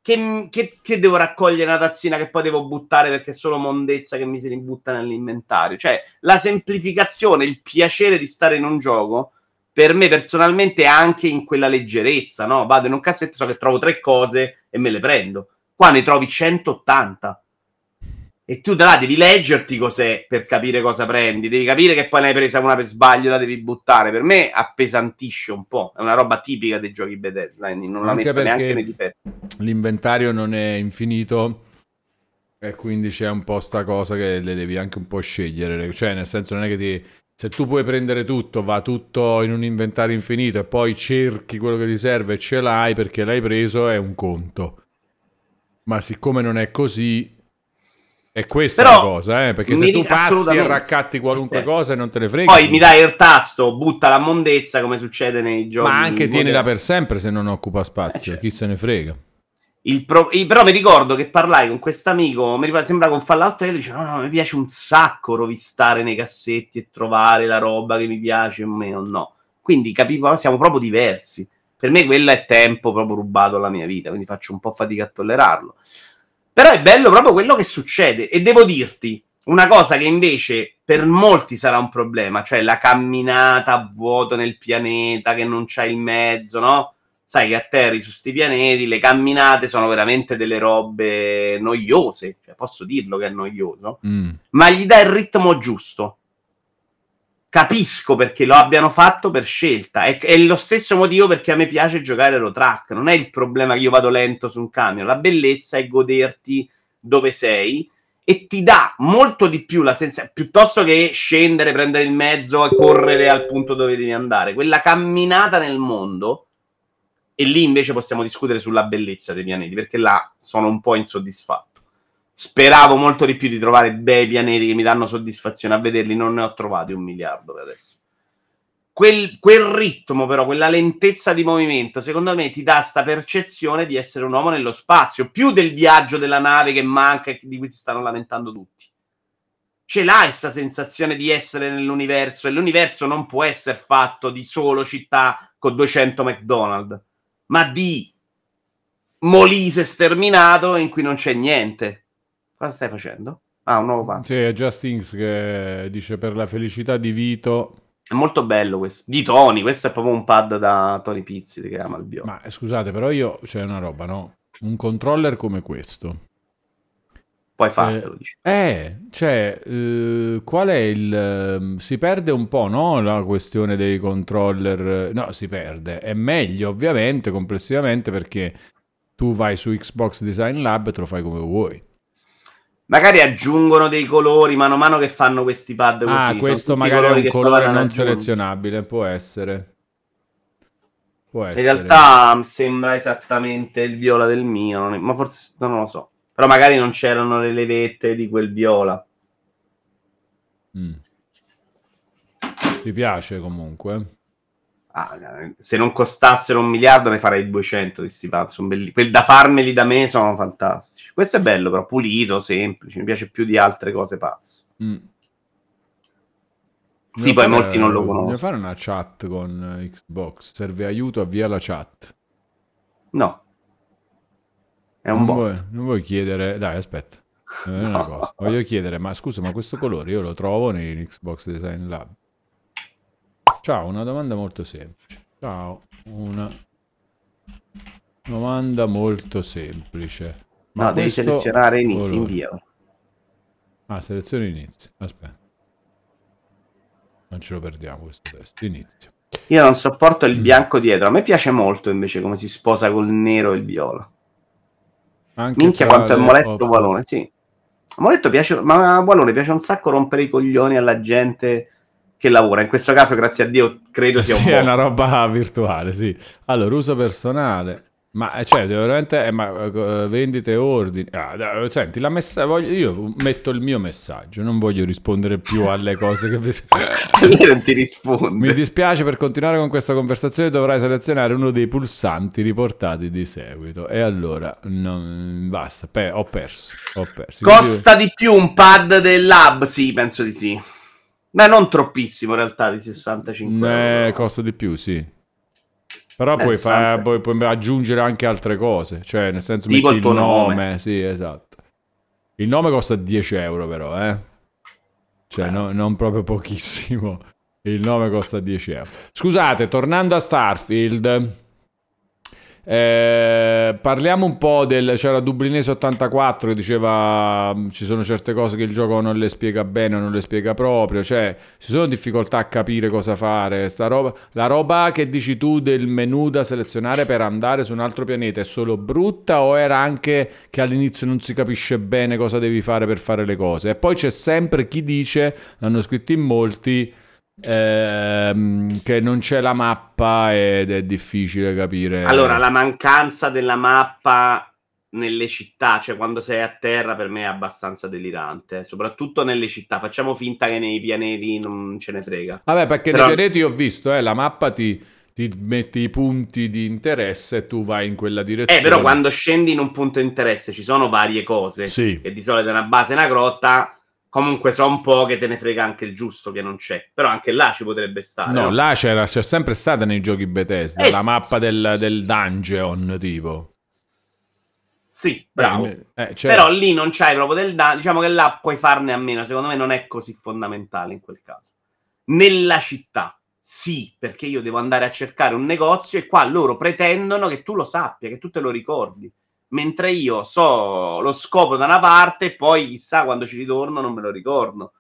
Che, che- che devo raccogliere una tazzina che poi devo buttare perché è solo mondezza che mi si ributta nell'inventario. Cioè, la semplificazione, il piacere di stare in un gioco, per me personalmente è anche in quella leggerezza, no? Vado in un cassetto, so che trovo tre cose e me le prendo. Qua ne trovi 180 E tu da là devi leggerti cos'è per capire cosa prendi, devi capire che poi ne hai presa una per sbaglio, la devi buttare. Per me appesantisce un po', è una roba tipica dei giochi Bethesda, quindi non la Anche metto neanche nei difetti. L'inventario non è infinito e quindi c'è un po' sta cosa che le devi anche un po' scegliere. Cioè, nel senso, non è che ti... Se tu puoi prendere tutto, va tutto in un inventario infinito e poi cerchi quello che ti serve e ce l'hai perché l'hai preso, è un conto. Ma siccome non è così, è questa Però la cosa, eh? Perché se tu passi e raccatti qualunque Eh. cosa e non te ne frega. Poi mi dai il tasto, butta la mondezza come succede nei giochi. Ma anche tienila moderni. per sempre se non occupa spazio, Eh, certo. chi se ne frega. Il pro- però mi ricordo che parlai con questo amico, mi ricordo, sembra con Fallout 3, lui dice no, no, mi piace un sacco rovistare nei cassetti e trovare la roba che mi piace o meno, no. Quindi capivo, siamo proprio diversi. Per me quello è tempo proprio rubato alla mia vita, quindi faccio un po' fatica a tollerarlo. Però è bello proprio quello che succede e devo dirti una cosa che invece per molti sarà un problema, cioè la camminata a vuoto nel pianeta che non c'ha il mezzo, no? sai che atterri su sti pianeti, le camminate sono veramente delle robe noiose, cioè, posso dirlo che è noioso, Mm. ma gli dà il ritmo giusto. Capisco perché lo abbiano fatto per scelta, è, è lo stesso motivo perché a me piace giocare Euro Truck, non è il problema che io vado lento su un camion, la bellezza è goderti dove sei e ti dà molto di più la sensazione, piuttosto che scendere, prendere il mezzo e correre al punto dove devi andare, quella camminata nel mondo e lì invece possiamo discutere sulla bellezza dei pianeti, perché là sono un po' insoddisfatto. Speravo molto di più di trovare bei pianeti che mi danno soddisfazione a vederli, non ne ho trovati un miliardo per adesso. Quel, quel ritmo, però, quella lentezza di movimento, secondo me ti dà sta percezione di essere un uomo nello spazio, più del viaggio della nave che manca e di cui si stanno lamentando tutti. Ce l'hai questa sensazione di essere nell'universo e l'universo non può essere fatto di solo città con 200 McDonald's, ma di Molise sterminato in cui non c'è niente. Cosa stai facendo? Ah, un nuovo pad. Sì, è Justins che dice per la felicità di Vito. È molto bello questo. Di Tony, questo è proprio un pad da Tony Pizzi che ama il viola. Ma eh, scusate, però io c'è una roba, no? Un controller come questo. Puoi fartelo, dici. Eh, cioè, eh, qual è il... ehm, si perde un po', no? La questione dei controller... No, si perde. È meglio, ovviamente, complessivamente, perché tu vai su Xbox Design Lab e te lo fai come vuoi. Magari aggiungono dei colori mano a mano che fanno questi pad così. ah, questo magari è un colore non selezionabile, può essere. Può In essere. realtà mi sembra esattamente il viola del mio, è- ma forse non lo so. Però magari non c'erano le levette di quel viola. Mm. Ti piace comunque? Ah, se non costassero un miliardo ne farei 200 di sti sono belli. Quelli da farmeli da me sono fantastici. Questo è bello però, pulito, semplice, mi piace più di altre cose pazze. Mm. Sì, poi fare- molti non lo conoscono. fare una chat con Xbox. Serve aiuto, avvia la chat. No. È un non, vuoi, non vuoi chiedere... Dai, aspetta. Eh, No. Voglio chiedere, ma scusa, ma questo colore io lo trovo nei Xbox Design Lab? Ciao, una domanda molto semplice. Ciao, una domanda molto semplice. Ma No, devi questo selezionare inizi, colore- invia. Ah, selezione inizio. Aspetta. Non ce lo perdiamo questo testo. Inizio. Io non sopporto il bianco dietro. A me piace molto invece come si sposa col nero e il viola. Anche Minchia quanto è le molesto op- Walone, sì. Moletto piace, ma a Walone piace un sacco rompere i coglioni alla gente che lavora. In questo caso, grazie a Dio, credo sia un Sì, è una roba virtuale, sì. Allora, uso personale. Ma eh, cioè, veramente eh, ma, eh, vendite e ordini. Ah, da- senti, la messa- voglio- io metto il mio messaggio, non voglio rispondere più alle cose che non ti risponde. Mi dispiace per continuare con questa conversazione dovrai selezionare uno dei pulsanti riportati di seguito. E allora, non- basta, pe- ho perso, ho perso. Costa di più un pad del lab? Sì, penso di sì. Ma non troppissimo in realtà di 65 Eh, euro. costa di più, sì. Però Eh, puoi, fa- 60. puoi- puoi aggiungere anche altre cose, cioè nel senso Tipo metti il tuo nome, nome. sì, esatto. Il nome costa 10 euro però, eh. Cioè, no- non proprio pochissimo. Il nome costa 10 euro. Scusate, tornando a Starfield, Eh, parliamo un po' del. C'era Dublinese 84 che diceva mm, ci sono certe cose che il gioco non le spiega bene o non le spiega proprio. Cioè, ci sono difficoltà a capire cosa fare. Roba, la roba che dici tu del menu da selezionare per andare su un altro pianeta è solo brutta o era anche che all'inizio non si capisce bene cosa devi fare per fare le cose? E poi c'è sempre chi dice, l'hanno scritto in molti ehm, che non c'è la mappa ed è difficile capire. Allora, la mancanza della mappa nelle città, cioè quando sei a terra, per me è abbastanza delirante. Soprattutto nelle città. Facciamo finta che nei pianeti non ce ne frega. Vabbè, perché Però- nei pianeti ho visto, eh, la mappa ti, ti mette i punti di interesse e tu vai in quella direzione. Eh, però quando scendi in un punto di interesse ci sono varie cose. Sì. Che di solito è una base una grotta. Comunque so un po' che te ne frega anche il giusto che non c'è. Però anche là ci potrebbe stare. No, no? là c'era, c'è sempre stata nei giochi Bethesda, Eh, la sì, mappa sì, del, sì, del dungeon, tipo. Sì, bravo. Eh, cioè- Però lì non c'hai proprio del danno. Diciamo che là puoi farne a meno. Secondo me non è così fondamentale in quel caso. Nella città, sì, perché io devo andare a cercare un negozio e qua loro pretendono che tu lo sappia, che tu te lo ricordi. Mentre io so lo scopo da una parte e poi chissà quando ci ritorno non me lo ricordo.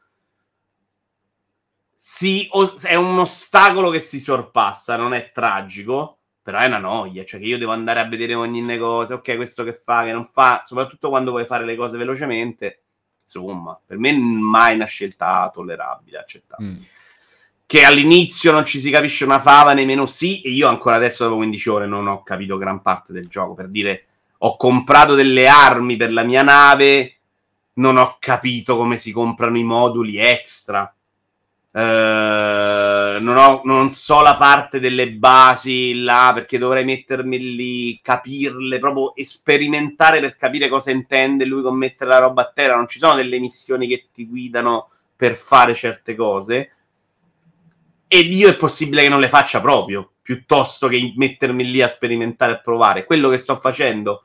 Sì, è un ostacolo che si sorpassa, non è tragico, però è una noia, cioè che io devo andare a vedere ogni negozio, ok, questo che fa, che non fa, soprattutto quando vuoi fare le cose velocemente, insomma, per me mai una scelta tollerabile, accettabile. Mm. Che all'inizio non ci si capisce una fava nemmeno sì, e io ancora adesso dopo 15 ore non ho capito gran parte del gioco, per dire, ho comprato delle armi per la mia nave, non ho capito come si comprano i moduli extra. Eh, non, ho- non so la parte delle basi là perché dovrei mettermi lì, capirle, proprio sperimentare per capire cosa intende lui con mettere la roba a terra. Non ci sono delle missioni che ti guidano per fare certe cose. Ed io è possibile che non le faccia proprio, piuttosto che mettermi lì a sperimentare e provare. Quello che sto facendo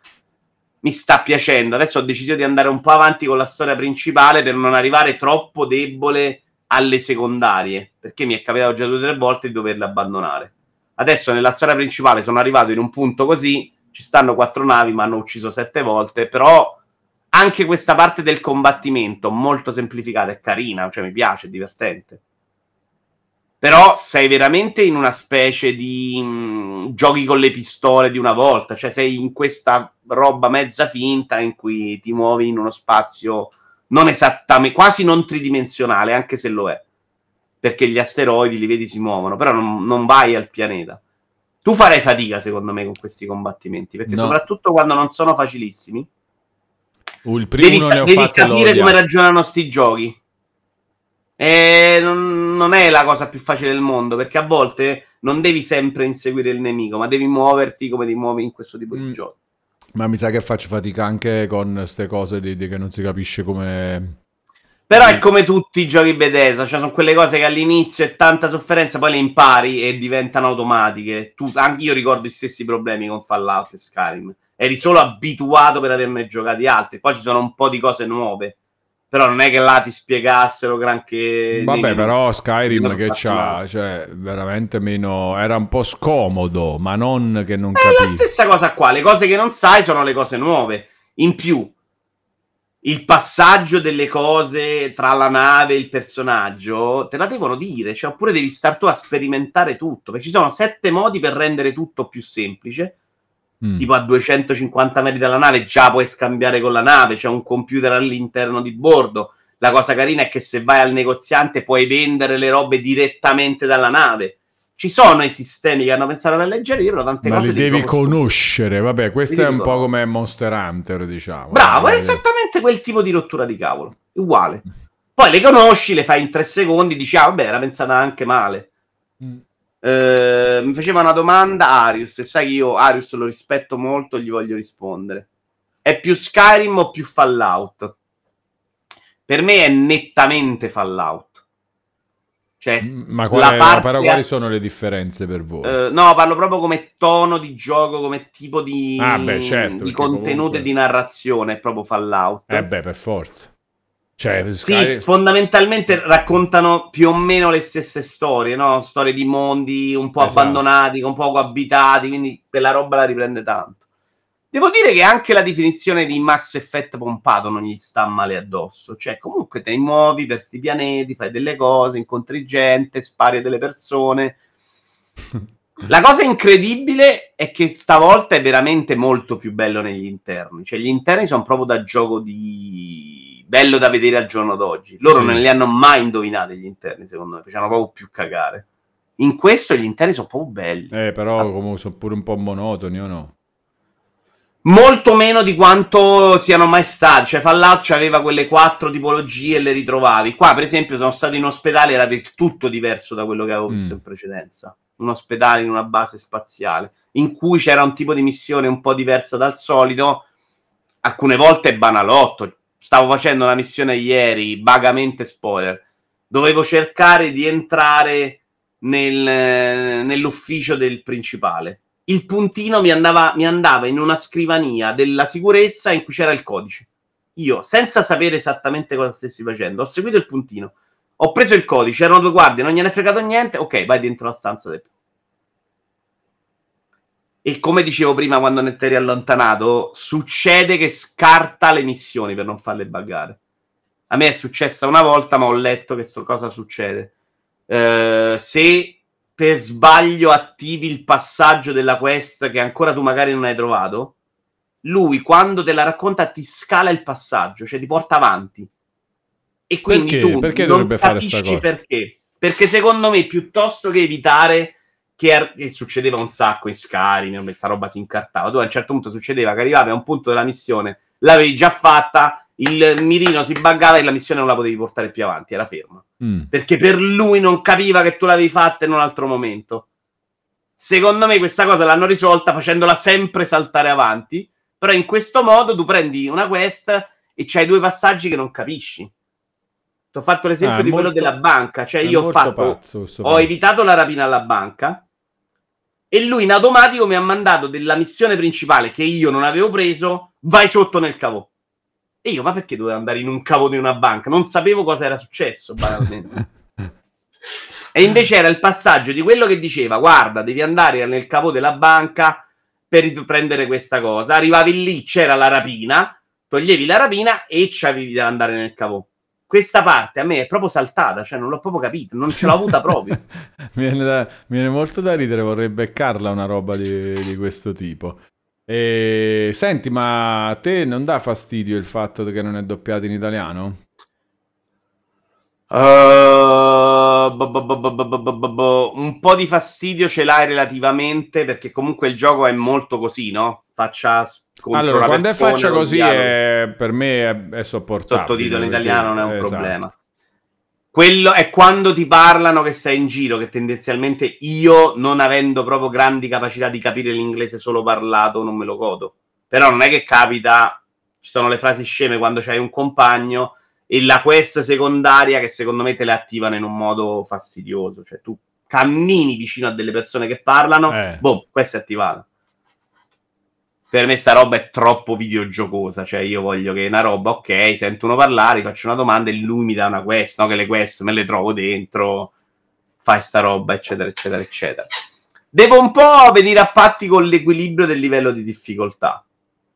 mi sta piacendo. Adesso ho deciso di andare un po' avanti con la storia principale per non arrivare troppo debole alle secondarie, perché mi è capitato già due o tre volte di doverle abbandonare. Adesso nella storia principale sono arrivato in un punto così, ci stanno quattro navi, mi hanno ucciso sette volte, però anche questa parte del combattimento molto semplificata è carina, cioè mi piace, è divertente. Però sei veramente in una specie di mh, giochi con le pistole di una volta, cioè sei in questa roba mezza finta in cui ti muovi in uno spazio non esattamente, quasi non tridimensionale, anche se lo è. Perché gli asteroidi li vedi si muovono, però non, non vai al pianeta. Tu farai fatica, secondo me, con questi combattimenti, perché No. soprattutto quando non sono facilissimi, Uh, Il primo devi, sa- devi capire l'odia. come ragionano sti giochi. E non, non è la cosa più facile del mondo, perché a volte non devi sempre inseguire il nemico, ma devi muoverti come ti muovi in questo tipo Mm. di giochi. Ma mi sa che faccio fatica anche con queste cose di, di che non si capisce come... Però è come tutti i giochi Bethesda, cioè sono quelle cose che all'inizio è tanta sofferenza, poi le impari e diventano automatiche. Tu, anche io ricordo i stessi problemi con Fallout e Skyrim. Eri solo abituato per averne giocati altri. Poi ci sono un po' di cose nuove. Però non è che là ti spiegassero granché. Vabbè, nei- però Skyrim che c'ha, cioè, veramente meno... Era un po' scomodo, ma non che non È la capisco. stessa cosa qua. Le cose che non sai sono le cose nuove. In più, il passaggio delle cose tra la nave e il personaggio te la devono dire. Cioè, oppure devi star tu a sperimentare tutto. Perché ci sono sette modi per rendere tutto più semplice. Mm. Tipo a 250 metri dalla nave già puoi scambiare con la nave. C'è un computer all'interno di bordo. La cosa carina è che se vai al negoziante puoi vendere le robe direttamente dalla nave. Ci sono i sistemi che hanno pensato per alleggerire, però tante Ma cose li devi conoscere, vabbè, questo è un po' come Monster Hunter, diciamo. Bravo, Eh, è esattamente quel tipo di rottura di cavolo. Uguale. Poi le conosci, le fai in tre secondi, dici, ah, vabbè, era pensata anche male. Mm. Eh, mi faceva una domanda Arius, e sai che io Arius lo rispetto molto e gli voglio rispondere. È più Skyrim o più Fallout? Per me è nettamente Fallout. Cioè, Mm, Ma quali, la parte- però quali sono le differenze per voi? eh, no, parlo proprio come tono di gioco, come tipo di, Ah, beh, certo, di contenuto comunque- e di narrazione, è proprio Fallout. eh beh, per forza. Cioè, Sì, Sky- fondamentalmente raccontano più o meno le stesse storie, no? Storie di mondi un po' Esatto. abbandonati, un poco abitati, quindi quella roba la riprende tanto. Devo dire che anche la definizione di Max Effect pompato non gli sta male addosso. Cioè, comunque te muovi per questi pianeti, fai delle cose, incontri gente, spari a delle persone. La cosa incredibile è che stavolta è veramente molto più bello negli interni. Cioè, gli interni sono proprio da gioco di bello da vedere al giorno d'oggi. Loro Sì. non li hanno mai indovinati gli interni, secondo me, facevano proprio più cagare. In questo gli interni sono proprio belli. Eh, però comunque sono pure un po' monotoni o no? Molto meno di quanto siano mai stati. Cioè, Fallout aveva quelle quattro tipologie e le ritrovavi. Qua, per esempio, sono stato in ospedale, era del tutto diverso da quello che avevo visto Mm. in precedenza. Un ospedale in una base spaziale, in cui c'era un tipo di missione un po' diversa dal solito. Alcune volte è banalotto. Stavo facendo una missione ieri, vagamente spoiler. Dovevo cercare di entrare nel- nell'ufficio del principale. Il puntino mi andava, mi andava in una scrivania della sicurezza in cui c'era il codice. Io, senza sapere esattamente cosa stessi facendo, ho seguito il puntino, ho preso il codice, erano due guardie, non gliene è fregato niente, ok, vai dentro la stanza del... E come dicevo prima quando ne ti eri allontanato, succede che scarta le missioni per non farle buggare. A me è successa una volta, ma ho letto che sto cosa succede. Eh, se per sbaglio attivi il passaggio della quest che ancora tu magari non hai trovato, lui quando te la racconta ti scala il passaggio, cioè ti porta avanti. E quindi Perché? tu Perché non fare capisci cosa? perché. Perché secondo me piuttosto che evitare che, ar- che succedeva un sacco in Skyrim, questa roba si incartava, tu a un certo punto succedeva che arrivavi a un punto della missione, l'avevi già fatta, il mirino si buggava e la missione non la potevi portare più avanti, era ferma Mm. perché per lui non capiva che tu l'avevi fatta in un altro momento. Secondo me questa cosa l'hanno risolta facendola sempre saltare avanti, però in questo modo tu prendi una quest e c'hai due passaggi che non capisci. Ti ho fatto l'esempio Ah, di quello molto- della banca, cioè io ho fatto pazzo ho evitato la rapina alla banca e lui in automatico mi ha mandato della missione principale che io non avevo preso, vai sotto nel cavo. E io, ma perché dovevo andare in un cavo di una banca? Non sapevo cosa era successo, banalmente. E invece era il passaggio di quello che diceva: Guarda, devi andare nel capo della banca per prendere questa cosa. Arrivavi lì, c'era la rapina, toglievi la rapina e c'avevi da andare nel cavo questa parte a me è proprio saltata, cioè non l'ho proprio capito, non ce l'ho avuta proprio. mi, viene da, mi, viene molto da ridere, vorrei beccarla una roba di, di questo tipo. E, senti, ma a te non dà fastidio il fatto che non è doppiato in italiano? Un po' di fastidio ce l'hai relativamente perché comunque il gioco è molto così, no? Faccia allora, quando è faccia così, è- per me è, è sopportabile. sottotitolo in italiano non è un esatto. problema. Quello è quando ti parlano che sei in giro, che tendenzialmente io, non avendo proprio grandi capacità di capire l'inglese solo parlato, non me lo godo. Però non è che capita, ci sono le frasi sceme quando c'hai un compagno e la quest secondaria che secondo me te le attivano in un modo fastidioso. Cioè tu cammini vicino a delle persone che parlano, Eh. boh, questa è attivata. Per me sta roba è troppo videogiocosa, cioè io voglio che una roba, ok, sento uno parlare, faccio una domanda e lui mi dà una quest, no? Che le quest me le trovo dentro, fai sta roba, eccetera, eccetera, eccetera. Devo un po' venire a patti con l'equilibrio del livello di difficoltà,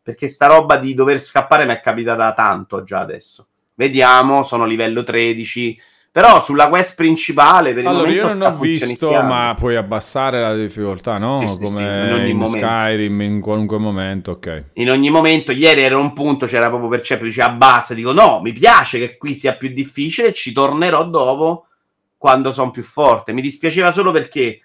perché sta roba di dover scappare mi è capitata tanto già adesso. Vediamo, sono livello 13, però sulla quest principale per il Allora, momento io non ho visto, ma puoi abbassare la difficoltà, no? Sì, sì, sì, Come in ogni in momento. Skyrim, in qualunque momento, ok. in ogni momento. Ieri era un punto, c'era proprio per certo, dice abbassa, dico no, mi piace che qui sia più difficile, ci tornerò dopo quando sono più forte. Mi dispiaceva solo perché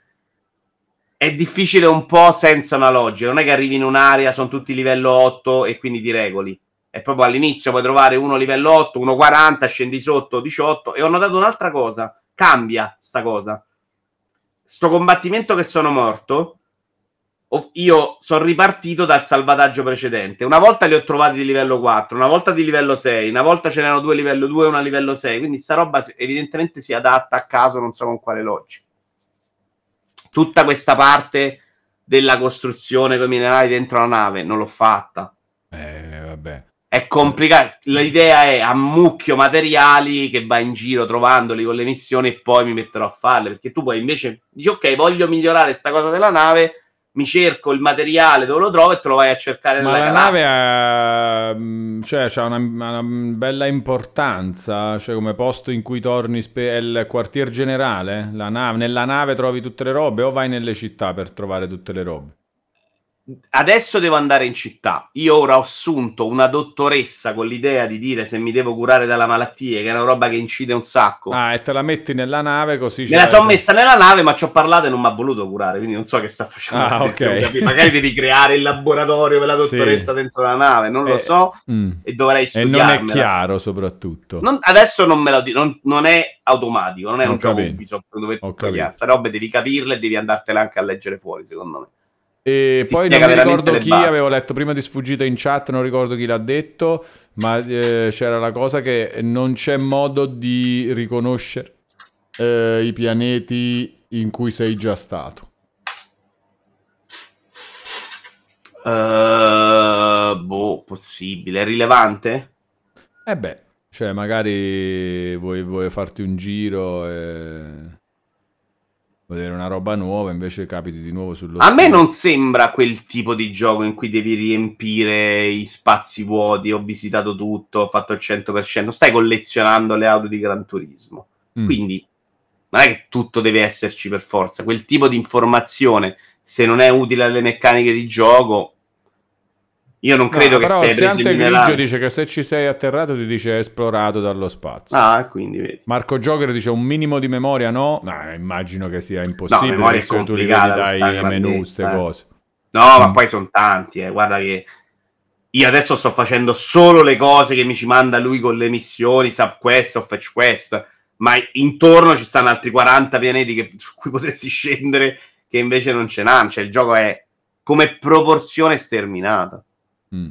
è difficile un po' senza una logica, non è che arrivi in un'area, sono tutti livello 8 e quindi ti regoli. È proprio all'inizio puoi trovare uno livello 8, uno 40, scendi sotto 18 e ho notato un'altra cosa, cambia sta cosa. Sto combattimento che sono morto, io sono ripartito dal salvataggio precedente. Una volta li ho trovati di livello 4, una volta di livello 6, una volta ce n'erano due livello 2 e una livello 6. Quindi sta roba evidentemente si adatta a caso, non so con quale logica. Tutta questa parte della costruzione con i minerali dentro la nave non l'ho fatta. Eh, vabbè. È complicato. L'idea è ammucchio materiali che vai in giro trovandoli con le missioni e poi mi metterò a farle. Perché tu poi invece dici, ok, voglio migliorare sta cosa della nave, mi cerco il materiale dove lo trovo e te lo vai a cercare Ma nella la nave ha, mm, cioè, c'ha una, una bella importanza, cioè come posto in cui torni, spe- è il quartier generale, la nave, nella nave trovi tutte le robe o vai nelle città per trovare tutte le robe? Adesso devo andare in città. Io ora ho assunto una dottoressa con l'idea di dire se mi devo curare dalla malattia, che è una roba che incide un sacco. Ah, e te la metti nella nave così... Me la sono messa nella nave, ma ci ho parlato e non mi ha voluto curare, quindi non so che sta facendo. Ah, ok. non. Magari devi creare il laboratorio per la dottoressa Sì. dentro la nave, non lo Eh, so, Mm. e dovrei E non studiarmela. è chiaro soprattutto. Non- adesso non me lo dico, non, non è automatico, non è Ho un capito. Ubisoft dove tu devi capirle e devi andartele anche a leggere fuori, secondo me. E Ti poi non mi ricordo chi basi. avevo letto prima di sfuggita in chat, non ricordo chi l'ha detto, ma eh, c'era la cosa che non c'è modo di riconoscere eh, i pianeti in cui sei già stato. Eh, boh, possibile, è rilevante? E beh, cioè magari vuoi, vuoi farti un giro e vedere una roba nuova, invece capiti di nuovo sullo A me stesso. non sembra quel tipo di gioco in cui devi riempire i spazi vuoti, ho visitato tutto, ho fatto il 100%, stai collezionando le auto di Gran Turismo. Mm. Quindi non è che tutto deve esserci per forza, quel tipo di informazione, se non è utile alle meccaniche di gioco, io non credo No, che però preso Ziante Grigio dice che se ci sei atterrato ti dice esplorato dallo spazio. Ah, quindi vedi. Marco Joker dice un minimo di memoria no? No, immagino che sia impossibile. No, è se tu li vedi dai menu, queste eh. cose. No, ma Mm. poi sono tanti, eh. guarda che io adesso sto facendo solo le cose che mi ci manda lui con le missioni, subquest o fetch quest, ma intorno ci stanno altri 40 pianeti che- su cui potresti scendere che invece non ce n'hanno, cioè il gioco è come proporzione sterminata. Mm.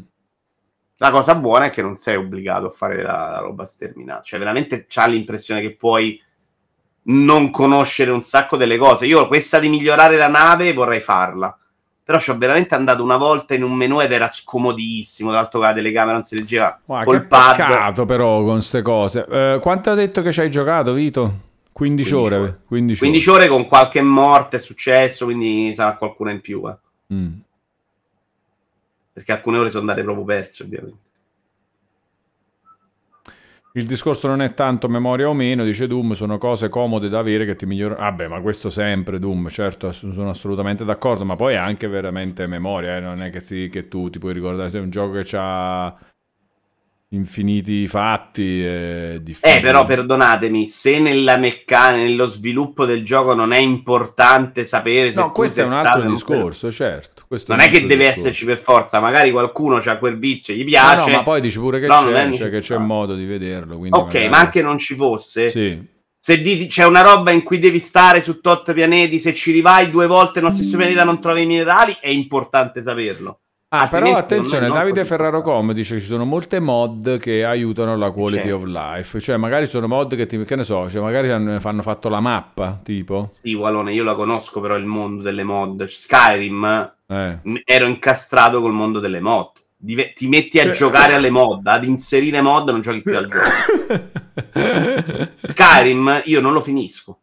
La cosa buona è che non sei obbligato a fare la, la roba sterminata, cioè veramente c'ha l'impressione che puoi non conoscere un sacco delle cose. Io questa di migliorare la nave vorrei farla, però ci ho veramente andato una volta in un menu ed era scomodissimo, tra l'altro la telecamera non si leggeva Guarda, col pad. peccato però con queste cose. Eh, quanto ha detto che ci hai giocato, Vito? 15, 15 ore. ore. 15, 15 ore con qualche morte è successo, quindi sarà qualcuna in più, eh. Mm. Perché alcune ore sono andate proprio perse, ovviamente. Il discorso non è tanto memoria o meno, dice Doom, sono cose comode da avere che ti migliorano. Vabbè, ma questo sempre, Doom, certo, sono assolutamente d'accordo, ma poi è anche veramente memoria, eh, non è che, si- che tu ti puoi ricordare, se è un gioco che ha infiniti fatti. Eh, però perdonatemi, se nella meccanica, nello sviluppo del gioco non è importante sapere se No, questo è un altro discorso, certo. questo Non è che deve discorso. esserci per forza, magari qualcuno ha quel vizio, gli No, piace. no, ma poi dici pure che No, c'è, cioè che c'è modo di vederlo. quindi Ok, magari- ma anche non ci fosse. Sì. Se di- c'è una roba in cui devi stare su tot pianeti, se ci rivai due volte nello stesso pianeta non trovi i minerali, è importante saperlo. Ah, però attenzione, Davide così Ferrarocom dice che ci sono molte mod che aiutano la quality Certo. of life, cioè magari sono mod che, ti, che ne so, cioè magari hanno, fanno fatto la mappa, tipo. Sì, Walone, io la conosco però il mondo delle mod. Skyrim Eh. ero incastrato col mondo delle mod. Dive- ti metti a Cioè- giocare alle mod, ad inserire mod, non giochi più al gioco. Skyrim io non lo finisco.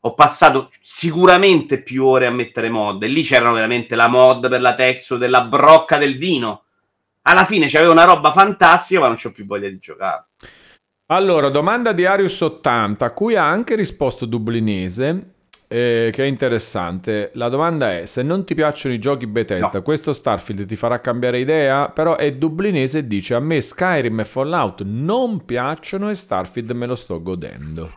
Ho passato sicuramente più ore a mettere mod. E lì c'erano veramente la mod per la texture della brocca del vino. Alla fine c'avevo una roba fantastica, ma non c'ho più voglia di giocare. Allora, domanda di Arius80, a cui ha anche risposto Dublinese, eh, che è interessante. La domanda è, se non ti piacciono i giochi Bethesda, No. questo Starfield ti farà cambiare idea? Però è Dublinese e dice, a me Skyrim e Fallout non piacciono e Starfield me lo sto godendo.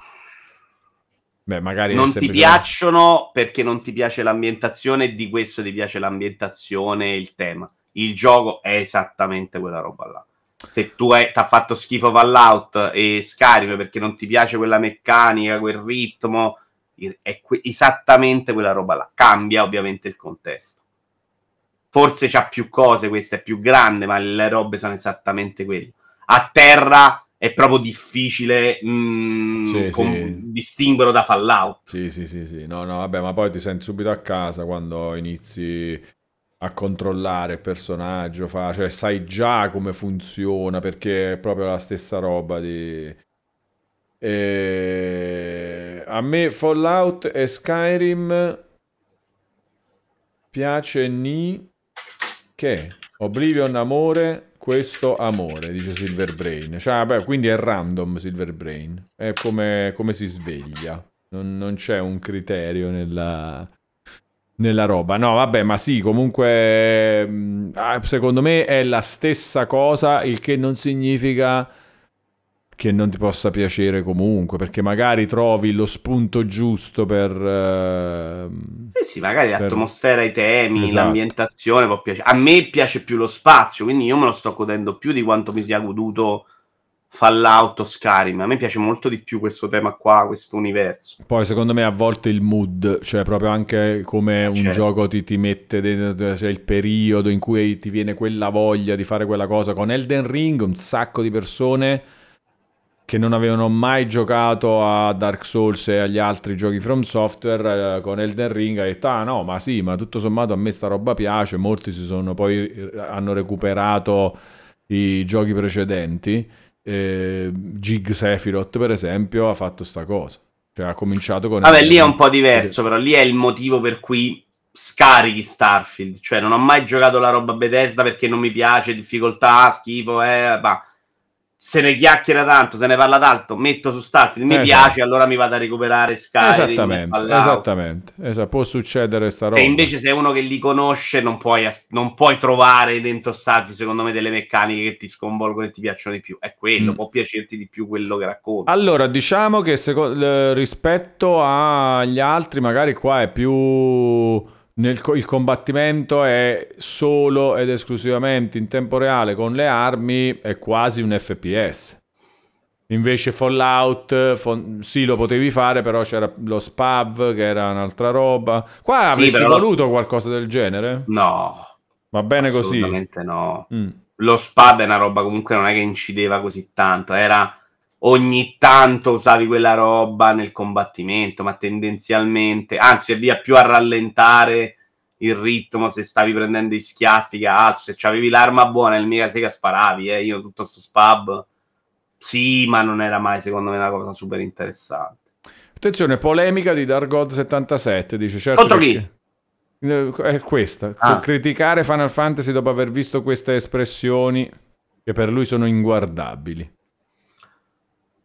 Beh, magari non ti piacciono perché non ti piace l'ambientazione di questo ti piace l'ambientazione e il tema. Il gioco è esattamente quella roba là. Se tu ti ha fatto schifo Fallout e Skyrim perché non ti piace quella meccanica, quel ritmo, è que- esattamente quella roba là. Cambia ovviamente il contesto. Forse c'ha più cose, questa è più grande, ma le robe sono esattamente quelle. A terra è proprio difficile mm, Sì, com- sì. distinguerlo da Fallout. Sì, sì, sì, sì. No, no, vabbè, ma poi ti senti subito a casa quando inizi a controllare il personaggio, fa, cioè sai già come funziona perché è proprio la stessa roba di... E... A me Fallout e Skyrim piace ni che Oblivion amore, questo amore, dice Silver Brain. Cioè, vabbè, quindi è random Silver Brain. È come, come si sveglia. Non, non c'è un criterio nella, nella roba. No, vabbè, ma sì, comunque mm, ah, secondo me è la stessa cosa, il che non significa che non ti possa piacere comunque, perché magari trovi lo spunto giusto per... Eh, eh sì, magari per... l'atmosfera, i temi, esatto. l'ambientazione può piacere. A me piace più lo spazio, quindi io me lo sto godendo più di quanto mi sia goduto Fallout o Skyrim. A me piace molto di più questo tema qua, questo universo. Poi secondo me a volte il mood, cioè proprio anche come eh, un certo. gioco ti, ti mette dentro, cioè il periodo in cui ti viene quella voglia di fare quella cosa. Con Elden Ring un sacco di persone che non avevano mai giocato a Dark Souls e agli altri giochi From Software eh, con Elden Ring ha detto ah no ma sì ma tutto sommato a me sta roba piace molti si sono poi eh, hanno recuperato i giochi precedenti eh, Gig Sephiroth, per esempio, ha fatto sta cosa. Cioè, ha cominciato con. Vabbè, lì è un po' diverso, però lì è il motivo per cui scarichi Starfield. Cioè, non ho mai giocato la roba Bethesda perché non mi piace, difficoltà, schifo, eh, ma se ne chiacchiera tanto, se ne parla tanto, metto su Starfield, mi esatto. piace, allora mi vado a recuperare Skyrim. Esattamente, esattamente, esatto. può succedere sta roba. Se invece sei uno che li conosce, non puoi, non puoi trovare dentro Starfield, secondo me, delle meccaniche che ti sconvolgono e ti piacciono di più. È quello, mm. può piacerti di più quello che racconta. Allora, diciamo che secondo, rispetto agli altri, magari qua è più nel, il combattimento è solo ed esclusivamente in tempo reale con le armi, è quasi un FPS. Invece Fallout, fon- sì, lo potevi fare, però c'era lo SPAV che era un'altra roba. Qua avresti sì, voluto lo... qualcosa del genere? No. Va bene così? Assolutamente no. Mm. Lo SPAV è una roba comunque non è che incideva così tanto, era ogni tanto usavi quella roba nel combattimento, ma tendenzialmente, anzi, è via più a rallentare il ritmo se stavi prendendo i schiaffi che altro. Se avevi l'arma buona, il mega sega sparavi, eh. io tutto sto spab. Sì, ma non era mai secondo me una cosa super interessante. Attenzione, polemica di Dargod77, dice certo Contro chi? È questa, ah. criticare Final Fantasy dopo aver visto queste espressioni che per lui sono inguardabili.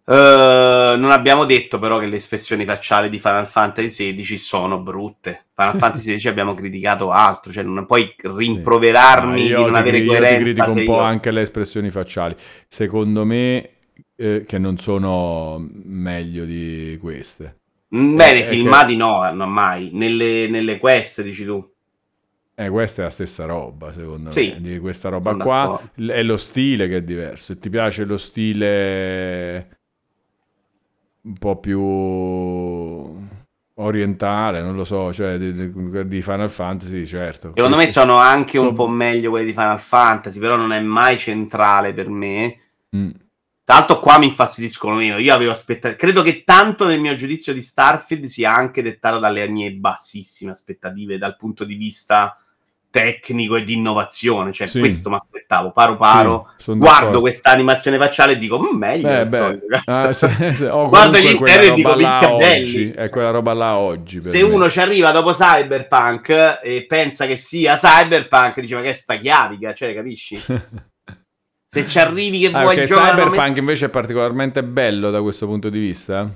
Uh, non abbiamo detto però che le espressioni facciali di Final Fantasy XVI sono brutte. Final Fantasy XVI abbiamo criticato altro, cioè non puoi rimproverarmi sì. no, di non avere coerenza. Io critico un po' io... anche le espressioni facciali. Secondo me eh, che non sono meglio di queste. Mm, beh, nei filmati che... no, non mai. Nelle, nelle quest, dici tu. Eh, questa è la stessa roba, secondo sì, me. Di questa roba qua è lo stile che è diverso. Se ti piace lo stile un po' più orientale, non lo so, cioè di, di Final Fantasy, certo. Secondo me sono anche un po' meglio quelli di Final Fantasy, però non è mai centrale per me. Mm. L'altro qua mi infastidiscono meno, io avevo aspettative, credo che tanto nel mio giudizio di Starfield sia anche dettato dalle mie bassissime aspettative dal punto di vista tecnico e di innovazione, cioè sì. questo mi aspettavo, paro paro, sì, guardo questa animazione facciale e dico, mm, meglio, beh, beh. Ah, se, se, guardo gli interni e dico, minchia belli. È quella roba là oggi. Se me. uno ci arriva dopo Cyberpunk e pensa che sia Cyberpunk, dice, ma che sta chiavica, cioè, capisci? se ci arrivi che ah, vuoi okay, giocare... Cyberpunk me... invece è particolarmente bello da questo punto di vista?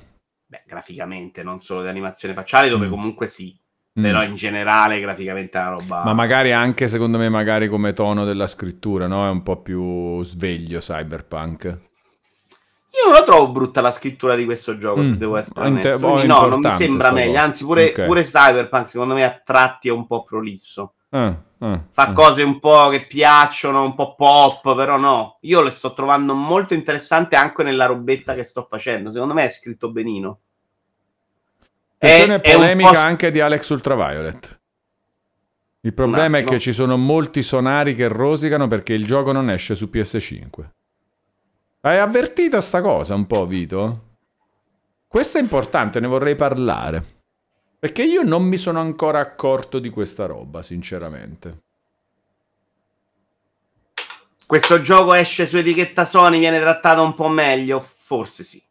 Beh, graficamente, non solo di animazione facciale, dove mm. comunque sì Mm. Però in generale graficamente è una roba... Ma magari anche secondo me magari come tono della scrittura, no? È un po' più sveglio cyberpunk. Io non la trovo brutta la scrittura di questo gioco, mm. se devo essere Inter- onesto. no, non mi sembra meglio. Anzi, pure, okay. pure, Cyberpunk, secondo me, a tratti è un po' prolisso. Ah, ah, Fa ah. cose un po' che piacciono, un po' pop, però no. Io le sto trovando molto interessanti anche nella robetta che sto facendo. Secondo me è scritto benino. Attenzione è, polemica è anche di Alex Ultraviolet. Il problema è che ci sono molti sonari che rosicano perché il gioco non esce su PS5. Hai avvertito sta cosa un po', Vito? Questo è importante, ne vorrei parlare. Perché io non mi sono ancora accorto di questa roba, sinceramente. Questo gioco esce su etichetta Sony, viene trattato un po' meglio? Forse sì.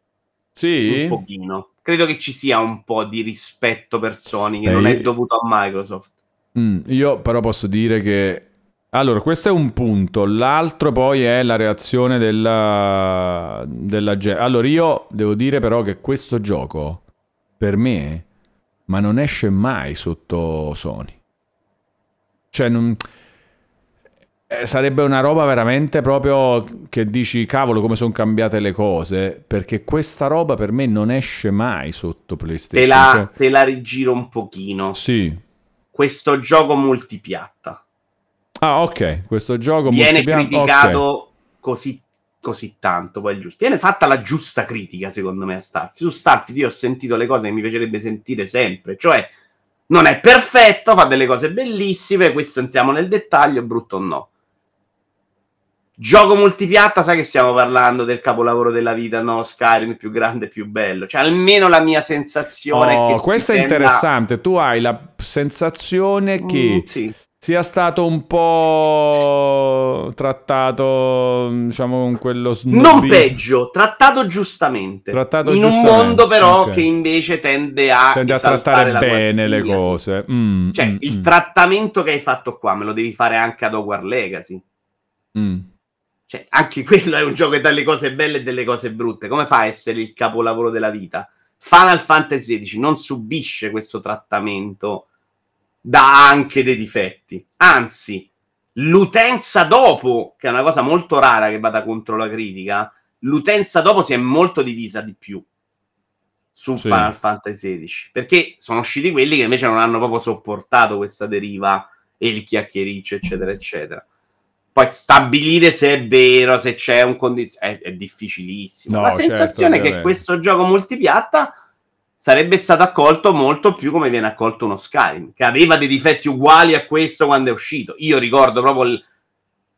Sì? Un pochino. Credo che ci sia un po' di rispetto per Sony che Beh, non è dovuto a Microsoft. Mm, io però posso dire che... Allora, questo è un punto. L'altro poi è la reazione della, della gente. Allora, io devo dire però che questo gioco, per me, ma non esce mai sotto Sony. Cioè, non... eh, sarebbe una roba veramente proprio che dici, cavolo, come sono cambiate le cose. Perché questa roba per me non esce mai sotto Te PlayStation. la, Cioè, te la rigiro un pochino. sì. Questo gioco multipiatta Ah, ok. Questo gioco viene multipiatta- criticato ok. così, così tanto. Poi giusto. Viene fatta la giusta critica, secondo me, a Starfield. Su Starfield io ho sentito le cose che mi piacerebbe sentire sempre. Cioè, non è perfetto, fa delle cose bellissime. Questo entriamo nel dettaglio, brutto o no. Gioco multipiatta, sai che stiamo parlando del capolavoro della vita, no? Skyrim più grande e più bello. Cioè, almeno la mia sensazione Oh, è che questo è tenda- interessante. Tu hai la sensazione che Mm, sì. sia stato un po' trattato, diciamo, con quello Non snobismo. peggio, trattato giustamente. Trattato in un giustamente, mondo però ok. che invece tende a, Tende a trattare bene le cose. Mm, Cioè, mm, il mm, trattamento che hai fatto qua me lo devi fare anche ad Hogwarts Legacy. mm. Cioè, anche quello è un gioco che dà le cose belle e delle cose brutte. Come fa a essere il capolavoro della vita? Final Fantasy XVI non subisce questo trattamento, dà anche dei difetti. Anzi, l'utenza dopo, che è una cosa molto rara che vada contro la critica, l'utenza dopo si è molto divisa di più su Sì. Final Fantasy XVI. Perché sono usciti quelli che invece non hanno proprio sopportato questa deriva e il chiacchiericcio, eccetera, eccetera. Poi stabilire se è vero, se c'è un condizionato, è, è difficilissimo. No, La certo, sensazione è che questo gioco multipiatta sarebbe stato accolto molto più come viene accolto uno Skyrim, che aveva dei difetti uguali a questo quando è uscito. Io ricordo proprio il-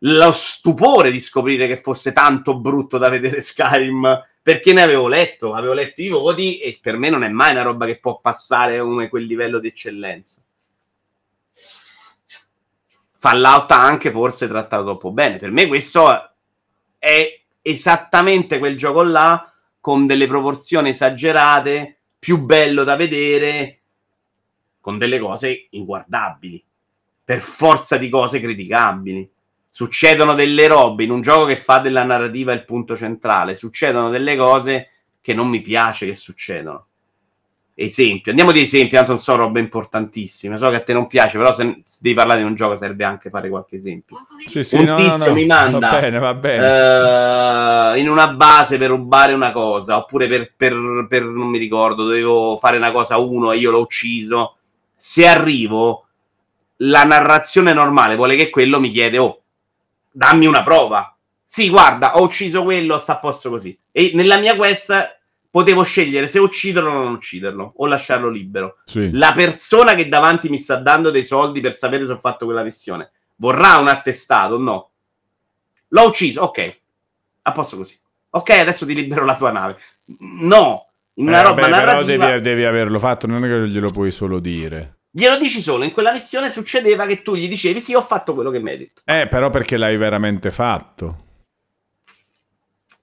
lo stupore di scoprire che fosse tanto brutto da vedere Skyrim, perché ne avevo letto, avevo letto i voti e per me non è mai una roba che può passare come quel livello di eccellenza. Fallout anche forse trattato troppo bene. Per me questo è esattamente quel gioco là con delle proporzioni esagerate, più bello da vedere, con delle cose inguardabili, per forza di cose criticabili. Succedono delle robe in un gioco che fa della narrativa il punto centrale, succedono delle cose che non mi piace che succedono. Esempio, andiamo di esempi, tanto non so robe importantissime, so che a te non piace, però se, se devi parlare di un gioco serve anche fare qualche esempio. Sì, sì, Un no, no, tizio no. mi manda, Va bene, va bene. eh, in una base per rubare una cosa, oppure per, per- per- non mi ricordo, dovevo fare una cosa uno e io l'ho ucciso. Se arrivo, la narrazione normale vuole che quello mi chiede, oh, dammi una prova. Sì, guarda, ho ucciso quello, sta a posto così. E nella mia quest potevo scegliere se ucciderlo o non ucciderlo, o lasciarlo libero Sì. la persona che davanti mi sta dando dei soldi per sapere se ho fatto quella missione vorrà un attestato? No. L'ho ucciso, ok. A posto così. Ok, adesso ti libero la tua nave. No. In una Eh, roba vabbè, però narrativa devi, devi averlo fatto, non è che glielo puoi solo dire. glielo dici solo. In quella missione succedeva che tu gli dicevi sì, ho fatto quello che mi hai detto. Eh, però perché l'hai veramente fatto.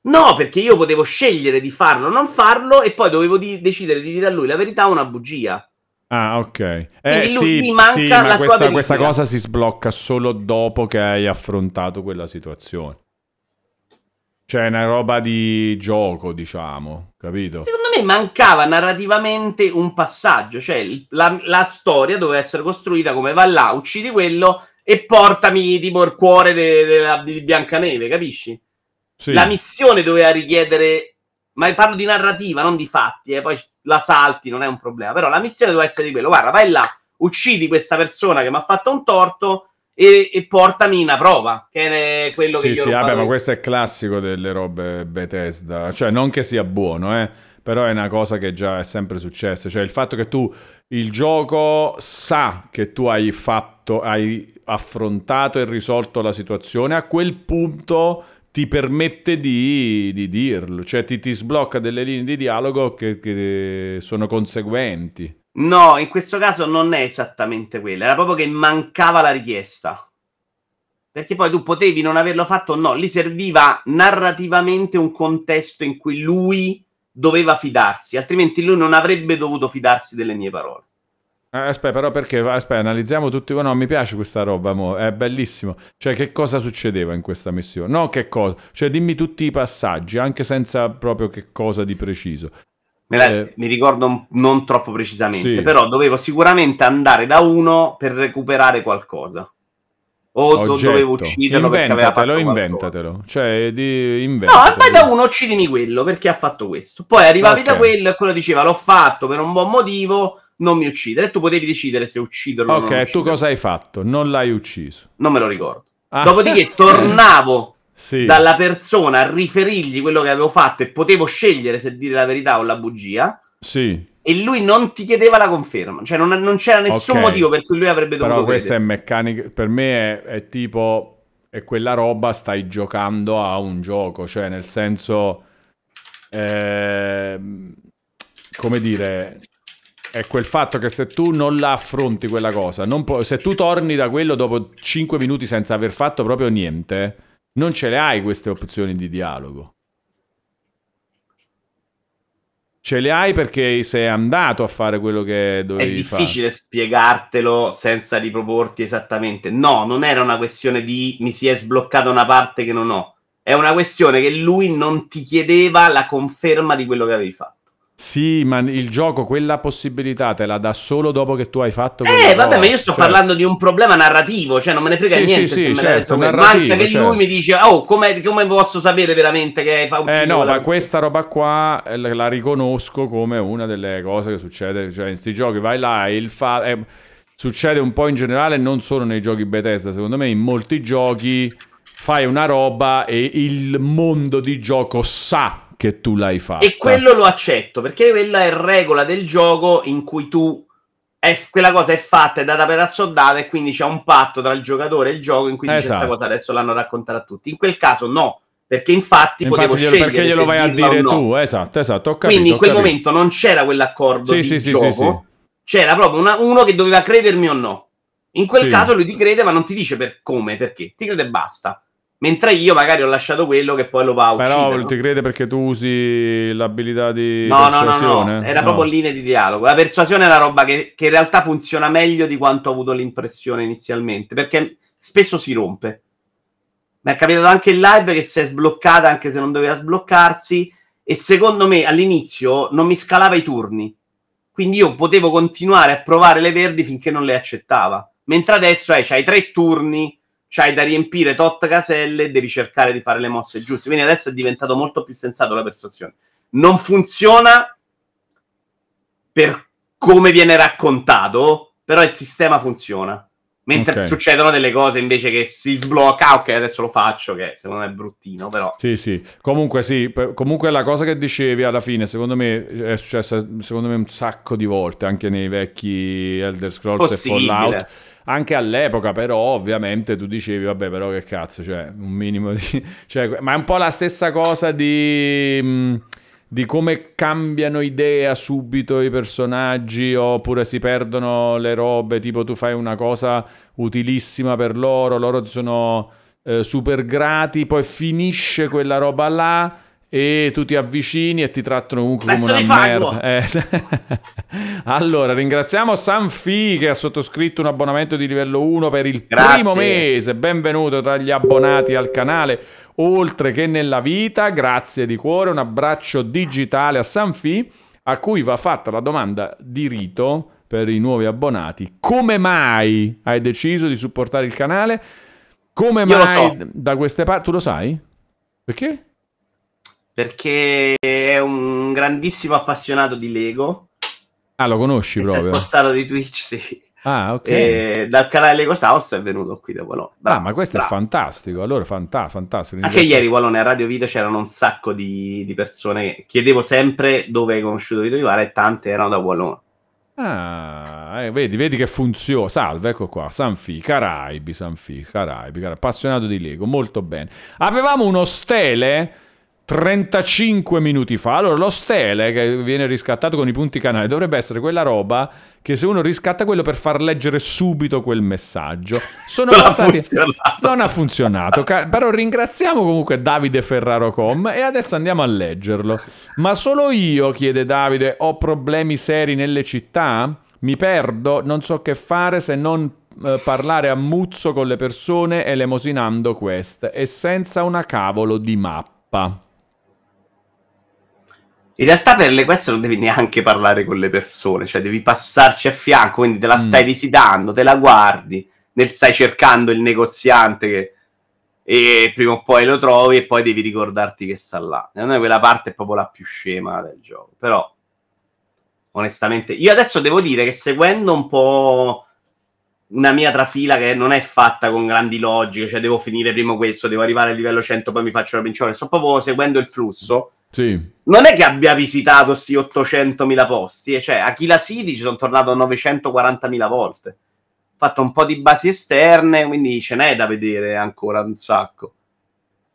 No, perché io potevo scegliere di farlo o non farlo e poi dovevo di- decidere di dire a lui la verità o una bugia. Ah, ok. Eh Quindi lui- sì, manca sì, la ma questa, questa cosa si sblocca solo dopo che hai affrontato quella situazione. Cioè, è una roba di gioco, diciamo, capito? Secondo me mancava narrativamente un passaggio, cioè la, la storia doveva essere costruita come va là, uccidi quello e portami tipo il cuore de- de- di Biancaneve, capisci? Sì. La missione doveva richiedere, ma parlo di narrativa, non di fatti, eh, poi la salti, non è un problema, però la missione doveva essere di quello, guarda, vai là, uccidi questa persona che mi ha fatto un torto e, e portami una prova, che è quello che Sì, ho sì, vabbè, ma io. questo è classico delle robe Bethesda. Cioè, non che sia buono, eh, però è una cosa che già è sempre successa. Cioè, il fatto che tu, il gioco sa che tu hai fatto, hai affrontato e risolto la situazione, a quel punto ti permette di, di dirlo. Cioè, ti, ti sblocca delle linee di dialogo che, che sono conseguenti. No, in questo caso non è esattamente quella, era proprio che mancava la richiesta. Perché poi tu potevi non averlo fatto o no, lì serviva narrativamente un contesto in cui lui doveva fidarsi, altrimenti lui non avrebbe dovuto fidarsi delle mie parole. Eh, aspetta, però perché aspetta, analizziamo tutti. No, mi piace questa roba, mo. è bellissimo. Cioè, che cosa succedeva in questa missione? No, che cosa? Cioè, dimmi tutti i passaggi, anche senza proprio che cosa di preciso. La, Eh. Mi ricordo non troppo precisamente, Sì. però dovevo sicuramente andare da uno per recuperare qualcosa. O Oggetto. dovevo ucciderlo perché aveva fatto Inventatelo, qualcosa. inventatelo. Cioè, di... No, inventatelo. vai da uno, uccidimi quello perché ha fatto questo. Poi arrivavi da Ok. quello e quello diceva l'ho fatto per un buon motivo, non mi uccidere. E tu potevi decidere se ucciderlo o non Ok, tu cosa hai fatto? Non l'hai ucciso. Non me lo ricordo. Ah. Dopodiché tornavo Sì. dalla persona a riferirgli quello che avevo fatto e potevo scegliere se dire la verità o la bugia. Sì, E lui non ti chiedeva la conferma, cioè non, non c'era nessun Ok. motivo per cui lui avrebbe dovuto però questa è credere. meccanica. Per me è, è tipo. È quella roba, stai giocando a un gioco. Cioè, nel senso. ehm, come dire. È quel fatto che se tu non la affronti quella cosa, può- se tu torni da quello dopo 5 minuti senza aver fatto proprio niente, non ce le hai queste opzioni di dialogo. Ce le hai perché sei andato a fare quello che È dovevi fare. difficile spiegartelo senza riproporti esattamente. No, non era una questione di mi si è sbloccata una parte che non ho. È una questione che lui non ti chiedeva la conferma di quello che avevi fatto. Sì, ma il gioco quella possibilità te la dà solo dopo che tu hai fatto Eh, quella vabbè, cosa. ma io sto Cioè, parlando di un problema narrativo, cioè non me ne frega Sì, niente sì, sì, certo, quello. Manca che certo. lui mi dice, oh, come, come posso sapere veramente che hai fa- ucciso Eh no, ma questa roba qua eh, la la riconosco come una delle cose che succede, cioè in sti giochi vai là e il fa... eh, succede un po' in generale, non solo nei giochi Bethesda, secondo me in molti giochi fai una roba e il mondo di gioco sa che tu l'hai fatta. E quello lo accetto, perché quella è regola del gioco in cui tu è- quella cosa è fatta, è data per assodata e quindi c'è un patto tra il giocatore e il gioco in cui Esatto. questa cosa adesso l'hanno raccontata a tutti. In quel caso no, perché infatti, potevo Infatti, glielo- scegliere perché glielo vai a dire no. tu, esatto, esatto, capito. Quindi in quel capito. momento non c'era quell'accordo Sì, di sì, sì, gioco, c'era proprio una- uno che doveva credermi o no. In quel caso lui ti crede, ma non ti dice per come, perché, ti crede e basta. Mentre io magari ho lasciato quello che poi lo va a uccidere. Però no? ti crede perché tu usi l'abilità di No, no, no, persuasione? no, era No. proprio linee di dialogo. La persuasione è una roba che, che in realtà funziona meglio di quanto ho avuto l'impressione inizialmente, perché spesso si rompe. Mi è capitato anche in live che si è sbloccata anche se non doveva sbloccarsi e secondo me all'inizio non mi scalava i turni. Quindi io potevo continuare a provare le verdi finché non le accettava. Mentre adesso eh, c'hai tre turni, c'hai da riempire tot caselle e devi cercare di fare le mosse giuste. Quindi adesso è diventato molto più sensato la persuasione. Non funziona per come viene raccontato, però il sistema funziona. Mentre Ok. succedono delle cose invece che si sblocca, ah, ok, adesso lo faccio, che secondo me è bruttino, però... Sì, sì. Comunque sì, comunque la cosa che dicevi alla fine, secondo me è successa secondo me un sacco di volte anche nei vecchi Elder Scrolls Possibile. e Fallout. Anche all'epoca, però, ovviamente tu dicevi, vabbè, però che cazzo, cioè, un minimo di... cioè, ma è un po' la stessa cosa di... mh, di come cambiano idea subito i personaggi oppure si perdono le robe, tipo tu fai una cosa utilissima per loro, loro sono eh, super grati, poi finisce quella roba là e tu ti avvicini e ti trattano comunque come Pezzo una di fango! merda. Eh. allora, ringraziamo Sanfi che ha sottoscritto un abbonamento di livello 1 per il Grazie. primo mese. Benvenuto tra gli abbonati al canale, oltre che nella vita. Grazie di cuore, un abbraccio digitale a Sanfi, a cui va fatta la domanda di rito per i nuovi abbonati. Come mai hai deciso di supportare il canale? Come Io mai so. da queste parti? Tu lo sai? Perché? Perché è un grandissimo appassionato di Lego. Ah, lo conosci e si è proprio? spostato di Twitch, sì. Ah, ok. E dal canale Lego House è venuto qui da Wallone. Ah, Bravo, ma questo è bravo. fantastico. Allora, fanta- fantastico. Anche ieri Wallone a Radio Vita c'erano un sacco di, di persone. Chiedevo sempre dove hai conosciuto Vito Ivara e tante erano da Wallone. Ah, eh, vedi, vedi che funziona. Salve, ecco qua. Sanfi, Caraibi, Sanfi, Caraibi, Caraibi. Appassionato di Lego, molto bene. Avevamo uno stele 35 minuti fa. Allora, lo stele che viene riscattato con i punti canali dovrebbe essere quella roba che se uno riscatta quello per far leggere subito quel messaggio. Sono Non ha passati... funzionato. Non ha funzionato, però ringraziamo comunque Davide Ferraro.com e adesso andiamo a leggerlo. Ma solo io, chiede Davide, ho problemi seri nelle città? Mi perdo, non so che fare se non eh, parlare a muzzo con le persone elemosinando queste e senza una cavolo di mappa. In realtà per le quest non devi neanche parlare con le persone, cioè devi passarci a fianco, quindi te la stai Mm. visitando, te la guardi, nel stai cercando il negoziante che e prima o poi lo trovi e poi devi ricordarti che sta là. Secondo me quella parte è proprio la più scema del gioco, però onestamente io adesso devo dire che seguendo un po' una mia trafila che non è fatta con grandi logiche, cioè devo finire prima questo, devo arrivare al livello 100, poi mi faccio la principale, sto proprio seguendo il flusso Sì. non è che abbia visitato sti 800.000 posti, eh, cioè a Kila City ci sono tornato 940.000 volte. Ho fatto un po' di basi esterne, quindi ce n'è da vedere ancora un sacco.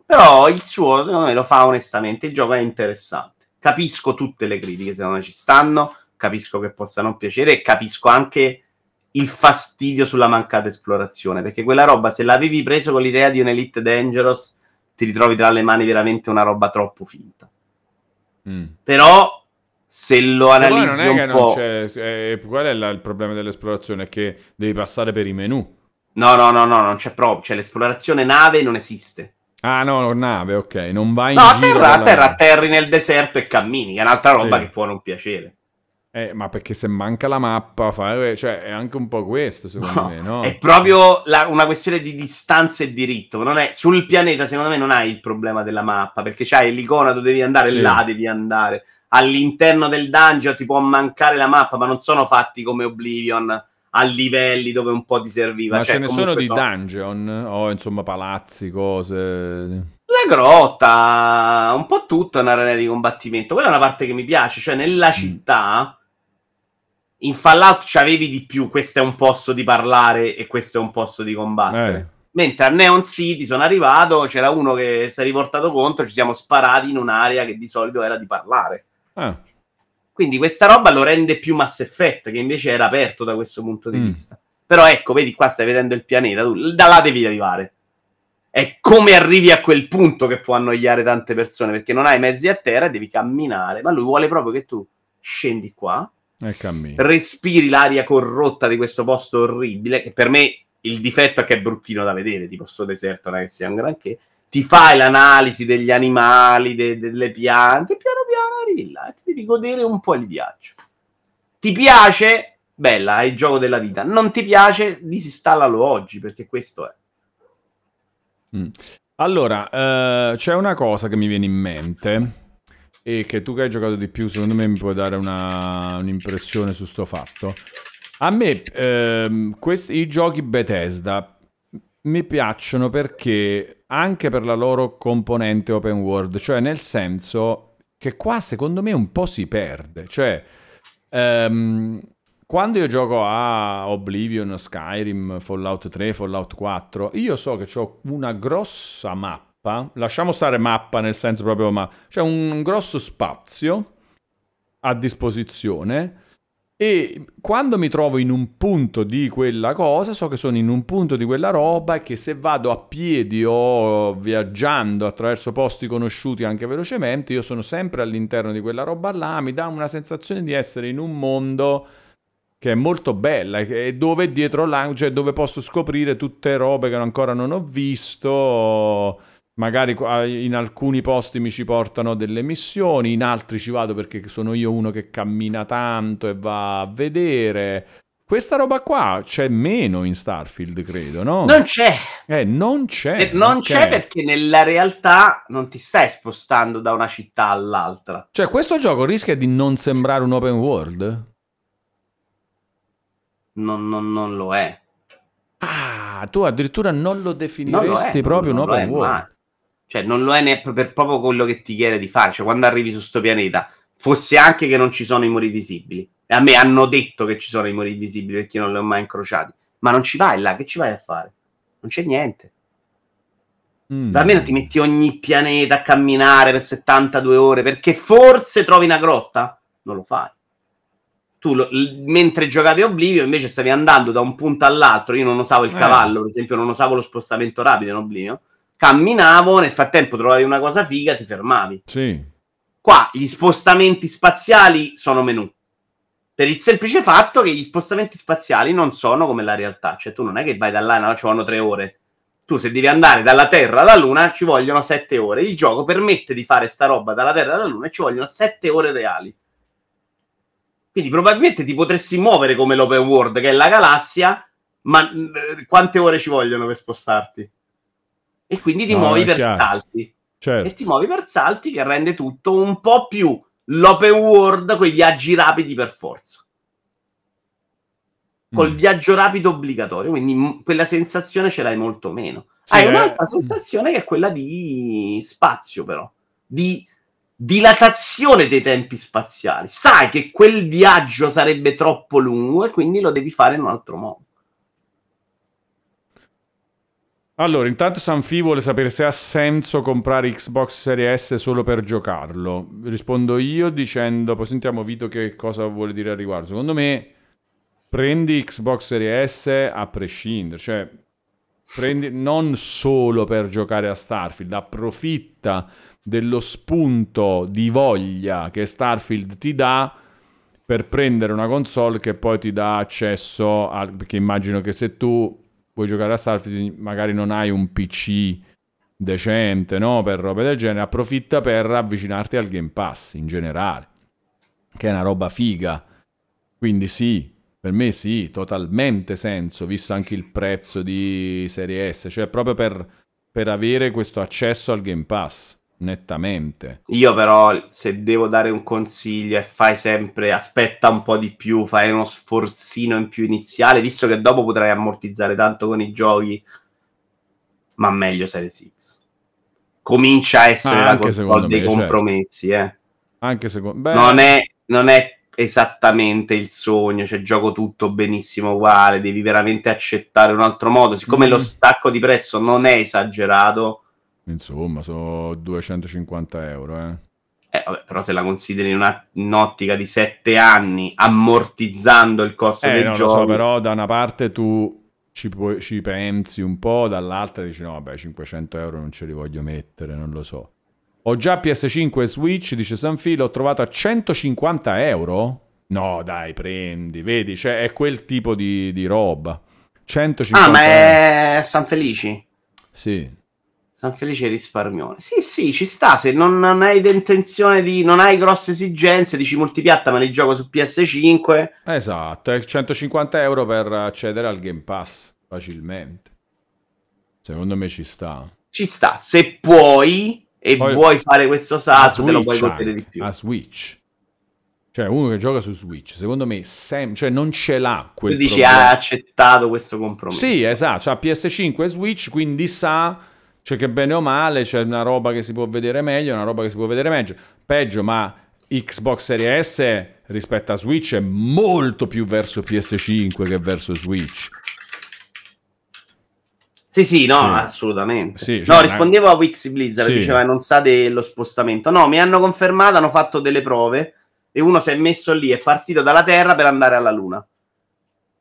Però il suo, secondo me, lo fa onestamente. Il gioco è interessante. Capisco tutte le critiche, secondo me ci stanno, capisco che possano piacere e capisco anche il fastidio sulla mancata esplorazione, perché quella roba, se l'avevi preso con l'idea di un Elite Dangerous, ti ritrovi tra le mani veramente una roba troppo finta. Mm. Però se lo analizzi non è che un non po'... c'è, eh, qual è la- il problema dell'esplorazione? È che devi passare per i menu. No, no, no, no, non c'è proprio. Cioè, l'esplorazione nave non esiste. Ah no, nave, ok, non vai in No, a giro terra, a terra nave. atterri nel deserto e cammini, che è un'altra roba Sì. che può non piacere. Eh, ma perché se manca la mappa, fa- eh, cioè è anche un po' questo secondo No, me, no? È proprio la- una questione di distanza e diritto. Non è, sul pianeta, secondo me, non hai il problema della mappa, perché c'hai l'icona dove devi andare, Sì. là devi andare. All'interno del dungeon ti può mancare la mappa, ma non sono fatti come Oblivion a livelli dove un po' ti serviva. Ma Cioè, ce ne sono di dungeon o insomma palazzi, cose. La grotta, un po' tutto è un'arena di combattimento. Quella è una parte che mi piace, cioè Mm. nella città in Fallout c'avevi di più, questo è un posto di parlare e questo è un posto di combattere. Eh. Mentre a Neon City sono arrivato, c'era uno che si è riportato contro, ci siamo sparati in un'area che di solito era di parlare. Ah, Quindi questa roba lo rende più Mass Effect, che invece era aperto da questo punto di Mm. vista. Però ecco, vedi qua stai vedendo il pianeta, tu da là devi arrivare. È come arrivi a quel punto che può annoiare tante persone, perché non hai mezzi a terra e devi camminare. Ma lui vuole proprio che tu scendi qua. Respiri l'aria corrotta di questo posto orribile, che per me il difetto è che è bruttino da vedere, tipo sto deserto non è un granché, ti fai l'analisi degli animali, de- delle piante, piano piano arrivi là e ti devi godere un po' il viaggio. Ti piace? Bella, è il gioco della vita. Non ti piace? Disinstallalo oggi, perché questo è. Mm. Allora, eh, c'è una cosa che mi viene in mente e che tu che hai giocato di più, secondo me mi puoi dare una- un'impressione su sto fatto. A me ehm, questi, i giochi Bethesda mi piacciono perché anche per la loro componente open world, cioè nel senso che qua secondo me un po' si perde, cioè ehm, quando io gioco a Oblivion, Skyrim, Fallout 3, Fallout 4, io so che ho una grossa mappa, lasciamo stare mappa nel senso proprio, ma c'è un grosso spazio a disposizione e quando mi trovo in un punto di quella cosa, so che sono in un punto di quella roba e che se vado a piedi o viaggiando attraverso posti conosciuti anche velocemente, io sono sempre all'interno di quella roba là, mi dà una sensazione di essere in un mondo che è molto bella e e dove dietro l'angolo, cioè dove posso scoprire tutte robe che ancora non ho visto. Magari in alcuni posti mi ci portano delle missioni, in altri ci vado perché sono io uno che cammina tanto e va a vedere. Questa roba qua c'è meno in Starfield, credo, no? Non c'è. Eh, non c'è. Eh, non ok. c'è perché nella realtà non ti stai spostando da una città all'altra. Cioè, questo gioco rischia di non sembrare un open world? Non, non- non lo è. Ah, tu addirittura non lo Non lo definiresti è, proprio un open world. mai. Cioè, non lo è neanche per proprio quello che ti chiede di fare. Cioè, quando arrivi su sto pianeta, fosse anche che non ci sono i muri visibili. E a me hanno detto che ci sono i muri visibili perché non li ho mai incrociati. Ma non ci vai là, che ci vai a fare? Non c'è niente. Mm. Almeno ti metti ogni pianeta a camminare per 72 ore perché forse trovi una grotta? Non lo fai. Tu, lo- l- mentre giocavi a Oblivion, invece stavi andando da un punto all'altro. Io non usavo il Eh. cavallo, per esempio, non usavo lo spostamento rapido in Oblivion. Camminavo, nel frattempo trovavi una cosa figa, ti fermavi. Sì. Qua gli spostamenti spaziali sono menu. Per il semplice fatto che gli spostamenti spaziali non sono come la realtà. Cioè, tu non è che vai da là, no, ci vogliono tre ore. Tu, se devi andare dalla Terra alla Luna, ci vogliono sette ore. Il gioco permette di fare sta roba dalla Terra alla Luna e ci vogliono sette ore reali. Quindi, probabilmente ti potresti muovere come l'open world, che è la galassia, ma eh, quante ore ci vogliono per spostarti? E quindi ti No, muovi per chiaro. salti e Certo. ti muovi per salti che rende tutto un po' più l'open world con i viaggi rapidi per forza. Col Mm. viaggio rapido obbligatorio, quindi m- quella sensazione ce l'hai molto meno. Sì, Hai eh. un'altra sensazione che è quella di spazio, però, di dilatazione dei tempi spaziali. Sai che quel viaggio sarebbe troppo lungo e quindi lo devi fare in un altro modo. Allora, intanto Sanfi vuole sapere se ha senso comprare Xbox Series S solo per giocarlo. Rispondo io dicendo, poi sentiamo Vito che cosa vuole dire al riguardo. Secondo me prendi Xbox Series S a prescindere, cioè prendi non solo per giocare a Starfield, approfitta dello spunto di voglia che Starfield ti dà per prendere una console che poi ti dà accesso al perché immagino che se tu vuoi giocare a Starfield magari non hai un PC decente, no? Per robe del genere, approfitta per avvicinarti al Game Pass in generale, che è una roba figa. Quindi sì, per me sì, totalmente senso, visto anche il prezzo di Serie S, cioè proprio per, per avere questo accesso al Game Pass, nettamente. Io però, se devo dare un consiglio, e fai sempre, aspetta un po' di più, fai uno sforzino in più iniziale, visto che dopo potrai ammortizzare tanto con i giochi, ma meglio Series X. Comincia a essere Ah, la anche console dei me, certo. compromessi, eh. Anche secondo me... Non, è, non è esattamente il sogno, cioè gioco tutto benissimo uguale, devi veramente accettare un altro modo. Siccome Mm. lo stacco di prezzo non è esagerato, Insomma, sono 250 euro, eh. Eh, vabbè, però se la consideri in una- in un'ottica di sette anni, ammortizzando il costo Eh, dei non giochi, lo so, però da una parte tu ci, puoi- ci pensi un po', dall'altra dici no, vabbè, 500 euro non ce li voglio mettere, non lo so. Ho già PS5 e Switch, dice Sanfi, l'ho trovato a 150 euro? No, dai, prendi, vedi, cioè è quel tipo di, di roba. 150 Ah, ma è San Felici? Sì. San Felice risparmione. Sì, sì, ci sta. Se non, non hai intenzione di. non hai grosse esigenze, dici multipiatta, ma li gioco su PS5. Esatto, è 150 euro per accedere al Game Pass facilmente. Secondo me ci sta. Ci sta. Se puoi e Poi- vuoi fare questo salto, te lo puoi godere di più. A Switch. Cioè, uno che gioca su Switch, secondo me, sem- cioè non ce l'ha quel Tu dici "Ah, ha accettato questo compromesso. Sì, esatto, cioè PS5 e Switch, quindi sa cioè che bene o male c'è una roba che si può vedere meglio, una roba che si può vedere meglio, peggio, ma Xbox Series S rispetto a Switch è molto più verso PS5 che verso Switch. Sì, sì, no, Sì. assolutamente. Sì, no, cioè, rispondevo a Wix Blizzard, Sì. diceva non sa dello spostamento. No, mi hanno confermato, hanno fatto delle prove e uno si è messo lì, è partito dalla Terra per andare alla Luna.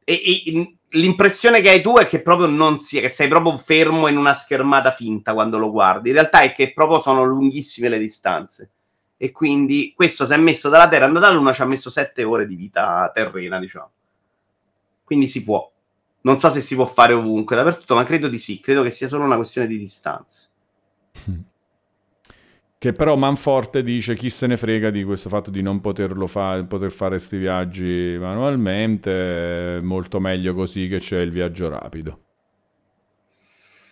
E, e- l'impressione che hai tu è che proprio non sia, che sei proprio fermo in una schermata finta quando lo guardi. In realtà è che proprio sono lunghissime le distanze. E quindi questo si è messo dalla Terra, è andato alla Luna, ci ha messo sette ore di vita terrena, diciamo. Quindi si può. Non so se si può fare ovunque, dappertutto, ma credo di sì. Credo che sia solo una questione di distanze. Che però Manforte dice chi se ne frega di questo fatto di non poterlo fare, poter fare questi viaggi manualmente, è molto meglio così che c'è il viaggio rapido.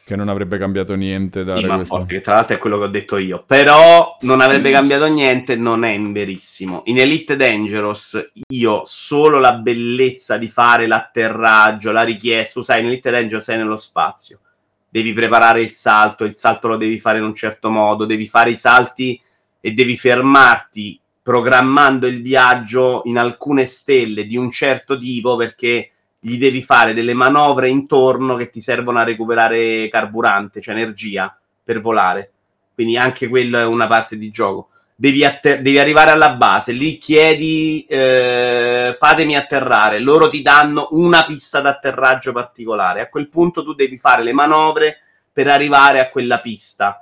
Che non avrebbe cambiato niente dare Sì, ma questo. forte, che tra l'altro è quello che ho detto io. Però non avrebbe cambiato niente, non è verissimo. In Elite Dangerous, io solo la bellezza di fare l'atterraggio, la richiesta, tu sai, in Elite Dangerous sei nello spazio. Devi preparare il salto, il salto lo devi fare in un certo modo, devi fare i salti e devi fermarti programmando il viaggio in alcune stelle di un certo tipo perché gli devi fare delle manovre intorno che ti servono a recuperare carburante, cioè energia, per volare. Quindi anche quello è una parte di gioco. Devi, atter- devi arrivare alla base, lì chiedi eh, fatemi atterrare, loro ti danno una pista d'atterraggio particolare. A quel punto tu devi fare le manovre per arrivare a quella pista.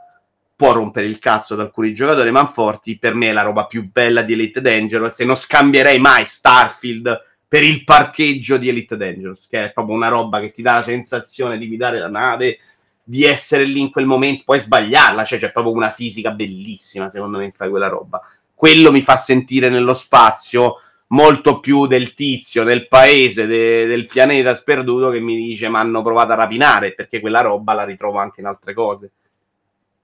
Può rompere il cazzo ad alcuni giocatori manforti, per me è la roba più bella di Elite Dangerous e non scambierei mai Starfield per il parcheggio di Elite Dangerous, che è proprio una roba che ti dà la sensazione di guidare la nave, di essere lì in quel momento, puoi sbagliarla, cioè c'è proprio una fisica bellissima, secondo me, in fare quella roba. Quello mi fa sentire nello spazio molto più del tizio, del paese, de- del pianeta sperduto che mi dice mi hanno provato a rapinare, perché quella roba la ritrovo anche in altre cose.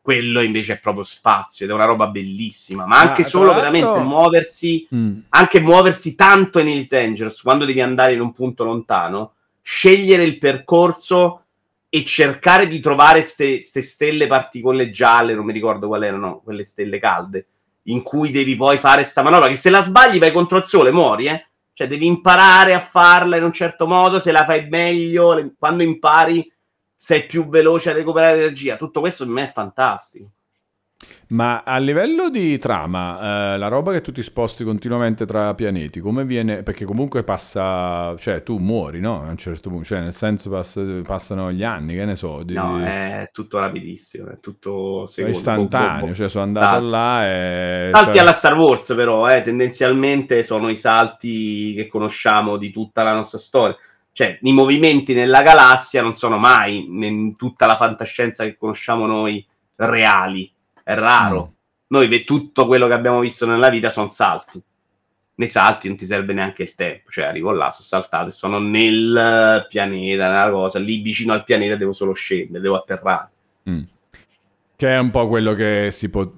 Quello invece è proprio spazio ed è una roba bellissima, ma anche Ah, solo l'altro- veramente muoversi Mm. anche muoversi tanto in Elite Dangerous quando devi andare in un punto lontano, scegliere il percorso e cercare di trovare ste, ste stelle particole gialle, non mi ricordo quali erano, quelle stelle calde, in cui devi poi fare sta manovra, che se la sbagli vai contro il sole, muori, eh? Cioè devi imparare a farla in un certo modo, se la fai meglio, quando impari sei più veloce a recuperare energia. Tutto questo per me è fantastico. Ma a livello di trama, eh, la roba che tu ti sposti continuamente tra pianeti, come viene? Perché comunque passa, cioè tu muori, no? A un certo punto, cioè nel senso pass- passano gli anni, che ne so, di, No, è tutto rapidissimo, è tutto secondo, istantaneo, boh, boh, boh. cioè sono andato Esatto. là e... Salti cioè- alla Star Wars, però, eh, tendenzialmente sono i salti che conosciamo di tutta la nostra storia. Cioè, i movimenti nella galassia non sono mai in tutta la fantascienza che conosciamo noi reali. È raro. Noi ve- tutto quello che abbiamo visto nella vita sono salti. Nei salti non ti serve neanche il tempo. Cioè, arrivo là, sono saltato e sono nel pianeta, nella cosa. Lì vicino al pianeta devo solo scendere, devo atterrare. Mm. Che è un po' quello che si, po-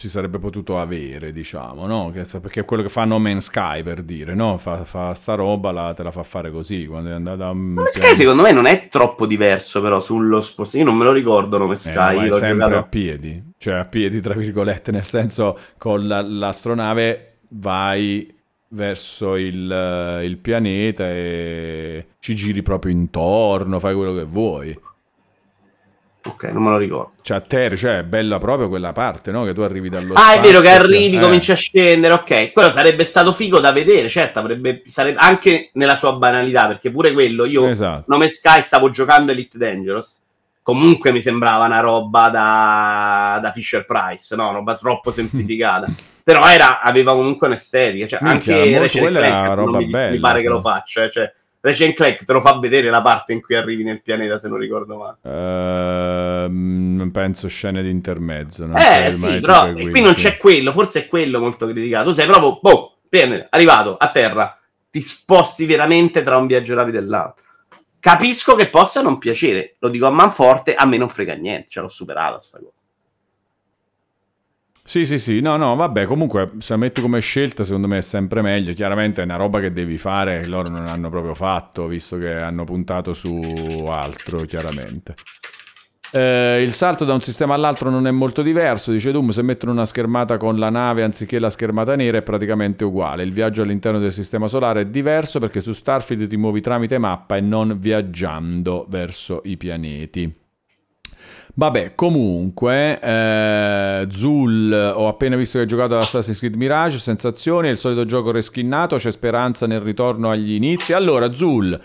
si sarebbe potuto avere, diciamo, no? Perché è quello che fa No Man's Sky, per dire, no? Fa, fa sta roba, la- te la fa fare così, quando è andata un Nome Sky secondo me non è troppo diverso però sullo spostamento. Io non me lo ricordo Nome Eh, Sky, no, ma è sempre giocato. a piedi, cioè a piedi tra virgolette, nel senso con la- l'astronave vai verso il, eh, il pianeta e ci giri proprio intorno, fai quello che vuoi. Ok, non me lo ricordo. Cioè atterri, cioè è bella proprio quella parte, no? Che tu arrivi dallo Ah, è vero che spazio, arrivi, eh. cominci a scendere, ok. Quello sarebbe stato figo da vedere, certo, avrebbe, sarebbe, anche nella sua banalità, perché pure quello, io, Esatto. Nome Sky, stavo giocando Elite Dangerous, comunque mi sembrava una roba da, da Fisher Price, no? Roba troppo semplificata. Però era, aveva comunque un'estetica, cioè Minchia, anche Ratchet quella era Clank, non roba mi, mi bella, pare che sì. lo faccia, eh, cioè Ratchet Clank te lo fa vedere la parte in cui arrivi nel pianeta, se non ricordo male. Ehm, penso scene di intermezzo. Non Eh sì, però qui non c'è quello, forse è quello molto criticato. Tu sei proprio, boh, bene, arrivato a terra, ti sposti veramente tra un viaggio rapido e l'altro. Capisco che possa non piacere, lo dico a manforte, a me non frega niente, ce l'ho superata sta cosa. Sì, sì, sì, no, no, vabbè, comunque se la metti come scelta secondo me è sempre meglio, chiaramente è una roba che devi fare, loro non hanno proprio fatto, visto che hanno puntato su altro, chiaramente. Eh, il salto da un sistema all'altro non è molto diverso, dice Doom, se mettono una schermata con la nave anziché la schermata nera è praticamente uguale, il viaggio all'interno del sistema solare è diverso perché su Starfield ti muovi tramite mappa e non viaggiando verso i pianeti. Vabbè, comunque, eh, Zul, ho appena visto che hai giocato ad Assassin's Creed Mirage, sensazioni, è il solito gioco reskinnato, c'è speranza nel ritorno agli inizi. Allora, Zul,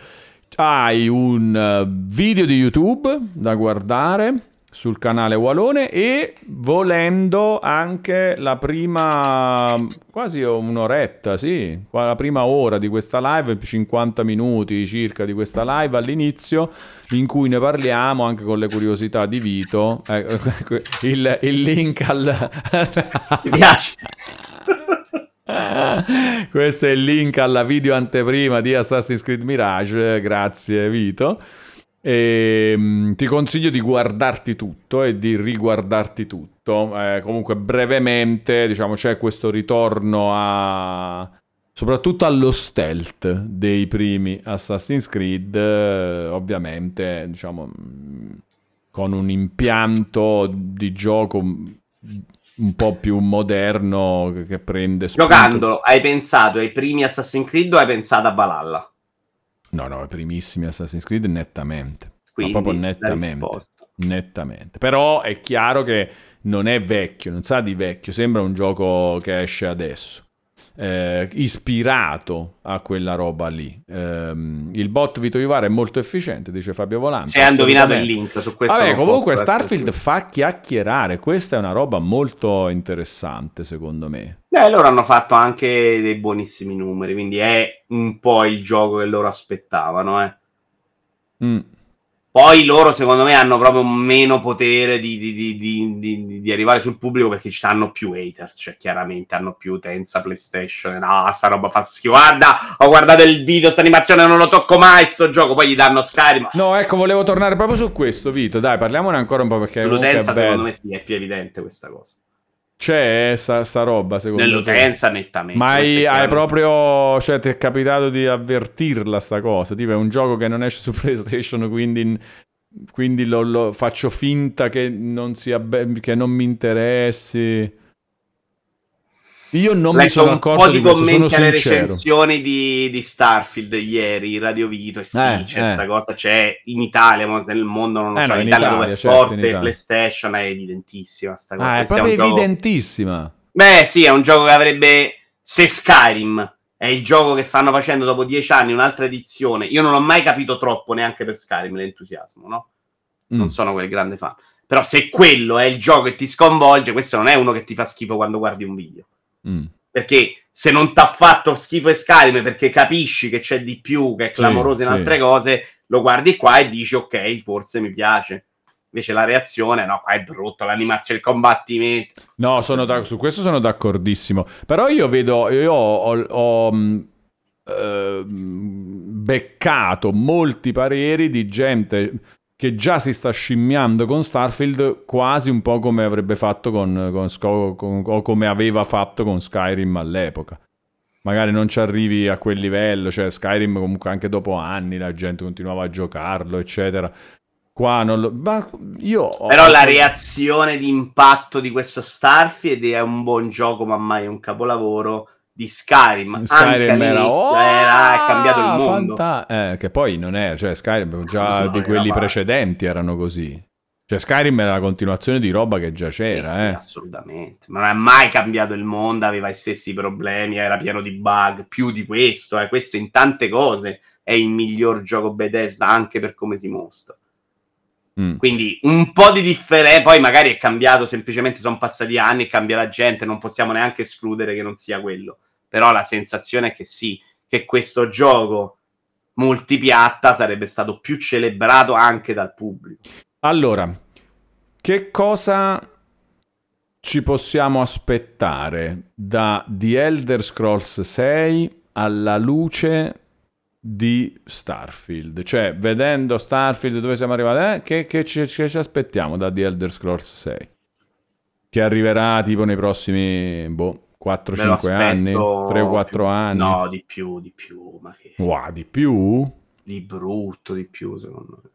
hai un eh, video di YouTube da guardare sul canale Walone e volendo anche la prima quasi un'oretta, sì, la prima ora di questa live, 50 minuti circa di questa live all'inizio in cui ne parliamo anche con le curiosità di Vito, Eh, il, il link al Mi piace. questo è il link alla video anteprima di Assassin's Creed Mirage, grazie Vito. E, mm, ti consiglio di guardarti tutto e di riguardarti tutto. Eh, comunque, brevemente, diciamo, c'è questo ritorno a. soprattutto allo stealth dei primi Assassin's Creed. eh, ovviamente, diciamo, mm, con un impianto di gioco un po' più moderno che- che prende spunto- Giocandolo, hai pensato ai primi Assassin's Creed o hai pensato a Valhalla? No, no, i primissimi Assassin's Creed nettamente. Quindi, proprio nettamente. Nettamente. Però è chiaro che non è vecchio, non sa di vecchio, sembra un gioco che esce adesso. Eh, ispirato a quella roba lì. Ehm, il bot Vito Vivara è molto efficiente, dice Fabio Volante. Se hai indovinato il link su questo. Vabbè, comunque fare Starfield tutto. fa chiacchierare, questa è una roba molto interessante secondo me. Beh, loro hanno fatto anche dei buonissimi numeri, quindi è un po' il gioco che loro aspettavano. eh. Mm. Poi loro, secondo me, hanno proprio meno potere di, di- di- di- arrivare sul pubblico perché ci hanno più haters, cioè chiaramente hanno più utenza PlayStation. No, sta roba fa schifo. Guarda, ho guardato il video, sta animazione, non lo tocco mai sto gioco. Poi gli danno Skyrim. No, ecco, volevo tornare proprio su questo, Vito. Dai, parliamone ancora un po' perché L'utenza, secondo me, sì, è più evidente questa cosa. C'è sta, sta roba, secondo te? Nell'utenza, nettamente. Ma hai, hai proprio, cioè ti è capitato di avvertirla sta cosa? Tipo è un gioco che non esce su PlayStation, quindi, quindi lo, lo- faccio finta che non, sia be- che non mi interessi. Io non Ho mi letto sono un po' accorto di di questo, sono commenti alle recensioni di, di Starfield ieri, Radio Vito, e sì, Eh, c'è eh. questa cosa, c'è in Italia, ma nel mondo non lo Eh, so, no, in Italia Italia, dove è certo, forte. PlayStation è evidentissima sta cosa. Ah, è proprio un gioco- evidentissima. Beh sì, è un gioco che avrebbe, se Skyrim è il gioco che stanno facendo dopo dieci anni, un'altra edizione, io non ho mai capito troppo neanche per Skyrim l'entusiasmo, no? Mm. non sono quel grande fan. Però se quello è il gioco che ti sconvolge, questo non è uno che ti fa schifo quando guardi un video. Mm. Perché se non ti ha fatto schifo e Skyrim perché capisci che c'è di più, che è Sì, clamoroso in sì. altre cose, lo guardi qua e dici ok, forse mi piace. Invece la reazione, no, qua è brutto, l'animazione, il combattimento. No, sono da- su questo sono d'accordissimo. Però io vedo, io ho, ho, mh, ehm, beccato molti pareri di gente che già si sta scimmiando con Starfield quasi un po' come avrebbe fatto con, con con- o come aveva fatto con Skyrim all'epoca. Magari non ci arrivi a quel livello, cioè Skyrim comunque anche dopo anni la gente continuava a giocarlo, eccetera. Qua non lo... Ma io ho- Però la reazione di impatto di questo Starfield è un buon gioco, ma mai un capolavoro di Skyrim. Anche Skyrim era, all'inizio oh, era- è cambiato il mondo. fanta- eh, che poi non è, cioè Skyrim già No, di era quelli pazzo. precedenti erano così. Cioè Skyrim era la continuazione di roba che già Sì, sì, c'era, eh. assolutamente. Ma non ha mai cambiato il mondo, aveva i stessi problemi, era pieno di bug, più di questo, eh. questo in tante cose è il miglior gioco Bethesda anche per come si mostra. Mm. Quindi un po' di differenza, poi magari è cambiato, semplicemente sono passati anni cambia la gente, non possiamo neanche escludere che non sia quello. Però la sensazione è che sì, che questo gioco multipiatta sarebbe stato più celebrato anche dal pubblico. Allora, che cosa ci possiamo aspettare da The Elder Scrolls 6 alla luce di Starfield? Cioè, vedendo Starfield dove siamo arrivati, eh, che, che ci, che ci aspettiamo da The Elder Scrolls 6? Che arriverà tipo nei prossimi boh, Me lo 4-5 anni? aspetto 3 o 4 più- anni? No, di più, di più, ma che Wow, di più? di brutto di più, secondo me.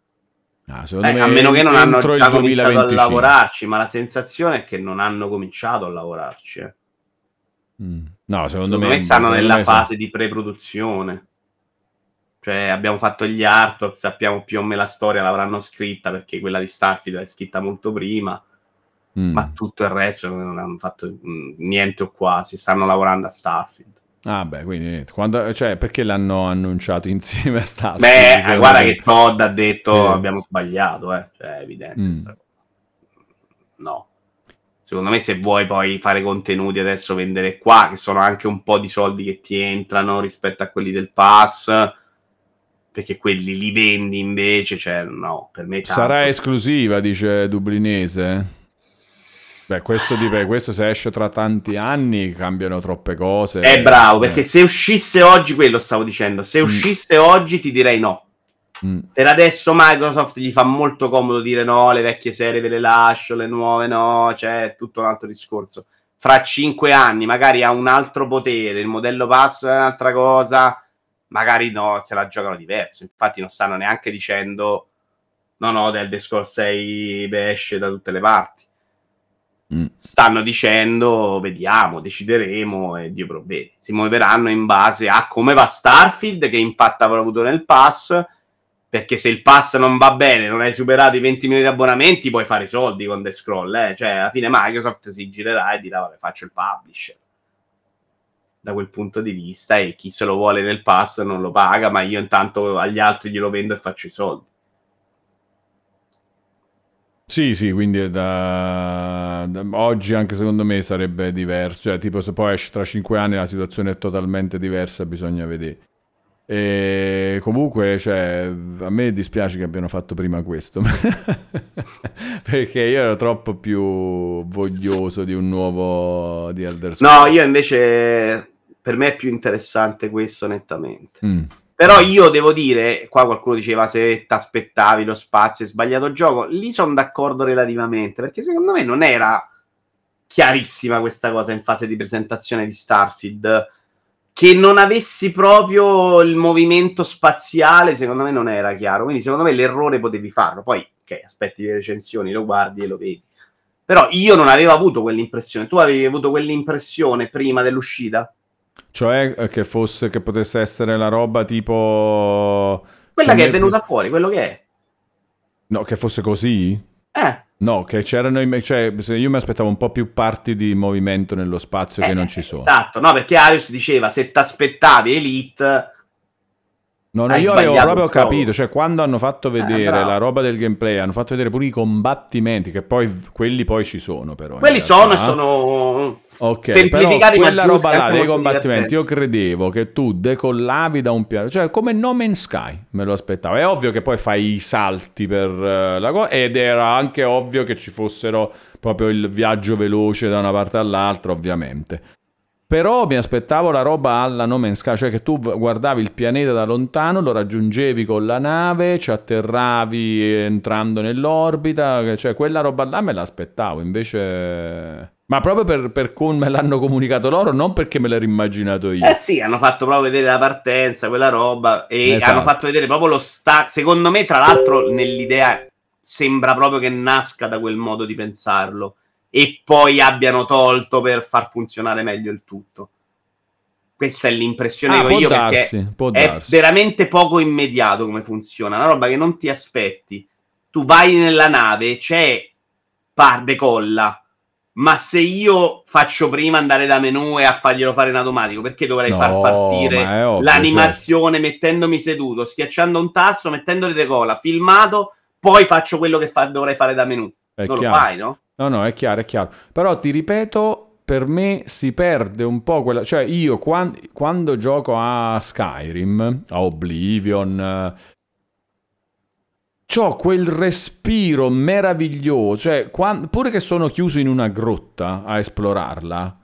Ah, secondo Eh, me a meno che non hanno già cominciato a 2025. lavorarci, ma la sensazione è che non hanno cominciato a lavorarci. eh. Mm. No, secondo, Secondo me me stanno nella me fase di pre-produzione. Cioè, abbiamo fatto gli artwork, sappiamo più o meno la storia, l'avranno scritta perché quella di Starfield è scritta molto prima, Mm. ma tutto il resto non hanno fatto mm, niente o quasi. Stanno lavorando a Starfield. Ah, beh, quindi. Quando, cioè, perché l'hanno annunciato insieme a Starfield? Beh, eh, guarda che Todd ha detto Sì. abbiamo sbagliato, eh. Cioè, è evidente. Mm. sta. No. Secondo me se vuoi poi fare contenuti adesso vendere qua, che sono anche un po' di soldi che ti entrano rispetto a quelli del pass, perché quelli li vendi invece, cioè no, per me tanto. Sarà esclusiva, dice Dublinese. Beh, questo dipende. Questo se esce tra tanti anni cambiano troppe cose. È bravo, Eh. perché se uscisse oggi, quello stavo dicendo, se Mm. uscisse oggi ti direi no. Mm. Per adesso Microsoft gli fa molto comodo dire no, le vecchie serie ve le lascio, le nuove no, c'è cioè, tutto un altro discorso. Fra cinque anni magari ha un altro potere, il modello pass è un'altra cosa, magari no, se la giocano diverso. Infatti non stanno neanche dicendo no, no, del Scrolls 6 esce da tutte le parti. Mm. Stanno dicendo, vediamo, decideremo e Dio provvede. Si muoveranno in base a come va Starfield, che impatto avrà avuto nel pass Perché se il pass non va bene, non hai superato i 20 milioni di abbonamenti, puoi fare i soldi con The Scroll. Eh? Cioè, alla fine Microsoft si girerà e dirà, vabbè, faccio il publisher. Da quel punto di vista, e chi se lo vuole nel pass non lo paga, ma io intanto agli altri glielo vendo e faccio i soldi. Sì, sì, quindi da, da, oggi anche secondo me sarebbe diverso, cioè tipo se poi esce tra cinque anni la situazione è totalmente diversa, bisogna vedere. E comunque, cioè, a me dispiace che abbiano fatto prima questo, perché io ero troppo più voglioso di un nuovo di Elder Scrolls. No, io invece, per me è più interessante questo nettamente. Mm. Però io devo dire, qua qualcuno diceva se ti aspettavi lo spazio è sbagliato gioco, lì sono d'accordo relativamente, perché secondo me non era chiarissima questa cosa in fase di presentazione di Starfield. Che non avessi proprio il movimento spaziale, secondo me non era chiaro. Quindi, secondo me l'errore potevi farlo. Poi, ok, aspetti le recensioni, lo guardi e lo vedi. Però io non avevo avuto quell'impressione. Tu avevi avuto quell'impressione prima dell'uscita? Cioè eh, che fosse, che potesse essere la roba tipo... Quella che è venuta fuori, quello che è. No, che fosse così? Eh. No, che c'erano, i, cioè io mi aspettavo un po' più parti di movimento nello spazio eh, che non ci sono. Esatto, no, perché Arius diceva se ti aspettavi Elite No, no, io avevo proprio capito, cioè quando hanno fatto eh, vedere eh, la roba del gameplay, hanno fatto vedere pure i combattimenti, che poi quelli poi ci sono però. Quelli sono e sono Ok, semplificati quella roba là dei combattimenti, io credevo che tu decollavi da un piano, cioè come No Man's Sky, me lo aspettavo. È ovvio che poi fai i salti per uh, la cosa ed era anche ovvio che ci fossero proprio il viaggio veloce da una parte all'altra, ovviamente. Però mi aspettavo la roba alla No Man's Sky, cioè che tu guardavi il pianeta da lontano, lo raggiungevi con la nave, ci atterravi entrando nell'orbita, cioè quella roba là me l'aspettavo, invece... Ma proprio per, per come l'hanno comunicato loro, non perché me l'ero immaginato io. Eh sì, hanno fatto proprio vedere la partenza, quella roba, e esatto. hanno fatto vedere proprio lo stack. Secondo me, tra l'altro, nell'idea sembra proprio che nasca da quel modo di pensarlo e poi abbiano tolto per far funzionare meglio il tutto. Questa è l'impressione ah, che ho io darsi, perché è darsi. veramente poco immediato come funziona, una roba che non ti aspetti. Tu vai nella nave, c'è par decolla, ma se io faccio prima andare da menu e a farglielo fare in automatico, perché dovrei no, far partire ovvio, l'animazione certo. mettendomi seduto, schiacciando un tasto, mettendo di decolla, filmato, poi faccio quello che fa, dovrei fare da menu. È non chiaro. lo fai, no? No, no, è chiaro, è chiaro. Però ti ripeto, per me si perde un po' quella... Cioè io quando, quando gioco a Skyrim, a Oblivion, ho quel respiro meraviglioso, cioè quando, pure che sono chiuso in una grotta a esplorarla,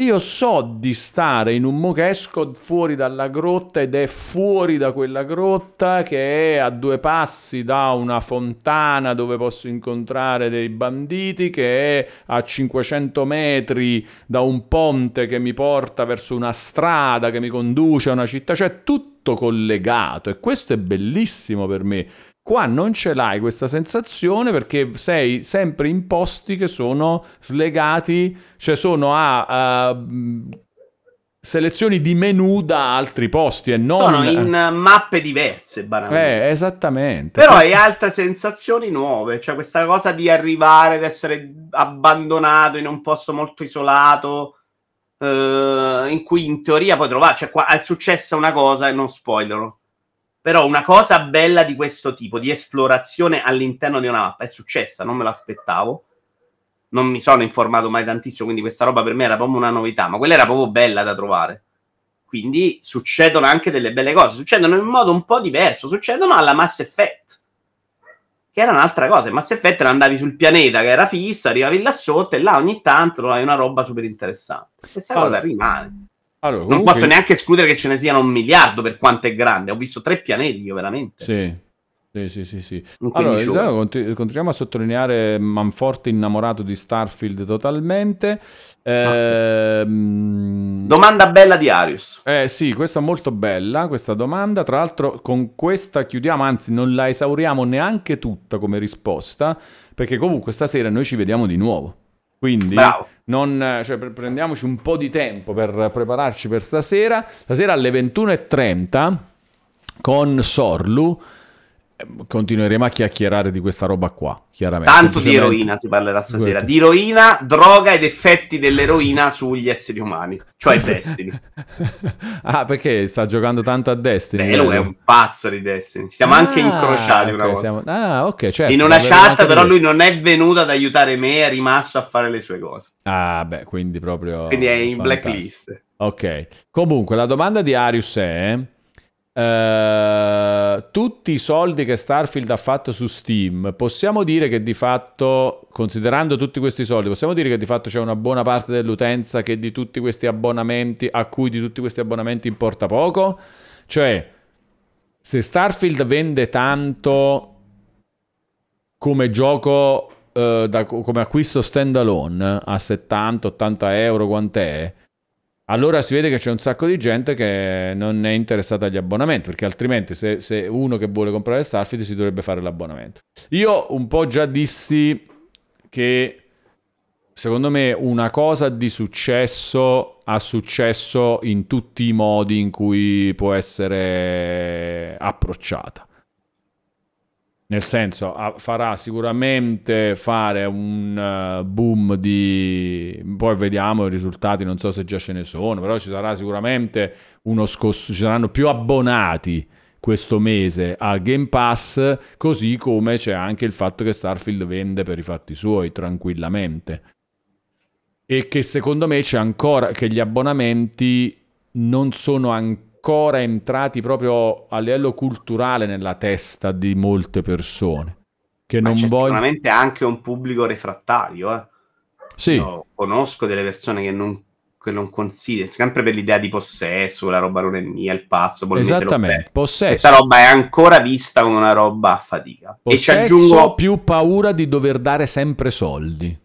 io so di stare in un mochesco fuori dalla grotta ed è fuori da quella grotta che è a due passi da una fontana dove posso incontrare dei banditi, che è a 500 metri da un ponte che mi porta verso una strada che mi conduce a una città, cioè tutto collegato e questo è bellissimo per me. Qua non ce l'hai questa sensazione perché sei sempre in posti che sono slegati, cioè sono a, a selezioni di menu da altri posti e non... Sono in mappe diverse, banalmente. Eh, esattamente. Però hai altre sensazioni nuove, cioè questa cosa di arrivare, ad essere abbandonato in un posto molto isolato, eh, in cui in teoria puoi trovare, cioè qua è successa una cosa e non spoilerò però una cosa bella di questo tipo, di esplorazione all'interno di una mappa, è successa, non me l'aspettavo. Non mi sono informato mai tantissimo, quindi questa roba per me era proprio una novità, ma quella era proprio bella da trovare. Quindi succedono anche delle belle cose, succedono in modo un po' diverso, succedono alla Mass Effect, che era un'altra cosa. Mass Effect andavi sul pianeta che era fisso, arrivavi là sotto e là ogni tanto trovavi una roba super interessante. Questa allora, cosa rimane. Allora, comunque... Non posso neanche escludere che ce ne siano un miliardo per quanto è grande. Ho visto tre pianeti io veramente. Sì. Sì, sì, sì, sì. Allora, diciamo, continuiamo a sottolineare Manforte innamorato di Starfield totalmente. Eh, domanda bella di Arius. Eh sì, questa è molto bella, questa domanda. Tra l'altro con questa chiudiamo, anzi non la esauriamo neanche tutta come risposta, perché comunque stasera noi ci vediamo di nuovo. Quindi non, cioè, prendiamoci un po' di tempo per prepararci per stasera. Stasera alle 21.30 con Sorlu continueremo a chiacchierare di questa roba qua, chiaramente. Tanto di eroina si parlerà stasera. Di eroina, droga ed effetti dell'eroina sugli esseri umani, cioè Destiny. ah, perché sta giocando tanto a Destiny? Beh, lui è un pazzo di Destiny. Ci siamo ah, anche incrociati una okay, volta. Siamo... Ah, ok, certo. In una chat, però lui non è venuto ad aiutare me, è rimasto a fare le sue cose. Ah, beh, quindi proprio... Quindi è in fantastico. blacklist. Ok. Comunque, la domanda di Arius è Uh, tutti i soldi che Starfield ha fatto su Steam, possiamo dire che di fatto, considerando tutti questi soldi, possiamo dire che di fatto c'è una buona parte dell'utenza che di tutti questi abbonamenti, a cui di tutti questi abbonamenti importa poco? Cioè, se Starfield vende tanto come gioco, uh, da, come acquisto standalone a 70-80 euro, quant'è? Allora si vede che c'è un sacco di gente che non è interessata agli abbonamenti, perché altrimenti se, se, uno che vuole comprare Starfield si dovrebbe fare l'abbonamento. Io un po' già dissi che secondo me una cosa di successo ha successo in tutti i modi in cui può essere approcciata. Nel senso, farà sicuramente fare un uh, boom di... Poi vediamo i risultati, non so se già ce ne sono, però ci sarà sicuramente uno scosso, ci saranno più abbonati questo mese al Game Pass, così come c'è anche il fatto che Starfield vende per i fatti suoi tranquillamente. E che secondo me c'è ancora che gli abbonamenti non sono ancora ancora entrati proprio a livello culturale nella testa di molte persone. Che non vogliono... Sicuramente anche un pubblico refrattario. Eh. Sì. Io conosco delle persone che non, che non considerano, sempre per l'idea di possesso, la roba non è mia, il passo. Esattamente, possesso. Questa roba è ancora vista come una roba a fatica. Possesso, e ci aggiungo più paura di dover dare sempre soldi.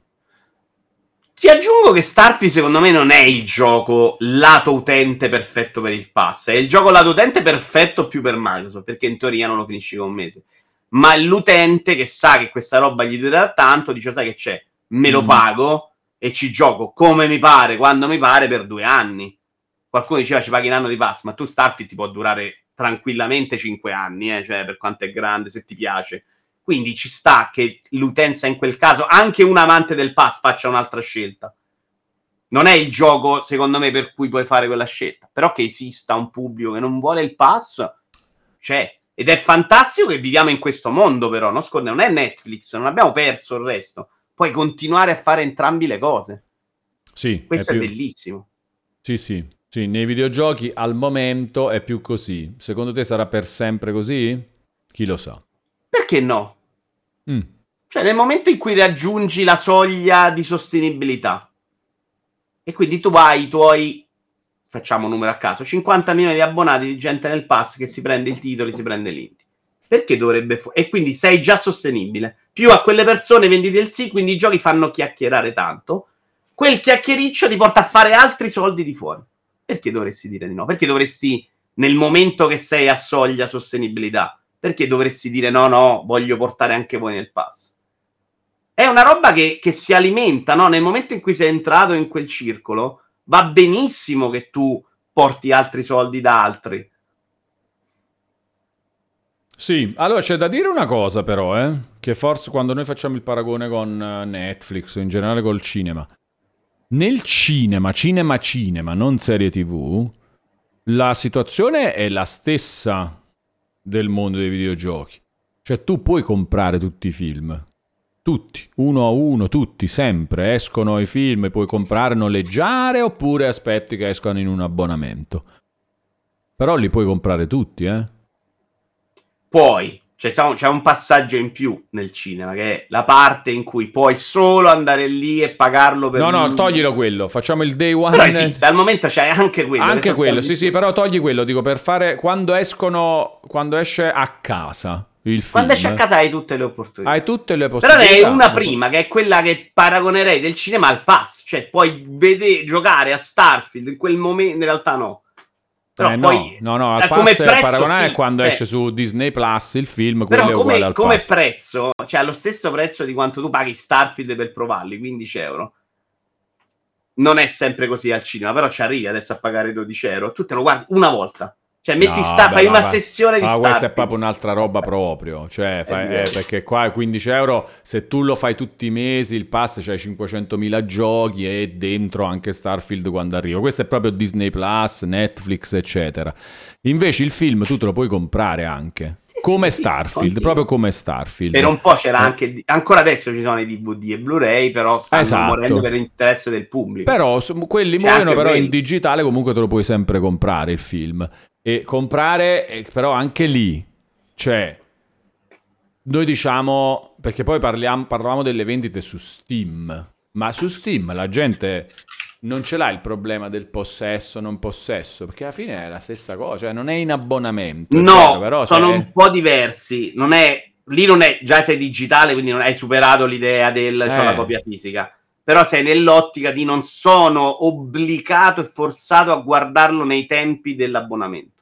Ti aggiungo che Starfield secondo me non è il gioco lato utente perfetto per il pass, è il gioco lato utente perfetto più per Microsoft, perché in teoria non lo finisci con un mese. Ma l'utente che sa che questa roba gli durerà tanto, dice sai che c'è, me lo mm. pago e ci gioco come mi pare, quando mi pare per due anni. Qualcuno diceva ci paghi un anno di pass, ma tu Starfield ti può durare tranquillamente cinque anni, eh? cioè per quanto è grande, se ti piace. Quindi ci sta che l'utenza in quel caso, anche un amante del pass, faccia un'altra scelta. Non è il gioco, secondo me, per cui puoi fare quella scelta. Però che esista un pubblico che non vuole il pass, c'è. Ed è fantastico che viviamo in questo mondo, però. No? Scorda, non è Netflix, non abbiamo perso il resto. Puoi continuare a fare entrambi le cose. Sì. Questo è, più... è bellissimo. Sì, sì. Sì, nei videogiochi al momento è più così. Secondo te sarà per sempre così? Chi lo sa. Perché no? Mm. Cioè, nel momento in cui raggiungi la soglia di sostenibilità e quindi tu hai i tuoi, facciamo un numero a caso, 50 milioni di abbonati di gente nel pass che si prende il titolo e si prende l'Inti. Perché dovrebbe... Fu- e quindi sei già sostenibile. Più a quelle persone vendi del sì, quindi i giochi fanno chiacchierare tanto. Quel chiacchiericcio ti porta a fare altri soldi di fuori. Perché dovresti dire di no? Perché dovresti, nel momento che sei a soglia sostenibilità, perché dovresti dire no, no, voglio portare anche voi nel pass? È una roba che, che si alimenta, no? Nel momento in cui sei entrato in quel circolo, va benissimo che tu porti altri soldi da altri. Sì, allora c'è da dire una cosa però, eh? che forse quando noi facciamo il paragone con eh, Netflix o in generale col cinema, nel cinema, cinema cinema, non serie tv, la situazione è la stessa del mondo dei videogiochi. Cioè tu puoi comprare tutti i film, tutti, uno a uno, tutti, sempre. Escono i film, puoi comprare, noleggiare oppure aspetti che escano in un abbonamento. Però li puoi comprare tutti, eh? Puoi, cioè, c'è un passaggio in più nel cinema, che è la parte in cui puoi solo andare lì e pagarlo per... No, no, toglilo quello, facciamo il day one. Però esiste, al momento c'è anche quello. Anche quello, sì, sì, però togli quello, dico, per fare... Quando escono, quando esce a casa il film... Quando esce a casa hai tutte le opportunità. Hai tutte le possibilità. Però ne hai una prima, che è quella che paragonerei del cinema al pass, cioè puoi vedere, giocare a Starfield in quel momento, in realtà no però eh, poi, no, no, al pass prezzo, paragonare sì, quando eh. esce su Disney Plus il film, però come, come prezzo, cioè allo stesso prezzo di quanto tu paghi Starfield per provarli, 15 euro. Non è sempre così al cinema, però ci arrivi adesso a pagare 12 euro. Tu te lo guardi una volta. Cioè, metti No, sta, vabbè, fai no, una ma- sessione di Ma questa è proprio un'altra roba proprio. Cioè, fai- vero. eh, perché qua 15 euro, se tu lo fai tutti i mesi, il pass c'hai 500.000 giochi e dentro anche Starfield quando arriva. Questo è proprio Disney Plus, Netflix, eccetera. Invece il film tu te lo puoi comprare anche. Sì, Come sì, sì, Starfield, continua. proprio come Starfield. Per un po' c'era Eh. anche, ancora adesso ci sono i DVD e Blu-ray, però stanno Esatto. morendo per l'interesse del pubblico. Però quelli C'è muoiono, però in quelli. digitale comunque te lo puoi sempre comprare il film. E comprare, eh, però anche lì, cioè, noi diciamo, perché poi parliamo, parlavamo delle vendite su Steam, ma su Steam la gente non ce l'ha il problema del possesso, non possesso, perché alla fine è la stessa cosa, cioè non è in abbonamento. No, vero, però sono se- un po' diversi. Non è, lì non è, già sei digitale, quindi non hai superato l'idea del c'ho Eh. la copia fisica. Però sei nell'ottica di non sono obbligato e forzato a guardarlo nei tempi dell'abbonamento.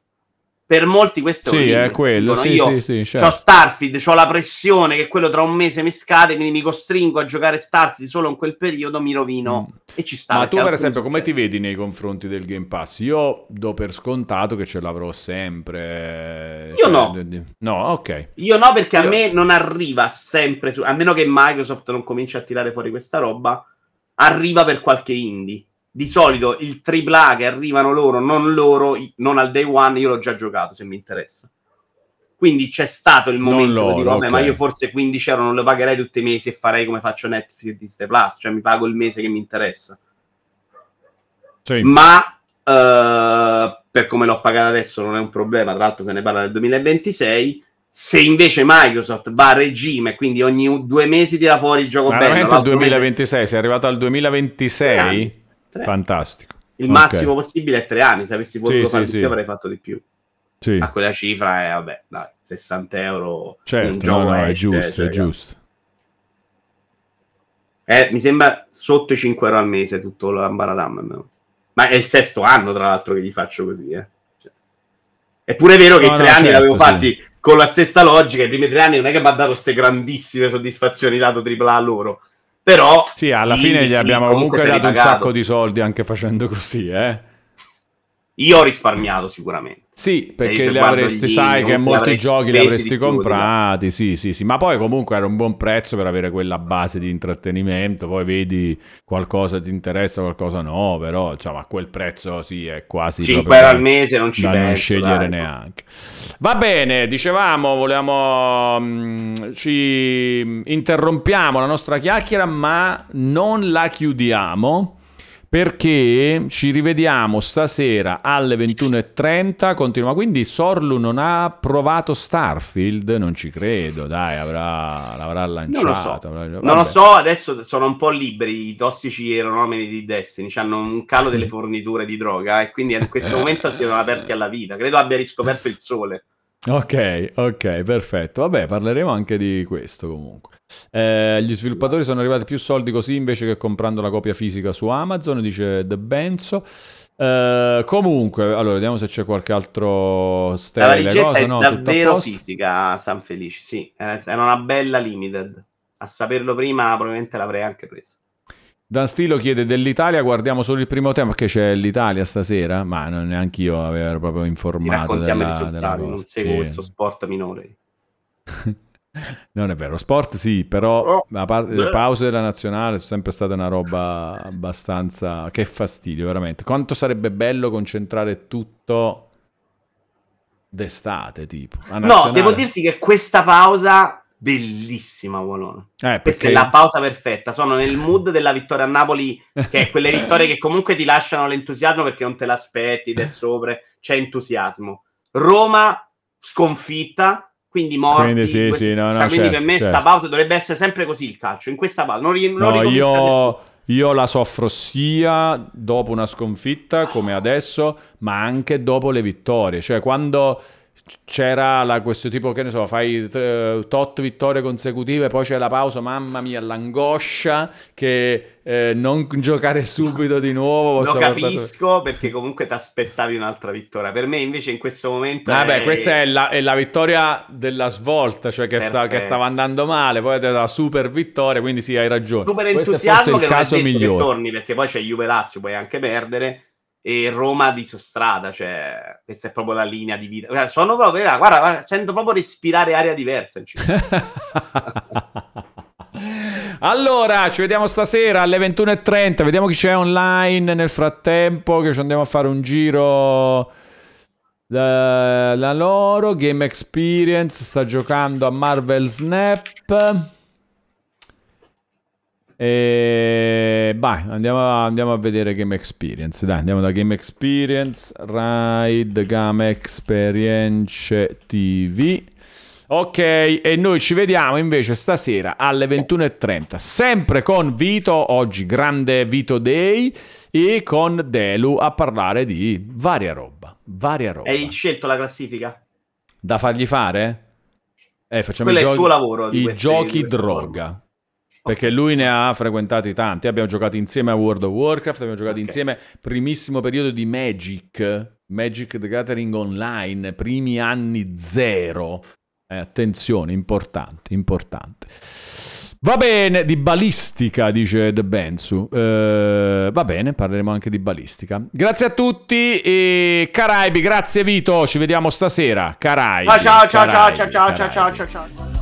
Per molti questo è Sì, è quello, sì, io sì, certo. Starfield, c'ho la pressione che quello tra un mese mi scade, quindi mi costringo a giocare Starfield solo in quel periodo, mi rovino Mm. e ci sta. Ma tu, per esempio, come ti vedi nei confronti del Game Pass? Io do per scontato che ce l'avrò sempre. Io no. d- d- No, ok. Io no, perché a Io- me non arriva sempre su, a meno che Microsoft non cominci a tirare fuori questa roba, arriva per qualche indie. Di solito il AAA che arrivano loro, non loro, non al day one, io l'ho già giocato se mi interessa. Quindi c'è stato il momento loro, di dire, "Vabbè, ok. ma io forse 15 euro non lo pagherei tutti i mesi e farei come faccio Netflix e Disney Plus, cioè mi pago il mese che mi interessa. Sì. ma eh, per come l'ho pagata adesso non è un problema, tra l'altro se ne parla nel 2026. Se invece Microsoft va a regime, quindi ogni due mesi tira fuori il gioco Ma bello, veramente il l'altro mese- 2026? Sei arrivato al Tre 2026? anni. Tre. Fantastico. il Ok. massimo possibile è tre anni. Se avessi potuto Sì, fare sì, di più, avrei fatto di più. Sì, A quella cifra è, vabbè, dai, 60 euro. certo, no, no, è esce, giusto, cioè, è giusto. Eh, mi sembra sotto i 5 euro al mese tutto l'ambaradam. Ma è il sesto anno, tra l'altro, che gli faccio così. Eh. Cioè. È pure vero che No, i tre no, anni certo, l'avevo sì. fatti con la stessa logica. I primi tre anni non è che mi ha dato queste grandissime soddisfazioni lato AAA a loro. Però Sì, alla fine gli abbiamo comunque dato un sacco di soldi anche facendo così, eh? Io ho risparmiato sicuramente. Sì, io perché li avresti, gli- sai che molti giochi li avresti di più, comprati, sì, sì, sì, ma poi comunque era un buon prezzo per avere quella base di intrattenimento, poi vedi qualcosa ti interessa, qualcosa no, però insomma a quel prezzo sì, è quasi 5 proprio euro al mese non ci da penso. non scegliere dai. neanche. Va bene, dicevamo, volevamo mm, ci interrompiamo la nostra chiacchiera, ma non la chiudiamo perché ci rivediamo stasera alle 21.30. Continua. Quindi Sorlu non ha provato Starfield? Non ci credo, dai, avrà, l'avrà lanciato. Non lo so. avrà- Non lo so, adesso sono un po' liberi i tossici aeronomeni di Destiny, hanno un calo delle forniture di droga e quindi in questo momento si sono aperti alla vita. Credo abbia riscoperto il sole. Ok, ok, perfetto. Vabbè, parleremo anche di questo comunque. Eh, gli sviluppatori sono arrivati più soldi così invece che comprando la copia fisica su Amazon, dice De Benzo. Eh, comunque, allora vediamo se c'è qualche altro valigetta Cosa, è no, davvero fisica, San Felice, sì. Eh, Era una bella limited. A saperlo prima probabilmente l'avrei anche presa. Dan Stilo chiede dell'Italia, guardiamo solo il primo tema perché c'è l'Italia stasera, ma non neanche io avevo proprio informato della, della risultati, non cosa. seguo Sì. questo sport minore. Non è vero, sport sì, però Oh. a parte le pause della nazionale sono sempre stata una roba abbastanza... Che fastidio, veramente. Quanto sarebbe bello concentrare tutto d'estate, tipo. No, devo dirti che questa pausa bellissima, Wolone. Eh, Questa perché... è la pausa perfetta. Sono nel mood della vittoria a Napoli, che è quelle vittorie che comunque ti lasciano l'entusiasmo perché non te l'aspetti, è sopra, c'è entusiasmo. Roma sconfitta, quindi morti. Quindi sì, questi- sì, no, no, cioè, quindi certo, per me certo. sta pausa dovrebbe essere sempre così il calcio, in questa pausa. Non, ri- non No, io, io la soffro sia dopo una sconfitta come adesso, ma anche dopo le vittorie. Cioè, quando c'era la, questo tipo, che ne so, fai eh, tot vittorie consecutive, poi c'è la pausa, mamma mia, l'angoscia che eh, non giocare subito di nuovo. Lo capisco perché comunque ti aspettavi un'altra vittoria. Per me invece in questo momento... Vabbè, è- questa è la, è la vittoria della svolta, cioè che, sta- che stava andando male, poi è la super vittoria, quindi sì, hai ragione. super Questo è entusiasmo che il caso migliore. torni perché poi c'è Juve Lazio, puoi anche perdere. E Roma di Sostrada, cioè questa è proprio la linea di vita. Sono proprio, guarda, guarda sento proprio respirare aria diversa in. Allora, ci vediamo stasera alle 21.30. Vediamo chi c'è online nel frattempo. Che ci andiamo a fare un giro da, da loro. Game Experience sta giocando a Marvel Snap. E vai, andiamo, andiamo, a vedere Game Experience. Dai, andiamo da Game Experience. Ride Game Experience TV. Ok, e noi ci vediamo invece stasera alle 21.30, sempre con Vito, oggi grande Vito Day, e con Delu a parlare di varia roba, varia roba. Hai scelto la classifica? Da fargli fare? Eh, facciamo Quello i, giochi, il tuo lavoro i queste, giochi droga. Forme. Perché lui ne ha frequentati tanti. Abbiamo giocato insieme a World of Warcraft, abbiamo giocato okay. insieme primissimo periodo di Magic, Magic the Gathering Online, primi anni zero. Eh, attenzione, importante, importante. Va bene, di balistica, dice The Bensu. Eh, va bene, parleremo anche di balistica. Grazie a tutti e Caraibi, grazie Vito, ci vediamo stasera. Caraibi. Ciao ciao ciao Caraibi, ciao ciao ciao ciao ciao ciao.